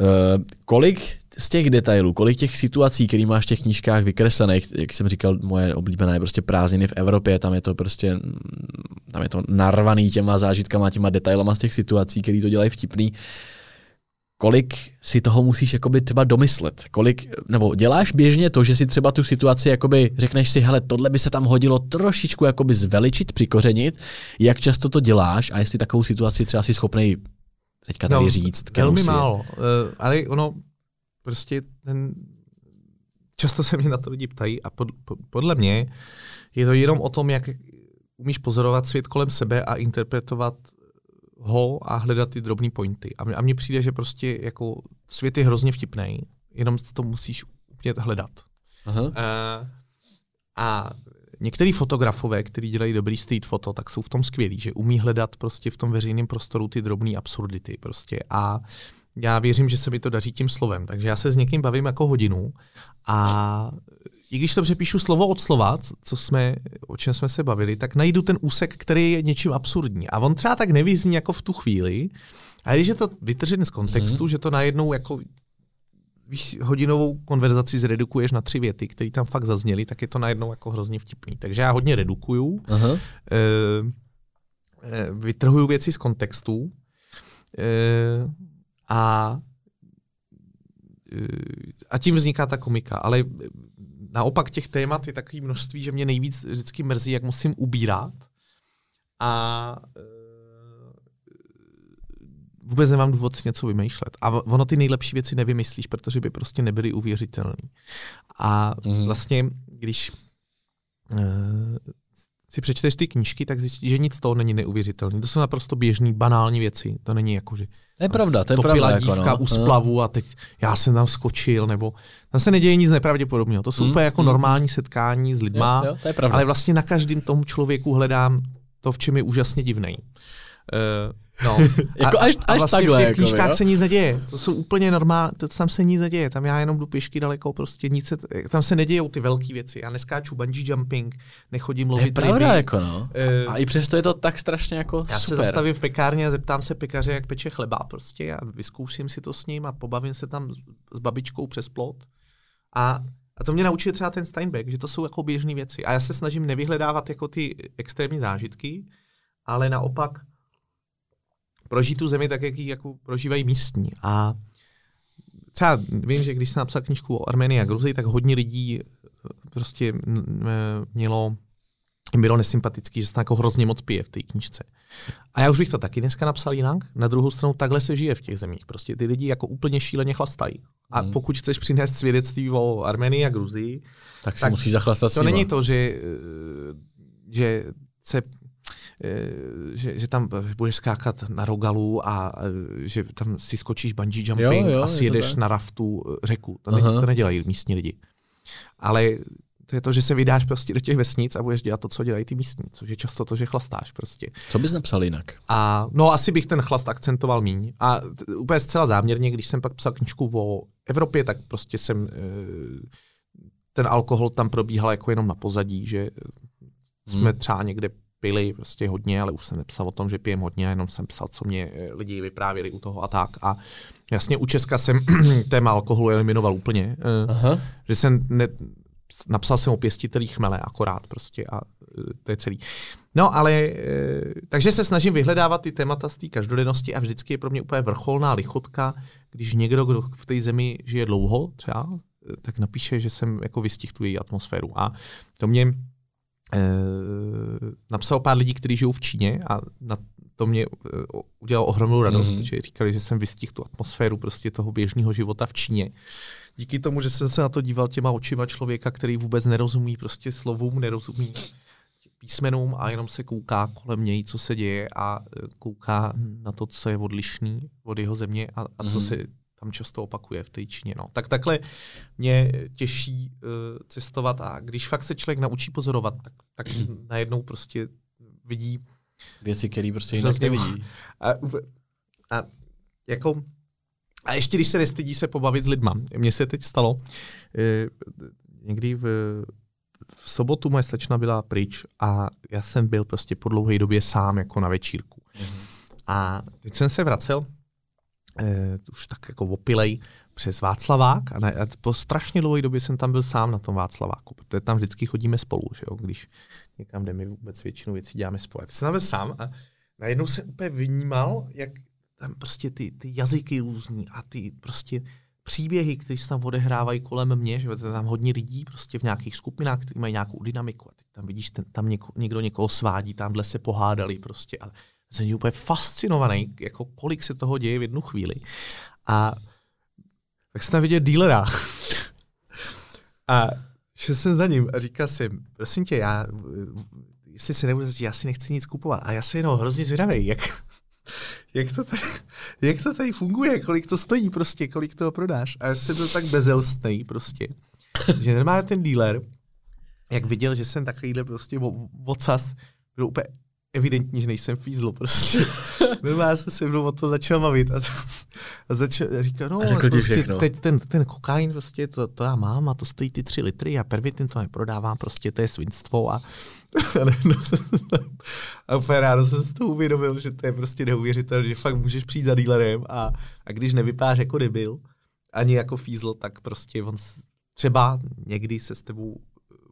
Uh, kolik z těch detailů, kolik těch situací, které máš v těch knížkách vykreslených, jak jsem říkal, moje oblíbená je prostě prázdniny v Evropě, tam je to prostě, tam je to narvaný těma zážitkama, těma detailama z těch situací, které to dělají vtipný. Kolik si toho musíš jakoby třeba domyslet? Kolik, nebo děláš běžně to, že si třeba tu situaci jakoby řekneš si, hele, tohle by se tam hodilo trošičku jakoby zveličit, přikořenit, jak často to děláš a jestli takovou situaci třeba si schopnej teďka tady no, říct. Velmi málo, uh, ale ono prostě ten, často se mě na to lidi ptají a pod, pod, podle mě je to jenom o tom, jak umíš pozorovat svět kolem sebe a interpretovat ho a hledat ty drobné pointy. A, a mně přijde, že prostě jako svět je hrozně vtipný, jenom to musíš umět hledat. Aha. Uh, a některý fotografové, kteří dělají dobrý street foto, tak jsou v tom skvělí, že umí hledat prostě v tom veřejném prostoru ty drobné absurdity prostě a já věřím, že se mi to daří tím slovem. Takže já se s někým bavím jako hodinu a i když to přepíšu slovo od slova, co jsme, o čem jsme se bavili, tak najdu ten úsek, který je něčím absurdní. A on třeba tak nevyzní jako v tu chvíli, a když je to vytržené z kontextu, mm-hmm. že to najednou jako hodinovou konverzaci zredukuješ na tři věty, které tam fakt zazněly, tak je to najednou jako hrozně vtipný. Takže já hodně redukuju, uh-huh. e, vytrhuju věci z kontextu e, a, a tím vzniká ta komika. Ale naopak těch témat je takové množství, že mě nejvíc vždycky mrzí, jak musím ubírat. A vůbec nemám důvod si něco vymýšlet. A ono ty nejlepší věci nevymyslíš, protože by prostě nebyly uvěřitelné. A mm. vlastně, když si přečteš ty knížky, tak zjistíš, že nic z toho není neuvěřitelné. To jsou naprosto běžné, banální věci. To není jako, že to je pravda, to je pravda. Jako dívka jako, no. u splavu a teď já jsem tam skočil, nebo tam se neděje nic nepravděpodobného. To jsou mm, úplně jako mm. normální setkání s lidma, jo, jo, to je pravda. ale vlastně na každém tomu člověku hledám to, v čem je úžasně divný. Uh, No. jako až, až a vlastně takhle, v těch jako, knížkách se nic neděje. To jsou úplně normální, to, tam se nic neděje. Tam já jenom jdu pěšky daleko, prostě nic se, tam se nedějou ty velké věci. Já neskáču bungee jumping, nechodím lovit je pravda, jako no. Uh, a i přesto je to tak strašně jako Já super. se zastavím v pekárně a zeptám se pekaře, jak peče chleba prostě a vyzkouším si to s ním a pobavím se tam s babičkou přes plot. A a to mě naučil třeba ten Steinbeck, že to jsou jako běžné věci. A já se snažím nevyhledávat jako ty extrémní zážitky, ale naopak prožít tu zemi tak, jak ji jako prožívají místní. A třeba vím, že když jsem napsal knižku o Armenii a Gruzii, tak hodně lidí eh, prostě mělo bylo nesympatický, že se jako hrozně moc pije v té knižce. A já už bych to taky dneska napsal jinak. Na druhou stranu takhle se žije v těch zemích. Prostě ty lidi jako úplně šíleně chlastají. A hmm. pokud chceš přinést svědectví o Armenii a Gruzii, tak si tak musíš zachlastat To není to, že, eh, že se že, že tam budeš skákat na rogalu a eh, že tam si skočíš bungee jumping jo, jo, a si jedeš na raftu eh, řeku. To, ne, to nedělají místní lidi. Ale to je to, že se vydáš prostě do těch vesnic a budeš dělat to, co dělají ty místní, což je často to, že chlastáš prostě. Co bys napsal jinak? A no asi bych ten chlast akcentoval míň. A t- úplně zcela záměrně, když jsem pak psal knižku o Evropě, tak prostě jsem ten alkohol tam probíhal jako jenom na pozadí, že jsme hmm. třeba někde pili prostě hodně, ale už jsem nepsal o tom, že pijem hodně, jenom jsem psal, co mě eh, lidi vyprávěli u toho a tak. A jasně u Česka jsem téma alkoholu eliminoval úplně, eh, Aha. že jsem ne, napsal jsem o pěstitelích chmele akorát prostě a eh, to je celý. No ale, takže se snažím vyhledávat ty témata z té každodennosti a vždycky je pro mě úplně vrcholná lichotka, když někdo, kdo v té zemi žije dlouho třeba, tak napíše, že jsem jako vystihl tu její atmosféru. A to mě napsal pár lidí, kteří žijou v Číně a na to mě eh, udělalo ohromnou radost, mm-hmm. že říkali, že jsem vystihl tu atmosféru prostě toho běžného života v Číně. Díky tomu, že jsem se na to díval těma očima člověka, který vůbec nerozumí prostě slovům, nerozumí písmenům a jenom se kouká kolem něj, co se děje a eh, kouká na to, co je odlišný od jeho země a, a co mm-hmm. se tam často opakuje v té Číně. No. Tak takhle mě těší uh, cestovat a když fakt se člověk naučí pozorovat, tak, tak najednou prostě vidí věci, které prostě jinak nevidí. A, a, jako, a ještě když se nestydí se pobavit s lidma. Mně se teď stalo, uh, někdy v, v sobotu moje slečna byla pryč a já jsem byl prostě po dlouhé době sám jako na večírku. Mm-hmm. A teď jsem se vracel eh, už tak jako opilej přes Václavák a, ne, a po strašně dlouhé době jsem tam byl sám na tom Václaváku, protože tam vždycky chodíme spolu, že jo, když někam jdeme, vůbec většinu věcí děláme spolu. Teď jsem tam byl sám a najednou jsem úplně vnímal, jak tam prostě ty, ty jazyky různí a ty prostě příběhy, které se tam odehrávají kolem mě, že tam hodně lidí prostě v nějakých skupinách, kteří mají nějakou dynamiku a ty tam vidíš, ten, tam něko, někdo někoho svádí, tamhle se pohádali prostě a jsem úplně fascinovaný, jako kolik se toho děje v jednu chvíli. A tak jsem tam viděl dílera. a šel jsem za ním a říkal jsem, prosím tě, já, jestli se nebudu já si nechci nic kupovat. A já se jenom hrozně zvědavý, jak, jak, to tady, jak to tady funguje, kolik to stojí prostě, kolik toho prodáš. A já jsem byl tak bezelstný prostě, že normálně ten dealer, jak viděl, že jsem takovýhle prostě vocas, byl úplně evidentní, že nejsem fízl, prostě. Normálně se se mnou o to začal bavit a, a začal a říkal, no, a řekl prostě teď ten, ten kokain, prostě to, to, já mám a to stojí ty tři litry a pervitin to neprodávám, prostě to je svinstvo a, a úplně ráno jsem si to uvědomil, že to je prostě neuvěřitelné, že fakt můžeš přijít za dílerem a, a když nevypáš jako debil, ani jako fízl, tak prostě on třeba někdy se s tebou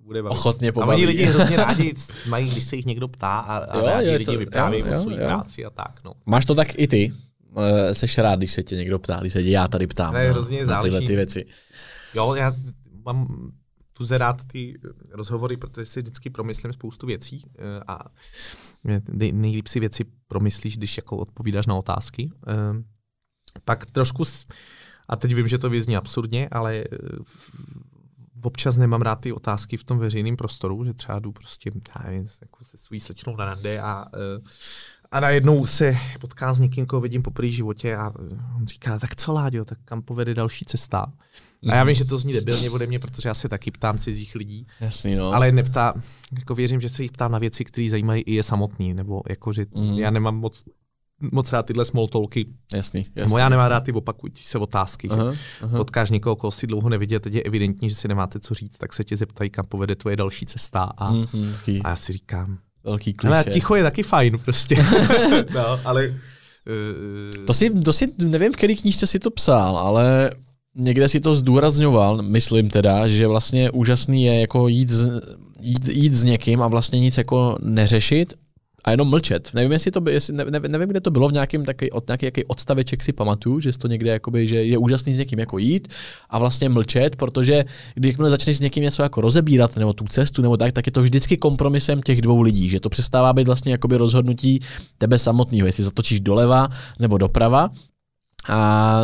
bude bavit. Ochotně pobaví. A oni lidi hrozně rádi mají, když se jich někdo ptá a, a jo, rádi lidi to, vyprávějí o své práci a tak. No. Máš to tak i ty? Seš rád, když se tě někdo ptá, když se tě já tady ptám ne, hrozně na, na tyhle ty věci. Jo, já mám tu rád ty rozhovory, protože si vždycky promyslím spoustu věcí eh, a nejlíp si věci promyslíš, když jako odpovídáš na otázky. Eh, pak trošku, a teď vím, že to vyzní absurdně, ale občas nemám rád ty otázky v tom veřejném prostoru, že třeba jdu prostě, já nevím, jako se svou slečnou na rande a, a najednou se potká s někým, koho vidím po první životě a on říká, tak co Láďo, tak kam povede další cesta? A já vím, že to zní debilně ode mě, protože já se taky ptám cizích lidí. Jasný, no. Ale neptá, jako věřím, že se jich ptám na věci, které zajímají i je samotný, nebo jako, že mm. já nemám moc moc rád tyhle small talky. Jasný, jasný. Nebo já nemám rád ty opakující se otázky. Aha, aha. Potkáš někoho, koho si dlouho nevidět, teď je evidentní, že si nemáte co říct, tak se tě zeptají, kam povede tvoje další cesta. A, mm-hmm, a já si říkám, Velký kliše. Ale ticho je taky fajn prostě. no, ale... Uh, to, si, to si, nevím, v které knížce si to psal, ale někde si to zdůrazňoval, myslím teda, že vlastně úžasný je jako jít, z, jít, jít s někým a vlastně nic jako neřešit a jenom mlčet. Nevím, jestli to by, jestli, ne, nevím, nevím, kde to bylo, v nějakém takový, od, nějaký, nějaký odstaveček si pamatuju, že to někde jakoby, že je úžasný s někým jako jít a vlastně mlčet, protože když začneš s někým něco jako rozebírat nebo tu cestu nebo tak, tak je to vždycky kompromisem těch dvou lidí, že to přestává být vlastně jakoby rozhodnutí tebe samotného, jestli zatočíš doleva nebo doprava a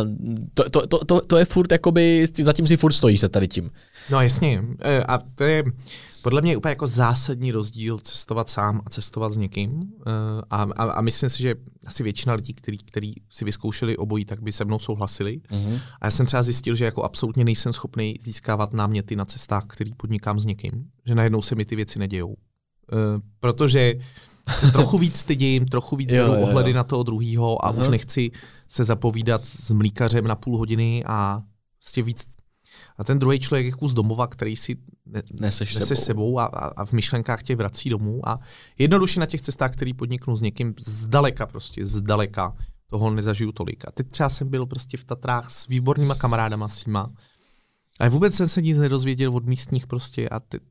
to, to, to, to, to je furt, jakoby, zatím si furt stojíš se tady tím. No jasně. E, a to je podle mě úplně jako zásadní rozdíl cestovat sám a cestovat s někým. E, a, a, a myslím si, že asi většina lidí, který, který si vyzkoušeli obojí, tak by se mnou souhlasili. Mm-hmm. A já jsem třeba zjistil, že jako absolutně nejsem schopný získávat náměty na cestách, který podnikám s někým. Že najednou se mi ty věci nedějou. E, protože trochu víc stydím, trochu víc beru ohledy jo. na toho druhého a Aha. už nechci se zapovídat s mlíkařem na půl hodiny a prostě víc a ten druhý člověk je kus domova, který si ne, neseš, neseš sebou, sebou a, a, v myšlenkách tě vrací domů a jednoduše na těch cestách, který podniknu s někým zdaleka prostě, zdaleka toho nezažiju tolik. A teď třeba jsem byl prostě v Tatrách s výbornýma kamarádama svýma a vůbec jsem se nic nedozvěděl od místních prostě a teď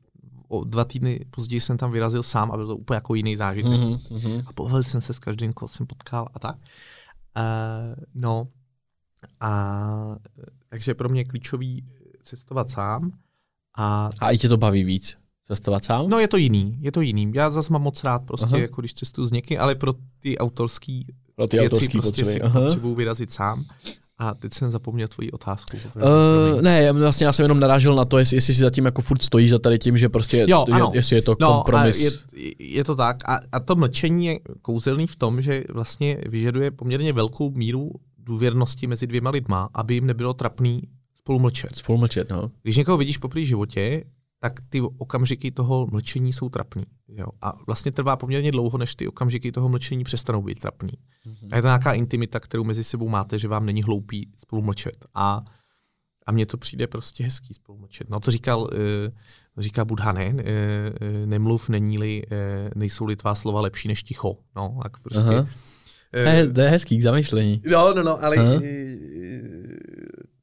o dva týdny později jsem tam vyrazil sám a byl to úplně jako jiný zážitek. Mm-hmm. A pobavil jsem se s každým, koho jsem potkal a tak. Uh, no a takže pro mě klíčový cestovat sám. A, a i tě to baví víc? Cestovat sám? No je to jiný, je to jiný. Já zase mám moc rád prostě, Aha. jako když cestuju s někým, ale pro ty autorský pro ty věci autorský prostě potřeby. si potřebuji vyrazit sám. A teď jsem zapomněl tvoji otázku. Uh, ne, vlastně já jsem jenom narážel na to, jestli, jestli si zatím jako furt stojíš za tady tím, že prostě jo, ano. Je, jestli je to no, kompromis. Je, je to tak. A, a to mlčení je kouzelný v tom, že vlastně vyžaduje poměrně velkou míru důvěrnosti mezi dvěma lidma, aby jim nebylo trapný spolu mlčet. Spolu mlčet, no. Když někoho vidíš po životě, tak ty okamžiky toho mlčení jsou trapný. Jo? A vlastně trvá poměrně dlouho, než ty okamžiky toho mlčení přestanou být trapný. Mm-hmm. A je to nějaká intimita, kterou mezi sebou máte, že vám není hloupý spolu mlčet. A, a mně to přijde prostě hezký spolu mlčet. No to říkal, uh, říká Budha, ne, uh, nemluv, není-li, uh, nejsou-li tvá slova lepší než ticho. No, tak prostě... Aha. To je hezký k zamýšlení. No, no, no, ale Aha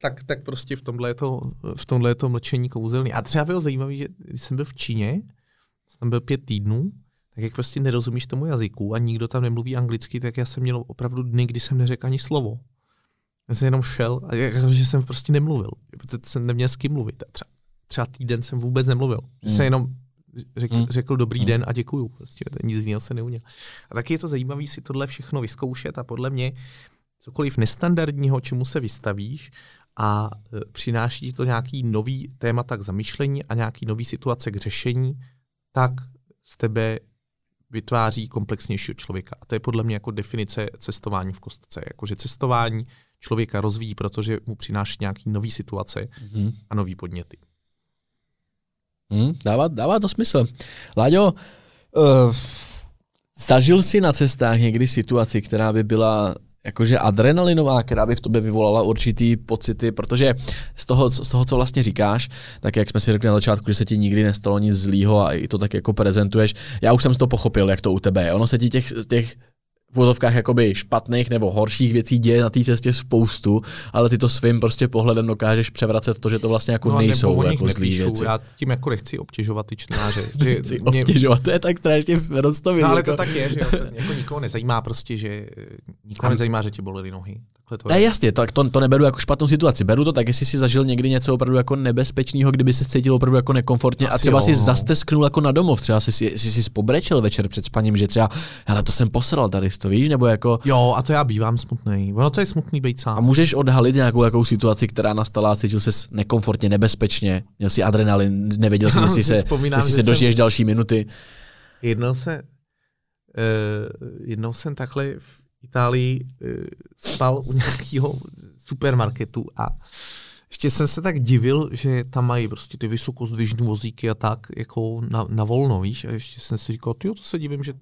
tak, tak prostě v tomhle, je to, v tomhle je to mlčení kouzelný. A třeba bylo zajímavé, že když jsem byl v Číně, jsem tam byl pět týdnů, tak jak prostě nerozumíš tomu jazyku a nikdo tam nemluví anglicky, tak já jsem měl opravdu dny, kdy jsem neřekl ani slovo. Já jsem jenom šel a já, že jsem prostě nemluvil, protože jsem neměl s kým mluvit. A třeba, třeba týden jsem vůbec nemluvil. Mm. Jsem jenom řekl, mm. řekl dobrý mm. den a děkuju. Prostě nic jiného se neuměl. A taky je to zajímavé si tohle všechno vyzkoušet a podle mě cokoliv nestandardního, čemu se vystavíš, a e, přináší to nějaký nový témata k zamýšlení a nějaký nový situace k řešení, tak z tebe vytváří komplexnějšího člověka. A to je podle mě jako definice cestování v kostce. Jakože cestování člověka rozvíjí, protože mu přináší nějaký nový situace mm-hmm. a nový podněty. Mm, dává, dává to smysl. Láďo, uh, Zažil jsi na cestách někdy situaci, která by byla jakože adrenalinová, která by v tobě vyvolala určitý pocity, protože z toho, z toho, co vlastně říkáš, tak jak jsme si řekli na začátku, že se ti nikdy nestalo nic zlýho a i to tak jako prezentuješ, já už jsem to pochopil, jak to u tebe je. Ono se ti těch, těch v vozovkách jakoby špatných nebo horších věcí děje na té cestě spoustu, ale ty to svým prostě pohledem dokážeš převracet to, že to vlastně jako No nejsou jako zlý věci. Já tím jako nechci obtěžovat ty čtenáře. že Chci mě- obtěžovat, to je tak strašně rostově. No, ale jako. to tak je, že jo, jako nikoho nezajímá prostě, že nikoho nezajímá, že ti bolely nohy. Ne, jasně, tak to, to neberu jako špatnou situaci. Beru to tak, jestli jsi zažil někdy něco opravdu jako nebezpečného, kdyby se cítil opravdu jako nekomfortně a Asi třeba jo, si no. zastesknul jako na domov, třeba si, si, si, si pobrečel večer před spaním, že třeba, hele, to jsem posral tady, to víš, nebo jako Jo, a to já bývám smutný. Ono to je smutný být a sám. můžeš odhalit nějakou jakou situaci, která nastala, cítil se nekomfortně, nebezpečně, měl si adrenalin, nevěděl jsi, jestli si se, jestli se jsem- dožiješ další minuty. Jednou se, uh, jednou jsem takhle v Itálii uh, spal u nějakého supermarketu a ještě jsem se tak divil, že tam mají prostě ty vysokozdvižné vozíky a tak jako na, na volno, víš, a ještě jsem si říkal, ty to se divím, že,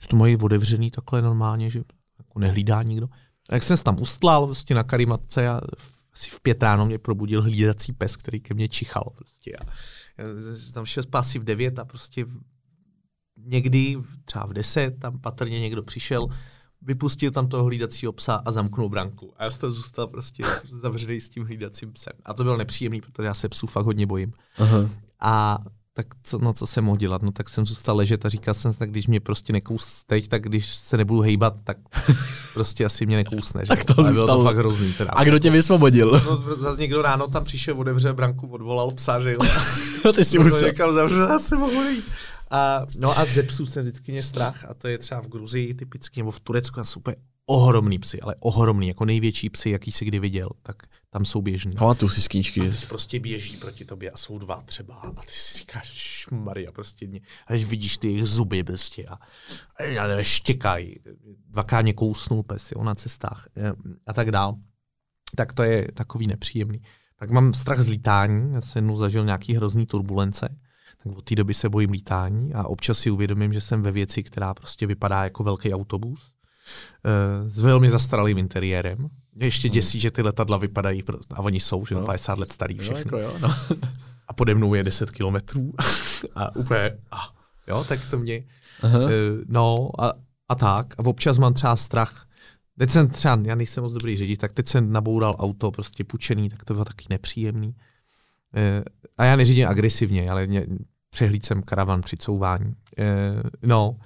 že to mají otevřený takhle normálně, že jako nehlídá nikdo. A jak jsem se tam ustlal prostě na karimatce a asi v pět ráno mě probudil hlídací pes, který ke mně čichal prostě. A já jsem tam šel spát v devět a prostě někdy třeba v deset tam patrně někdo přišel, vypustil tam toho hlídacího psa a zamknul branku. A já jsem zůstal prostě zavřený s tím hlídacím psem. A to bylo nepříjemný, protože já se psů fakt hodně bojím. Aha. A tak co, no, co jsem mohl dělat? No tak jsem zůstal ležet a říkal jsem si, tak když mě prostě nekous teď, tak když se nebudu hejbat, tak prostě asi mě nekousne. Že? Tak to Ale bylo to fakt hrozný. Teda. A kdo tě vysvobodil? No, zase někdo ráno tam přišel, otevřel branku, odvolal psa, že jo. Ty si Musel. někam zavřel, já jsem mohl jít. A, no a ze psů jsem vždycky mě strach a to je třeba v Gruzii typicky, nebo v Turecku, a jsou úplně ohromný psy, ale ohromný, jako největší psy, jaký jsi kdy viděl, tak tam jsou běžný. Pamatuju si z knížky. A prostě běží proti tobě a jsou dva třeba a ty si říkáš, Maria, prostě mě, a když vidíš ty jejich zuby prostě a, a štěkají, dvakrát mě kousnul pes, jo, na cestách a tak dál. Tak to je takový nepříjemný. Tak mám strach z lítání, já jsem jednou zažil nějaký hrozný turbulence, od té doby se bojím lítání a občas si uvědomím, že jsem ve věci, která prostě vypadá jako velký autobus, eh, s velmi zastaralým interiérem. Mě ještě děsí, že ty letadla vypadají, a oni jsou, že No. no. 50 let starý Jo, všechny. jako jo, no. A pode mnou je 10 kilometrů a úplně, a, jo, tak to mě, Aha. uh, no a, a tak. A občas mám třeba strach, teď jsem třeba, já nejsem moc dobrý řidič, tak teď jsem naboural auto prostě pučený, tak to bylo taky nepříjemný. Uh, a já neřídím agresivně, ale mě, přehlíd jsem karavan při couvání. Uh, no,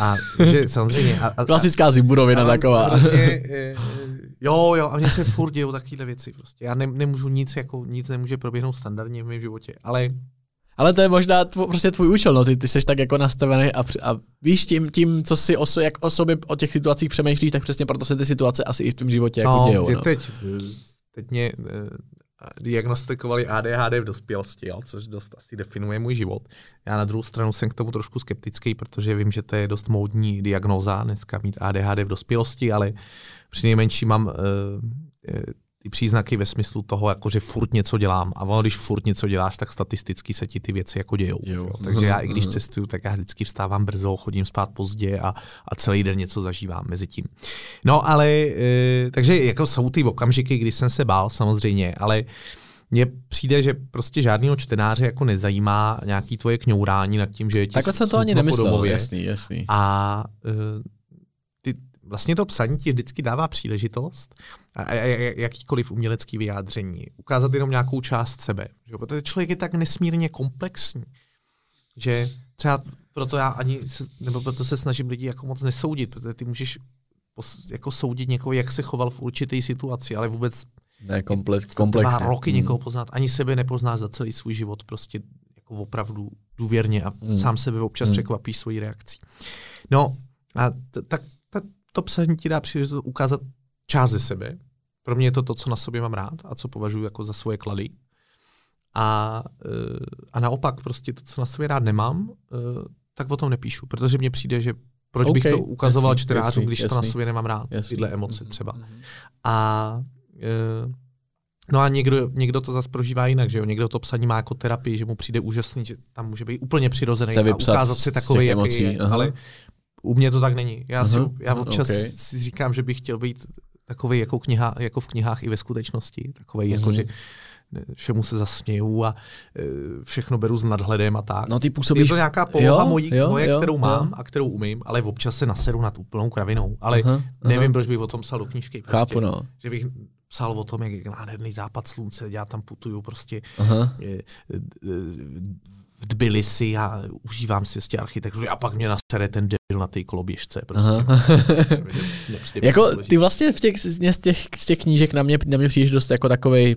a že samozřejmě. A, a, Klasická ziburovina taková. Prostě, eh, jo, jo, a mně se furt dějou takovéhle věci. Prostě. Já ne, nemůžu nic, jako, nic nemůže proběhnout standardně v mém životě. Ale Ale to je možná tvo, prostě tvůj účel, no. ty, ty jsi tak jako nastavený a, při- a víš tím, tím, co si o, so, jak o sobě o těch situacích přemýšlíš, tak přesně proto se ty situace asi i v tom životě jako no, dějou. tě- No. teď, teď mě eh, diagnostikovali ADHD v dospělosti, jo, což dost asi definuje můj život. Já na druhou stranu jsem k tomu trošku skeptický, protože vím, že to je dost módní diagnóza dneska mít ADHD v dospělosti, ale při nejmenší mám uh, ty příznaky ve smyslu toho, jako že furt něco dělám. A ono, když furt něco děláš, tak statisticky se ti ty věci jako dějou. Jo. Jo. Takže já, i když cestuju, tak já vždycky vstávám brzo, chodím spát pozdě a, a celý den něco zažívám mezi tím. No ale, e, takže jako jsou ty okamžiky, kdy jsem se bál samozřejmě, ale mně přijde, že prostě žádného čtenáře jako nezajímá nějaký tvoje kňourání nad tím, že je ti Takhle jsem to ani nemyslel, jasný, jasný. A ty, vlastně to psaní ti vždycky dává příležitost, a, a, a jakýkoliv umělecký vyjádření, ukázat jenom nějakou část sebe. Že? Protože člověk je tak nesmírně komplexní, že třeba proto já ani, se, nebo proto se snažím lidi jako moc nesoudit, protože ty můžeš jako soudit někoho, jak se choval v určité situaci, ale vůbec Ne, komple- komplexně. roky Hmm. někoho poznat. Ani sebe nepoznáš za celý svůj život prostě jako opravdu důvěrně a Hmm. sám sebe občas Hmm. překvapí svojí reakcí. No a t- tak ta, to psaní ti dá příležitost ukázat část ze sebe. Pro mě je to to, co na sobě mám rád a co považuji jako za svoje klady. A, eh, a naopak prostě to, co na sobě rád nemám, eh, tak o tom nepíšu, protože mně přijde, že proč bych OK, to ukazoval jasný, čtenářům, jasný, když to na jasný. sobě nemám rád, Jasný. tyhle emoce třeba. Mhm. A e, no a někdo, někdo to zase prožívá jinak, že jo? Někdo to psaní má jako terapii, že mu přijde úžasný, že tam může být úplně přirozený a ukázat si takový, jaký je, aha. ale U mě to tak není. Já, si, já občas okay. si říkám, že bych chtěl být takový jako, kniha, jako v knihách i ve skutečnosti. Takový uh-huh. jako, že všemu se zasměju a e, všechno beru s nadhledem a tak. No, ty působíš... Je to nějaká poloha jo, mojí, jo, moje, jo, kterou jo. mám a kterou umím, ale občas se naseru nad úplnou kravinou. Ale aha, nevím, aha. proč bych o tom psal do knížky. Prostě, Chápu, no. Že bych psal o tom, jak je nádherný západ slunce, já tam putuju prostě aha. Je, e, v Tbilisi a užívám si z těch architektury a pak mě nasere ten debil na té koloběžce. Prostě. jako ty vlastně v těch, z, těch, z těch knížek na mě, na mě přijdeš dost jako takovej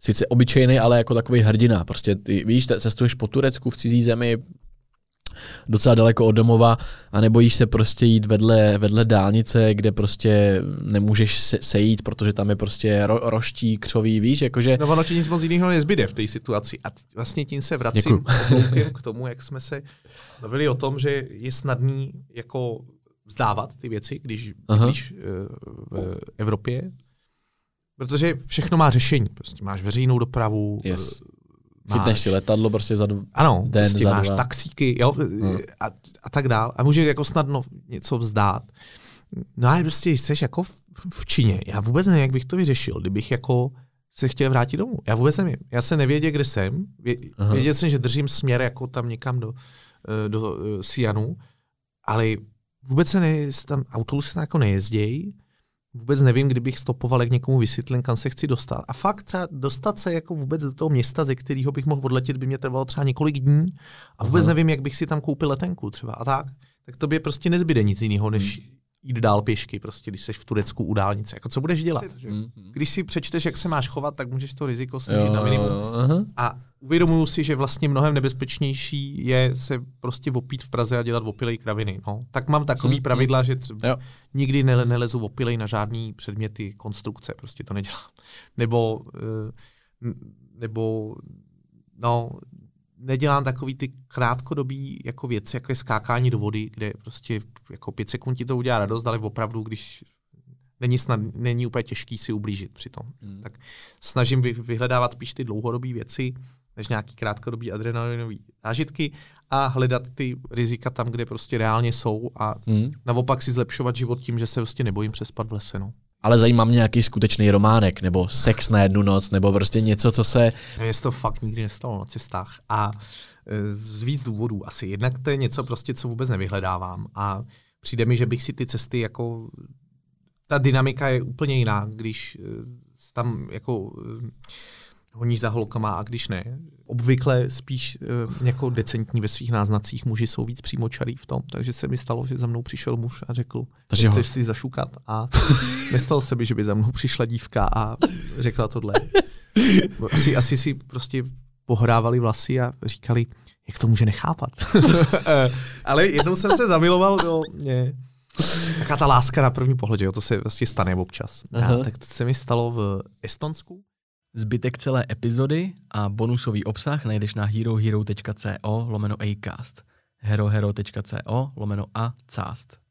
sice obyčejný, ale jako takový hrdina. Prostě ty víš, cestuješ po Turecku v cizí zemi, docela daleko od domova a nebojíš se prostě jít vedle, vedle dálnice, kde prostě nemůžeš se, sejít, protože tam je prostě ro, roští, křoví, víš, jakože... No ono ti nic moc jiného nezbyde v té situaci a vlastně tím se vracím k tomu, jak jsme se bavili o tom, že je snadný jako vzdávat ty věci, když bydlíš eh, v Evropě, Protože všechno má řešení. Prostě máš veřejnou dopravu, yes. Máš... Chytneš si letadlo prostě za ano, den, prostě za máš dva. taxíky jo, hmm. a, a tak dál. A může jako snadno něco vzdát. No ale prostě jsi jako v, v Číně. Já vůbec nevím, jak bych to vyřešil, kdybych jako se chtěl vrátit domů. Já vůbec nevím. Já se nevěděl, kde jsem. Vě, věděl jsem, že držím směr jako tam někam do, eh, do, do eh, Sianu, ale vůbec se ne, tam autobusy jako nejezdějí vůbec nevím, kdybych stopoval, jak někomu vysvětlím, kam se chci dostat. A fakt třeba dostat se jako vůbec do toho města, ze kterého bych mohl odletět, by mě trvalo třeba několik dní. A vůbec Aha. nevím, jak bych si tam koupil letenku třeba a tak. Tak to by prostě nezbyde nic jiného, než hmm. jít dál pěšky, prostě, když jsi v Turecku u dálnice. Jako co budeš dělat? Hmm. Když si přečteš, jak se máš chovat, tak můžeš to riziko snížit na minimum. A uvědomuju si, že vlastně mnohem nebezpečnější je se prostě opít v Praze a dělat opilej kraviny. No. Tak mám takový hmm. pravidla, že třeba nikdy ne, nelezu opilej na žádný předměty konstrukce, prostě to nedělám. Nebo, eh, nebo no, nedělám takový ty krátkodobý jako věci, jako je skákání do vody, kde prostě jako pět sekund ti to udělá radost, ale opravdu, když není, snad, není úplně těžký si ublížit přitom. Hmm. Tak snažím vyhledávat spíš ty dlouhodobé věci, než nějaký krátkodobý adrenalinový zážitky a hledat ty rizika tam, kde prostě reálně jsou a hmm. naopak si zlepšovat život tím, že se prostě nebojím přespat v lese. No. Ale zajímá mě nějaký skutečný románek, nebo sex na jednu noc, nebo prostě něco, co se... Mně se to fakt nikdy nestalo na cestách. A e, z víc důvodů asi. Jednak to je něco prostě, co vůbec nevyhledávám. A přijde mi, že bych si ty cesty jako... Ta dynamika je úplně jiná, když e, tam jako honíš za holkama a když ne. Obvykle spíš uh, jako decentní ve svých náznacích muži jsou víc přímočarý v tom, takže se mi stalo, že za mnou přišel muž a řekl, že chceš si zašukat a nestalo se mi, že by za mnou přišla dívka a řekla tohle. Asi, asi si prostě pohrávali vlasy a říkali, jak to může nechápat. Ale jednou jsem se zamiloval do... mě. Taká ta láska na první pohled, že jo, to se vlastně stane občas. A, tak to se mi stalo v Estonsku Zbytek celé epizody a bonusový obsah najdeš na herohero.co lomeno acast herohero.co lomeno a cast.